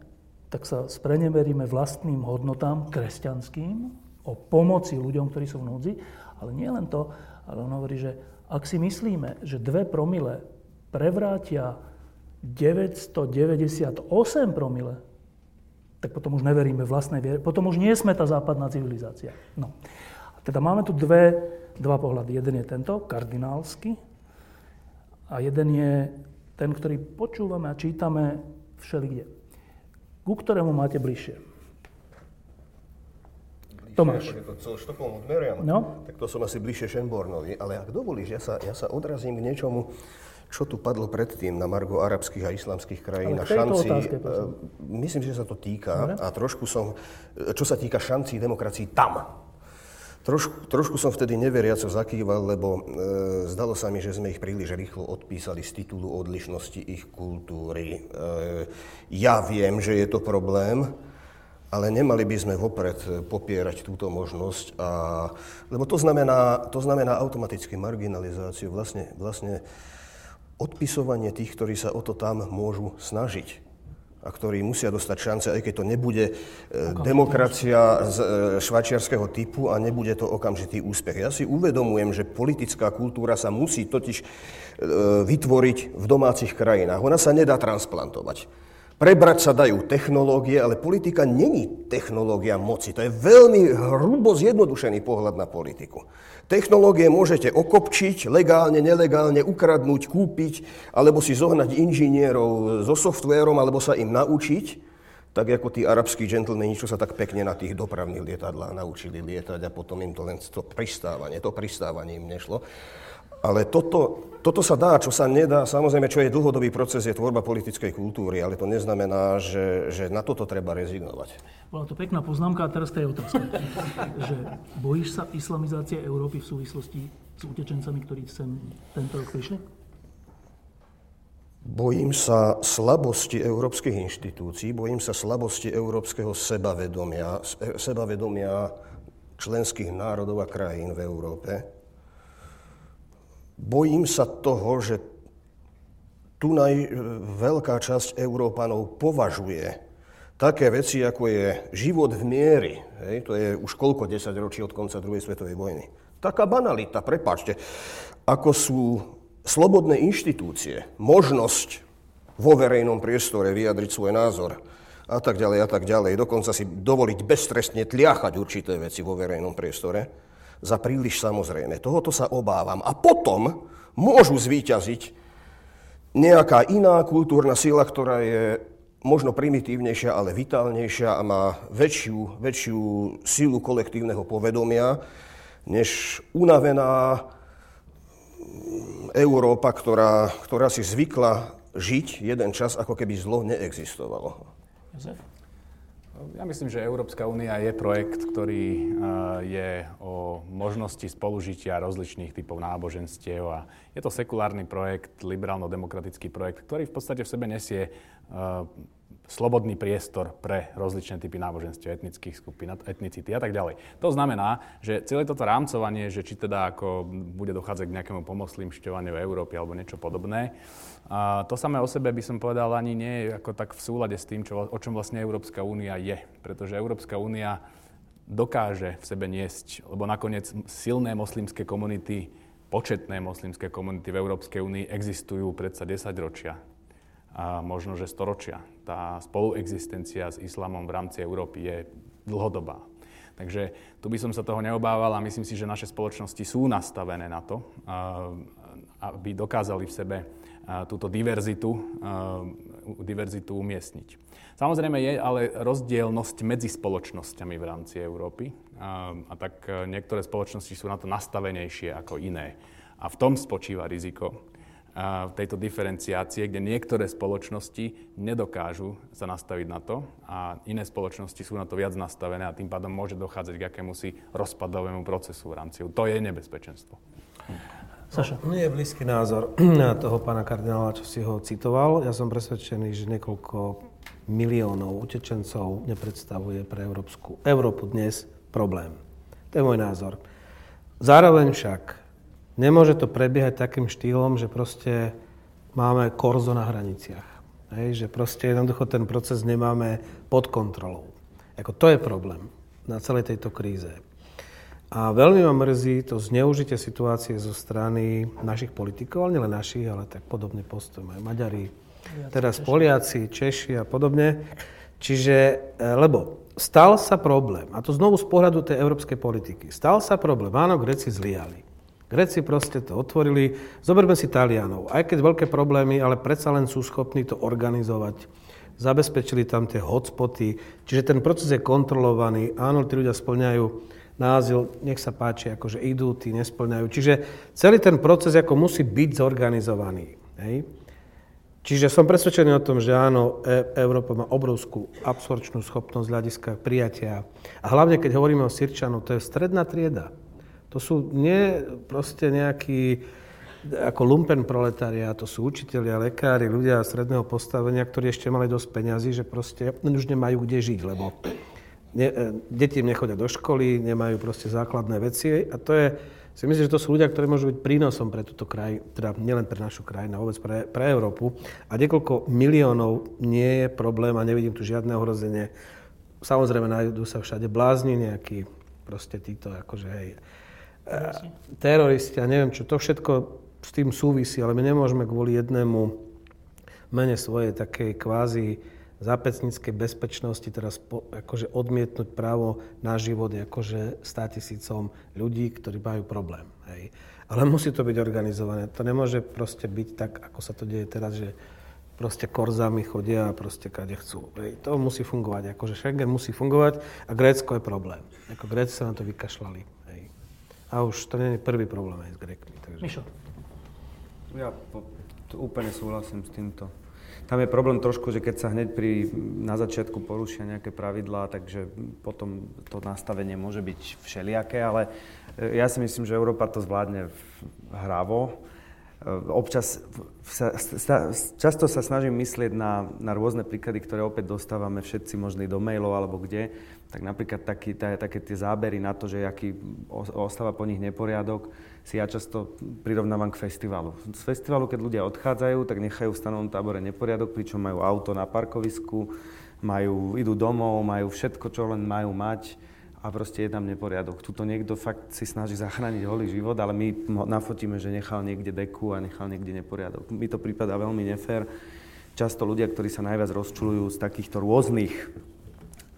Speaker 1: tak sa spreneveríme vlastným hodnotám kresťanským, o pomoci ľuďom, ktorí sú v núdzi. Ale nie len to, ale on hovorí, že ak si myslíme, že dve promile prevrátia 998 promile, tak potom už neveríme vlastnej viere. Potom už nie sme tá západná civilizácia. No. A teda máme tu dve dva pohľady. Jeden je tento, kardinálsky, a jeden je ten, ktorý počúvame a čítame všelikde. Ku ktorému máte bližšie?
Speaker 3: bližšie Tomáš. Od Meriam, no? tak to som asi bližšie Šenbornovi. Ale ak dovolíš, ja sa, ja sa odrazím k niečomu, čo tu padlo predtým na margo arabských a islamských krajín a šanci. Otázke, myslím, že sa to týka a trošku som, čo sa týka šancí demokracií tam, Trošku, trošku som vtedy neveriaco zakýval, lebo e, zdalo sa mi, že sme ich príliš rýchlo odpísali z titulu odlišnosti ich kultúry. E, ja viem, že je to problém, ale nemali by sme vopred popierať túto možnosť, a, lebo to znamená, to znamená automaticky marginalizáciu, vlastne, vlastne odpisovanie tých, ktorí sa o to tam môžu snažiť a ktorí musia dostať šance, aj keď to nebude e, demokracia z e, švačiarského typu a nebude to okamžitý úspech. Ja si uvedomujem, že politická kultúra sa musí totiž e, vytvoriť v domácich krajinách. Ona sa nedá transplantovať. Prebrať sa dajú technológie, ale politika není technológia moci. To je veľmi hrubo zjednodušený pohľad na politiku. Technológie môžete okopčiť, legálne, nelegálne, ukradnúť, kúpiť, alebo si zohnať inžinierov so softvérom, alebo sa im naučiť tak ako tí arabskí džentlmeni, čo sa tak pekne na tých dopravných lietadlách naučili lietať a potom im to len to pristávanie, to pristávanie im nešlo. Ale toto, toto sa dá, čo sa nedá, samozrejme, čo je dlhodobý proces, je tvorba politickej kultúry, ale to neznamená, že, že na toto treba rezignovať.
Speaker 1: Bola to pekná poznámka a teraz to je otázka. že bojíš sa islamizácie Európy v súvislosti s utečencami, ktorí sem tento rok prišli?
Speaker 3: Bojím sa slabosti európskych inštitúcií, bojím sa slabosti európskeho sebavedomia, sebavedomia členských národov a krajín v Európe. Bojím sa toho, že tu naj, veľká časť Európanov považuje také veci, ako je život v miery. Hej, to je už koľko desaťročí od konca druhej svetovej vojny. Taká banalita, prepáčte. Ako sú slobodné inštitúcie, možnosť vo verejnom priestore vyjadriť svoj názor a tak ďalej a tak ďalej. Dokonca si dovoliť beztrestne tliachať určité veci vo verejnom priestore za príliš samozrejme. Tohoto sa obávam. A potom môžu zvíťaziť nejaká iná kultúrna sila, ktorá je možno primitívnejšia, ale vitálnejšia a má väčšiu, väčšiu silu kolektívneho povedomia, než unavená Európa, ktorá, ktorá si zvykla žiť jeden čas, ako keby zlo neexistovalo. Jozef?
Speaker 4: Ja myslím, že Európska únia je projekt, ktorý eh, je o možnosti spolužitia rozličných typov náboženstiev a je to sekulárny projekt, liberálno-demokratický projekt, ktorý v podstate v sebe nesie eh, slobodný priestor pre rozličné typy náboženstiev, etnických skupín, etnicity a tak ďalej. To znamená, že celé toto rámcovanie, že či teda ako bude dochádzať k nejakému pomoslimšťovaniu Európy alebo niečo podobné, a to samé o sebe by som povedal ani nie je ako tak v súlade s tým, čo, o čom vlastne Európska únia je. Pretože Európska únia dokáže v sebe niesť, lebo nakoniec silné moslimské komunity, početné moslimské komunity v Európskej únii existujú predsa 10 ročia a možno, že storočia. Tá spoluexistencia s islamom v rámci Európy je dlhodobá. Takže tu by som sa toho neobával a myslím si, že naše spoločnosti sú nastavené na to, aby dokázali v sebe túto diverzitu, diverzitu umiestniť. Samozrejme je ale rozdielnosť medzi spoločnosťami v rámci Európy a, tak niektoré spoločnosti sú na to nastavenejšie ako iné. A v tom spočíva riziko tejto diferenciácie, kde niektoré spoločnosti nedokážu sa nastaviť na to a iné spoločnosti sú na to viac nastavené a tým pádom môže dochádzať k akémusi rozpadovému procesu v rámci. To je nebezpečenstvo.
Speaker 2: Saša. No, je blízky názor [clears throat] na toho pána kardinála, čo si ho citoval. Ja som presvedčený, že niekoľko miliónov utečencov nepredstavuje pre Európsku, Európu dnes problém. To je môj názor. Zároveň však nemôže to prebiehať takým štýlom, že proste máme korzo na hraniciach. Hej, že proste jednoducho ten proces nemáme pod kontrolou. Ako to je problém na celej tejto kríze. A veľmi ma mrzí to zneužitie situácie zo strany našich politikov, ale nielen našich, ale tak podobne postupujú aj Maďari, teraz Poliaci, Češi a podobne. Čiže, e, lebo stal sa problém, a to znovu z pohľadu tej európskej politiky, stal sa problém, áno, Greci zliali. Greci proste to otvorili. Zoberme si Talianov. Aj keď veľké problémy, ale predsa len sú schopní to organizovať. Zabezpečili tam tie hotspoty. Čiže ten proces je kontrolovaný. Áno, tí ľudia splňajú na azyl, nech sa páči, akože idú, tí nesplňajú. Čiže celý ten proces ako musí byť zorganizovaný. Hej? Čiže som presvedčený o tom, že áno, e- Európa má obrovskú absorčnú schopnosť hľadiska prijatia. A hlavne, keď hovoríme o Sirčanov, to je stredná trieda. To sú nie proste nejakí ako lumpen proletária, to sú učitelia, lekári, ľudia stredného postavenia, ktorí ešte mali dosť peňazí, že proste už nemajú kde žiť, lebo ne, e, deti im nechodia do školy, nemajú proste základné veci a to je, si myslím, že to sú ľudia, ktorí môžu byť prínosom pre túto kraj, teda nielen pre našu krajinu, ale vôbec pre, pre Európu. A niekoľko miliónov nie je problém a nevidím tu žiadne ohrozenie. Samozrejme, nájdú sa všade blázni nejakí, proste títo, akože hej, teroristi a neviem čo, to všetko s tým súvisí, ale my nemôžeme kvôli jednému mene svojej takej kvázi zápecníckej bezpečnosti teraz po, akože odmietnúť právo na život akože 100 tisícom ľudí, ktorí majú problém. Hej. Ale musí to byť organizované. To nemôže proste byť tak, ako sa to deje teraz, že proste korzami chodia a proste kade chcú. Hej. To musí fungovať. Akože Schengen musí fungovať a Grécko je problém. Ako Gréci sa na to vykašľali. A už to nie je prvý problém aj s Grékmi. Takže...
Speaker 1: Mišo.
Speaker 5: Ja po, to úplne súhlasím s týmto. Tam je problém trošku, že keď sa hneď pri, na začiatku porušia nejaké pravidlá, takže potom to nastavenie môže byť všelijaké, ale e, ja si myslím, že Európa to zvládne hravo Eh, občas sa, sa, často sa snažím myslieť na, na rôzne príklady, ktoré opäť dostávame všetci možný do mailov alebo kde. Tak napríklad taký, tá, také tie zábery na to, že aký ostáva po nich neporiadok, si ja často prirovnávam k festivalu. Z festivalu, keď ľudia odchádzajú, tak nechajú v stanovom tábore neporiadok, pričom majú auto na parkovisku, majú, idú domov, majú všetko, čo len majú mať a proste je tam neporiadok. Tuto niekto fakt si snaží zachrániť holý život, ale my nafotíme, že nechal niekde deku a nechal niekde neporiadok. Mi to prípada veľmi nefér. Často ľudia, ktorí sa najviac rozčulujú z takýchto rôznych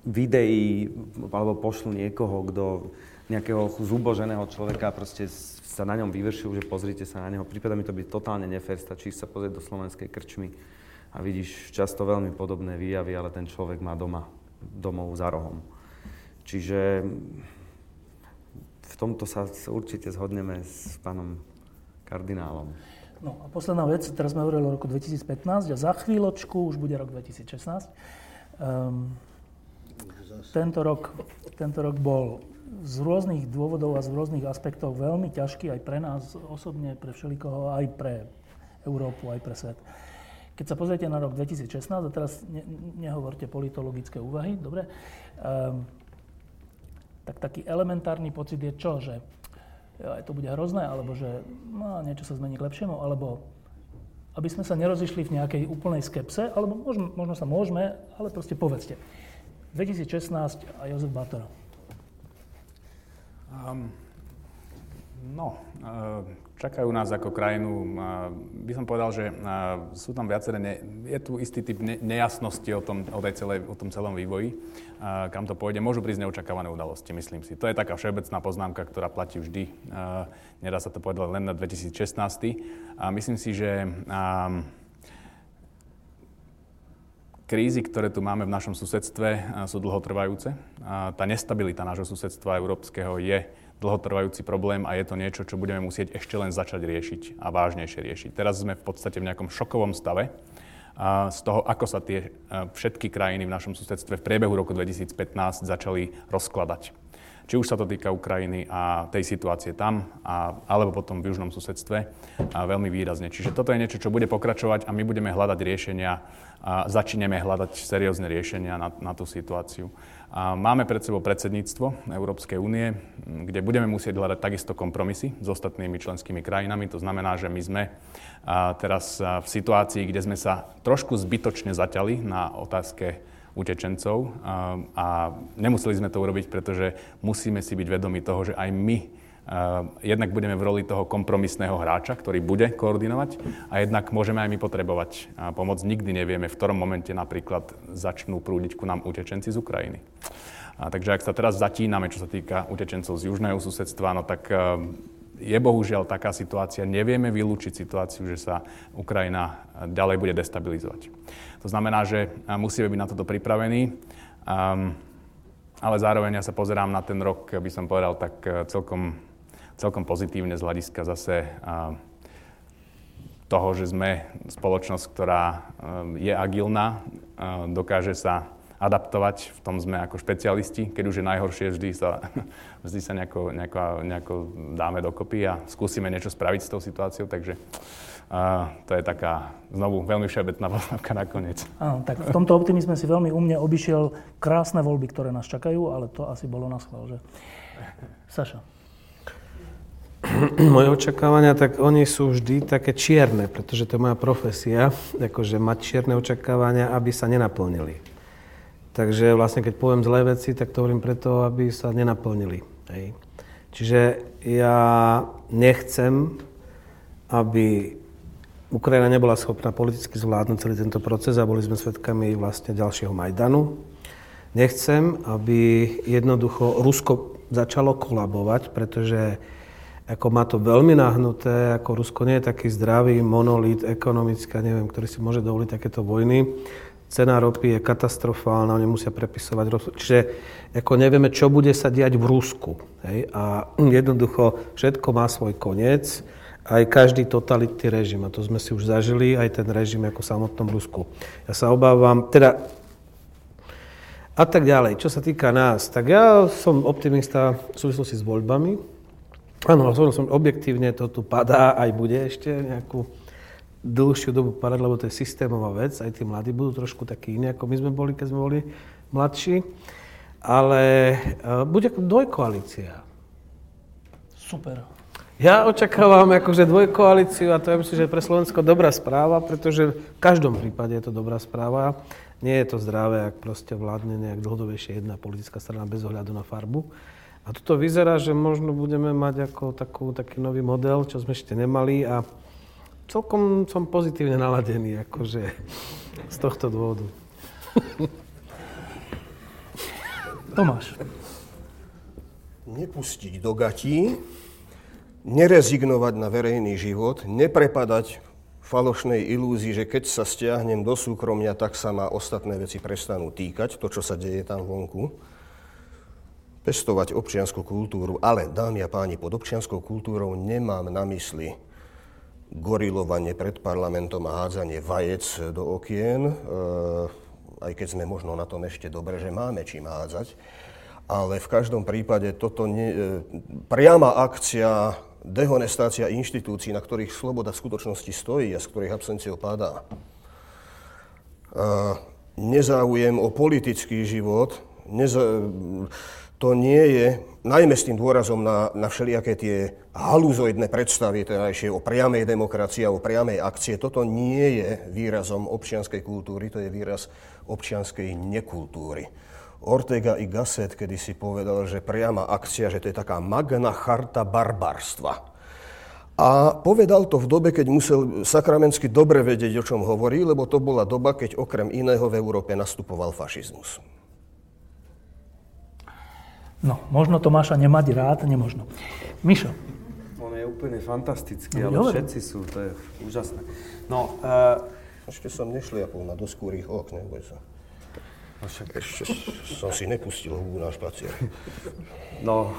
Speaker 5: videí alebo pošlu niekoho, kto nejakého zuboženého človeka proste sa na ňom vyvršil, že pozrite sa na neho. Prípada mi to byť totálne nefér, stačí sa pozrieť do slovenskej krčmy a vidíš často veľmi podobné výjavy, ale ten človek má doma, domov za rohom. Čiže v tomto sa určite zhodneme s pánom kardinálom.
Speaker 1: No a posledná vec, teraz sme hovorili o roku 2015 a za chvíľočku už bude rok 2016. Um, ehm, tento, rok, tento rok bol z rôznych dôvodov a z rôznych aspektov veľmi ťažký aj pre nás osobne, pre všelikoho, aj pre Európu, aj pre svet. Keď sa pozriete na rok 2016, a teraz ne, nehovorte politologické úvahy, dobre, um, tak taký elementárny pocit je čo, že aj to bude hrozné, alebo že no, niečo sa zmení k lepšiemu, alebo aby sme sa nerozišli v nejakej úplnej skepse, alebo možno, možno sa môžeme, ale proste povedzte. 2016 a Jozef Batora. Um,
Speaker 4: no, čakajú nás ako krajinu, by som povedal, že sú tam viaceré, ne, je tu istý typ ne, nejasnosti o tom, o, tej celej, o tom celom vývoji, kam to pôjde. Môžu prísť neočakávané udalosti, myslím si. To je taká všeobecná poznámka, ktorá platí vždy. Nedá sa to povedať len na 2016. A myslím si, že krízy, ktoré tu máme v našom susedstve, sú dlhotrvajúce. Tá nestabilita nášho susedstva európskeho je dlhotrvajúci problém a je to niečo, čo budeme musieť ešte len začať riešiť a vážnejšie riešiť. Teraz sme v podstate v nejakom šokovom stave z toho, ako sa tie všetky krajiny v našom susedstve v priebehu roku 2015 začali rozkladať. Či už sa to týka Ukrajiny a tej situácie tam, a, alebo potom v južnom susedstve a veľmi výrazne. Čiže toto je niečo, čo bude pokračovať a my budeme hľadať riešenia, a začneme hľadať seriózne riešenia na, na tú situáciu. A máme pred sebou predsedníctvo Európskej únie, kde budeme musieť hľadať takisto kompromisy s ostatnými členskými krajinami. To znamená, že my sme teraz v situácii, kde sme sa trošku zbytočne zaťali na otázke utečencov a nemuseli sme to urobiť, pretože musíme si byť vedomi toho, že aj my jednak budeme v roli toho kompromisného hráča, ktorý bude koordinovať a jednak môžeme aj my potrebovať pomoc. Nikdy nevieme, v ktorom momente napríklad začnú prúdiť ku nám utečenci z Ukrajiny. A takže ak sa teraz zatíname, čo sa týka utečencov z južného susedstva, no tak je bohužiaľ taká situácia. Nevieme vylúčiť situáciu, že sa Ukrajina ďalej bude destabilizovať. To znamená, že musíme byť na toto pripravení. Um, ale zároveň ja sa pozerám na ten rok, by som povedal, tak celkom celkom pozitívne z hľadiska zase toho, že sme spoločnosť, ktorá je agilná, dokáže sa adaptovať, v tom sme ako špecialisti. Keď už je najhoršie, vždy sa, [laughs] vždy sa nejako, nejako, nejako dáme dokopy a skúsime niečo spraviť s tou situáciou, takže uh, to je taká znovu veľmi všeobecná poznámka nakoniec.
Speaker 1: Áno, tak v tomto optimizme si veľmi umne obišiel krásne voľby, ktoré nás čakajú, ale to asi bolo na schvál, že? Saša. [clears throat]
Speaker 2: moje očakávania, tak oni sú vždy také čierne, pretože to je moja profesia, akože mať čierne očakávania, aby sa nenaplnili. Takže vlastne, keď poviem zlé veci, tak to hovorím preto, aby sa nenaplnili. Hej. Čiže ja nechcem, aby Ukrajina nebola schopná politicky zvládnuť celý tento proces a boli sme svedkami vlastne ďalšieho Majdanu. Nechcem, aby jednoducho Rusko začalo kolabovať, pretože ako má to veľmi nahnuté, ako Rusko nie je taký zdravý monolit ekonomický, neviem, ktorý si môže dovoliť takéto vojny. Cena ropy je katastrofálna, oni musia prepisovať. Čiže ako nevieme, čo bude sa diať v Rusku. Hej? A jednoducho všetko má svoj koniec aj každý totalitný režim. A to sme si už zažili, aj ten režim ako v samotnom Rusku. Ja sa obávam, teda a tak ďalej. Čo sa týka nás, tak ja som optimista v súvislosti s voľbami. Áno, som, som objektívne to tu padá, aj bude ešte nejakú dlhšiu dobu padať, lebo to je systémová vec. Aj tí mladí budú trošku takí iní, ako my sme boli, keď sme boli mladší. Ale uh, bude dvojkoalícia.
Speaker 1: Super.
Speaker 2: Ja očakávam akože dvojkoalíciu a to je myslím, že pre Slovensko dobrá správa, pretože v každom prípade je to dobrá správa. Nie je to zdravé, ak proste vládne nejak dlhodobejšie jedna politická strana bez ohľadu na farbu. A toto vyzerá, že možno budeme mať ako takú, taký nový model, čo sme ešte nemali a celkom som pozitívne naladený akože z tohto dôvodu. [laughs]
Speaker 1: Tomáš.
Speaker 3: Nepustiť do gatí nerezignovať na verejný život, neprepadať falošnej ilúzii, že keď sa stiahnem do súkromia, tak sa ma ostatné veci prestanú týkať, to, čo sa deje tam vonku. Pestovať občianskú kultúru, ale dámy a páni, pod občianskou kultúrou nemám na mysli gorilovanie pred parlamentom a hádzanie vajec do okien, e, aj keď sme možno na tom ešte dobre, že máme čím hádzať. Ale v každom prípade toto nie, e, priama akcia dehonestácia inštitúcií, na ktorých sloboda v skutočnosti stojí a z ktorých absenciou padá. nezáujem o politický život, neza, to nie je, najmä s tým dôrazom na, na všelijaké tie halúzoidné predstavy terajšie o priamej demokracii a o priamej akcie, toto nie je výrazom občianskej kultúry, to je výraz občianskej nekultúry. Ortega i Gasset kedy povedal, že priama akcia, že to je taká magna charta barbarstva. A povedal to v dobe, keď musel sakramensky dobre vedieť, o čom hovorí, lebo to bola doba, keď okrem iného v Európe nastupoval fašizmus.
Speaker 1: No, možno Tomáša nemať rád, nemožno. Mišo.
Speaker 5: On je úplne fantastický, no, ale dobre. všetci sú, to je úžasné. No, uh...
Speaker 3: Ešte som nešliapol na doskúrých ok, neboj sa. No však... Ešte som si nepustil húbu na špacier.
Speaker 5: No,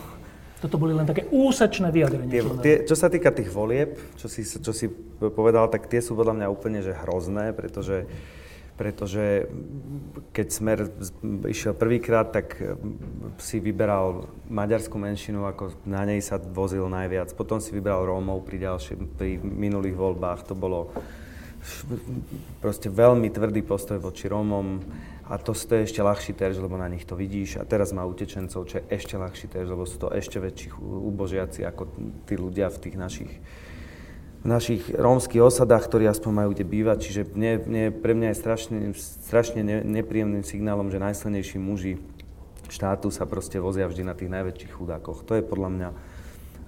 Speaker 1: toto boli len také úsečné vyjadrenie. Tie,
Speaker 5: tie, čo sa týka tých volieb, čo si, čo si povedal, tak tie sú podľa mňa úplne že hrozné, pretože, pretože keď Smer išiel prvýkrát, tak si vyberal maďarskú menšinu, ako na nej sa vozil najviac. Potom si vybral Rómov pri, ďalšie, pri minulých voľbách. To bolo proste veľmi tvrdý postoj voči Rómom a to, to je ešte ľahší terč, lebo na nich to vidíš. A teraz má utečencov, čo je ešte ľahší terč, lebo sú to ešte väčší úbožiaci ako tí ľudia v tých našich, našich rómskych osadách, ktorí aspoň majú kde bývať. Čiže mne, mne, pre mňa je strašne, strašne ne, nepríjemným signálom, že najsilnejší muži štátu sa proste vozia vždy na tých najväčších chudákoch. To je podľa mňa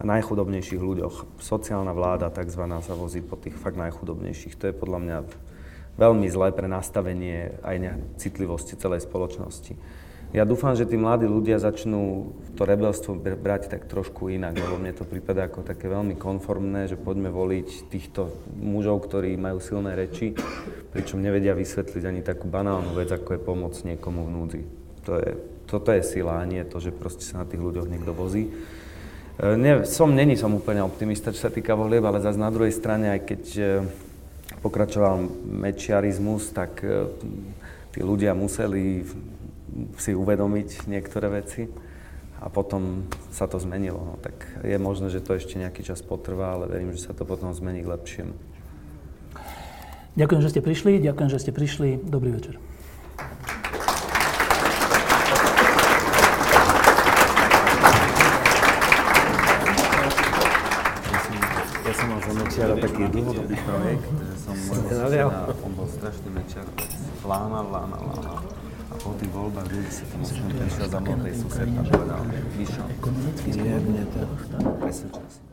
Speaker 5: najchudobnejších ľuďoch. Sociálna vláda tzv. sa vozí po tých fakt najchudobnejších. To je podľa mňa veľmi zlé pre nastavenie aj citlivosti celej spoločnosti. Ja dúfam, že tí mladí ľudia začnú to rebelstvo brať tak trošku inak, lebo mne to prípada ako také veľmi konformné, že poďme voliť týchto mužov, ktorí majú silné reči, pričom nevedia vysvetliť ani takú banálnu vec, ako je pomoc niekomu v núdzi. To je, toto je sila, a nie to, že proste sa na tých ľuďoch niekto vozí. E, ne, som, není som úplne optimista, čo sa týka volieb, ale zase na druhej strane, aj keď e, pokračoval mečiarizmus, tak e, tí ľudia museli si uvedomiť niektoré veci a potom sa to zmenilo. No, tak je možné, že to ešte nejaký čas potrvá, ale verím, že sa to potom zmení k lepšiemu.
Speaker 1: Ďakujem, že ste prišli. Ďakujem, že ste prišli. Dobrý večer.
Speaker 5: Mečiara taký dlhodobý projekt, že som bol strašný Mečiar, lána, lána, lána. Po tých voľbách ľudí sa tam prišiel za mnou tej sused a povedal, Mišo, presvedčil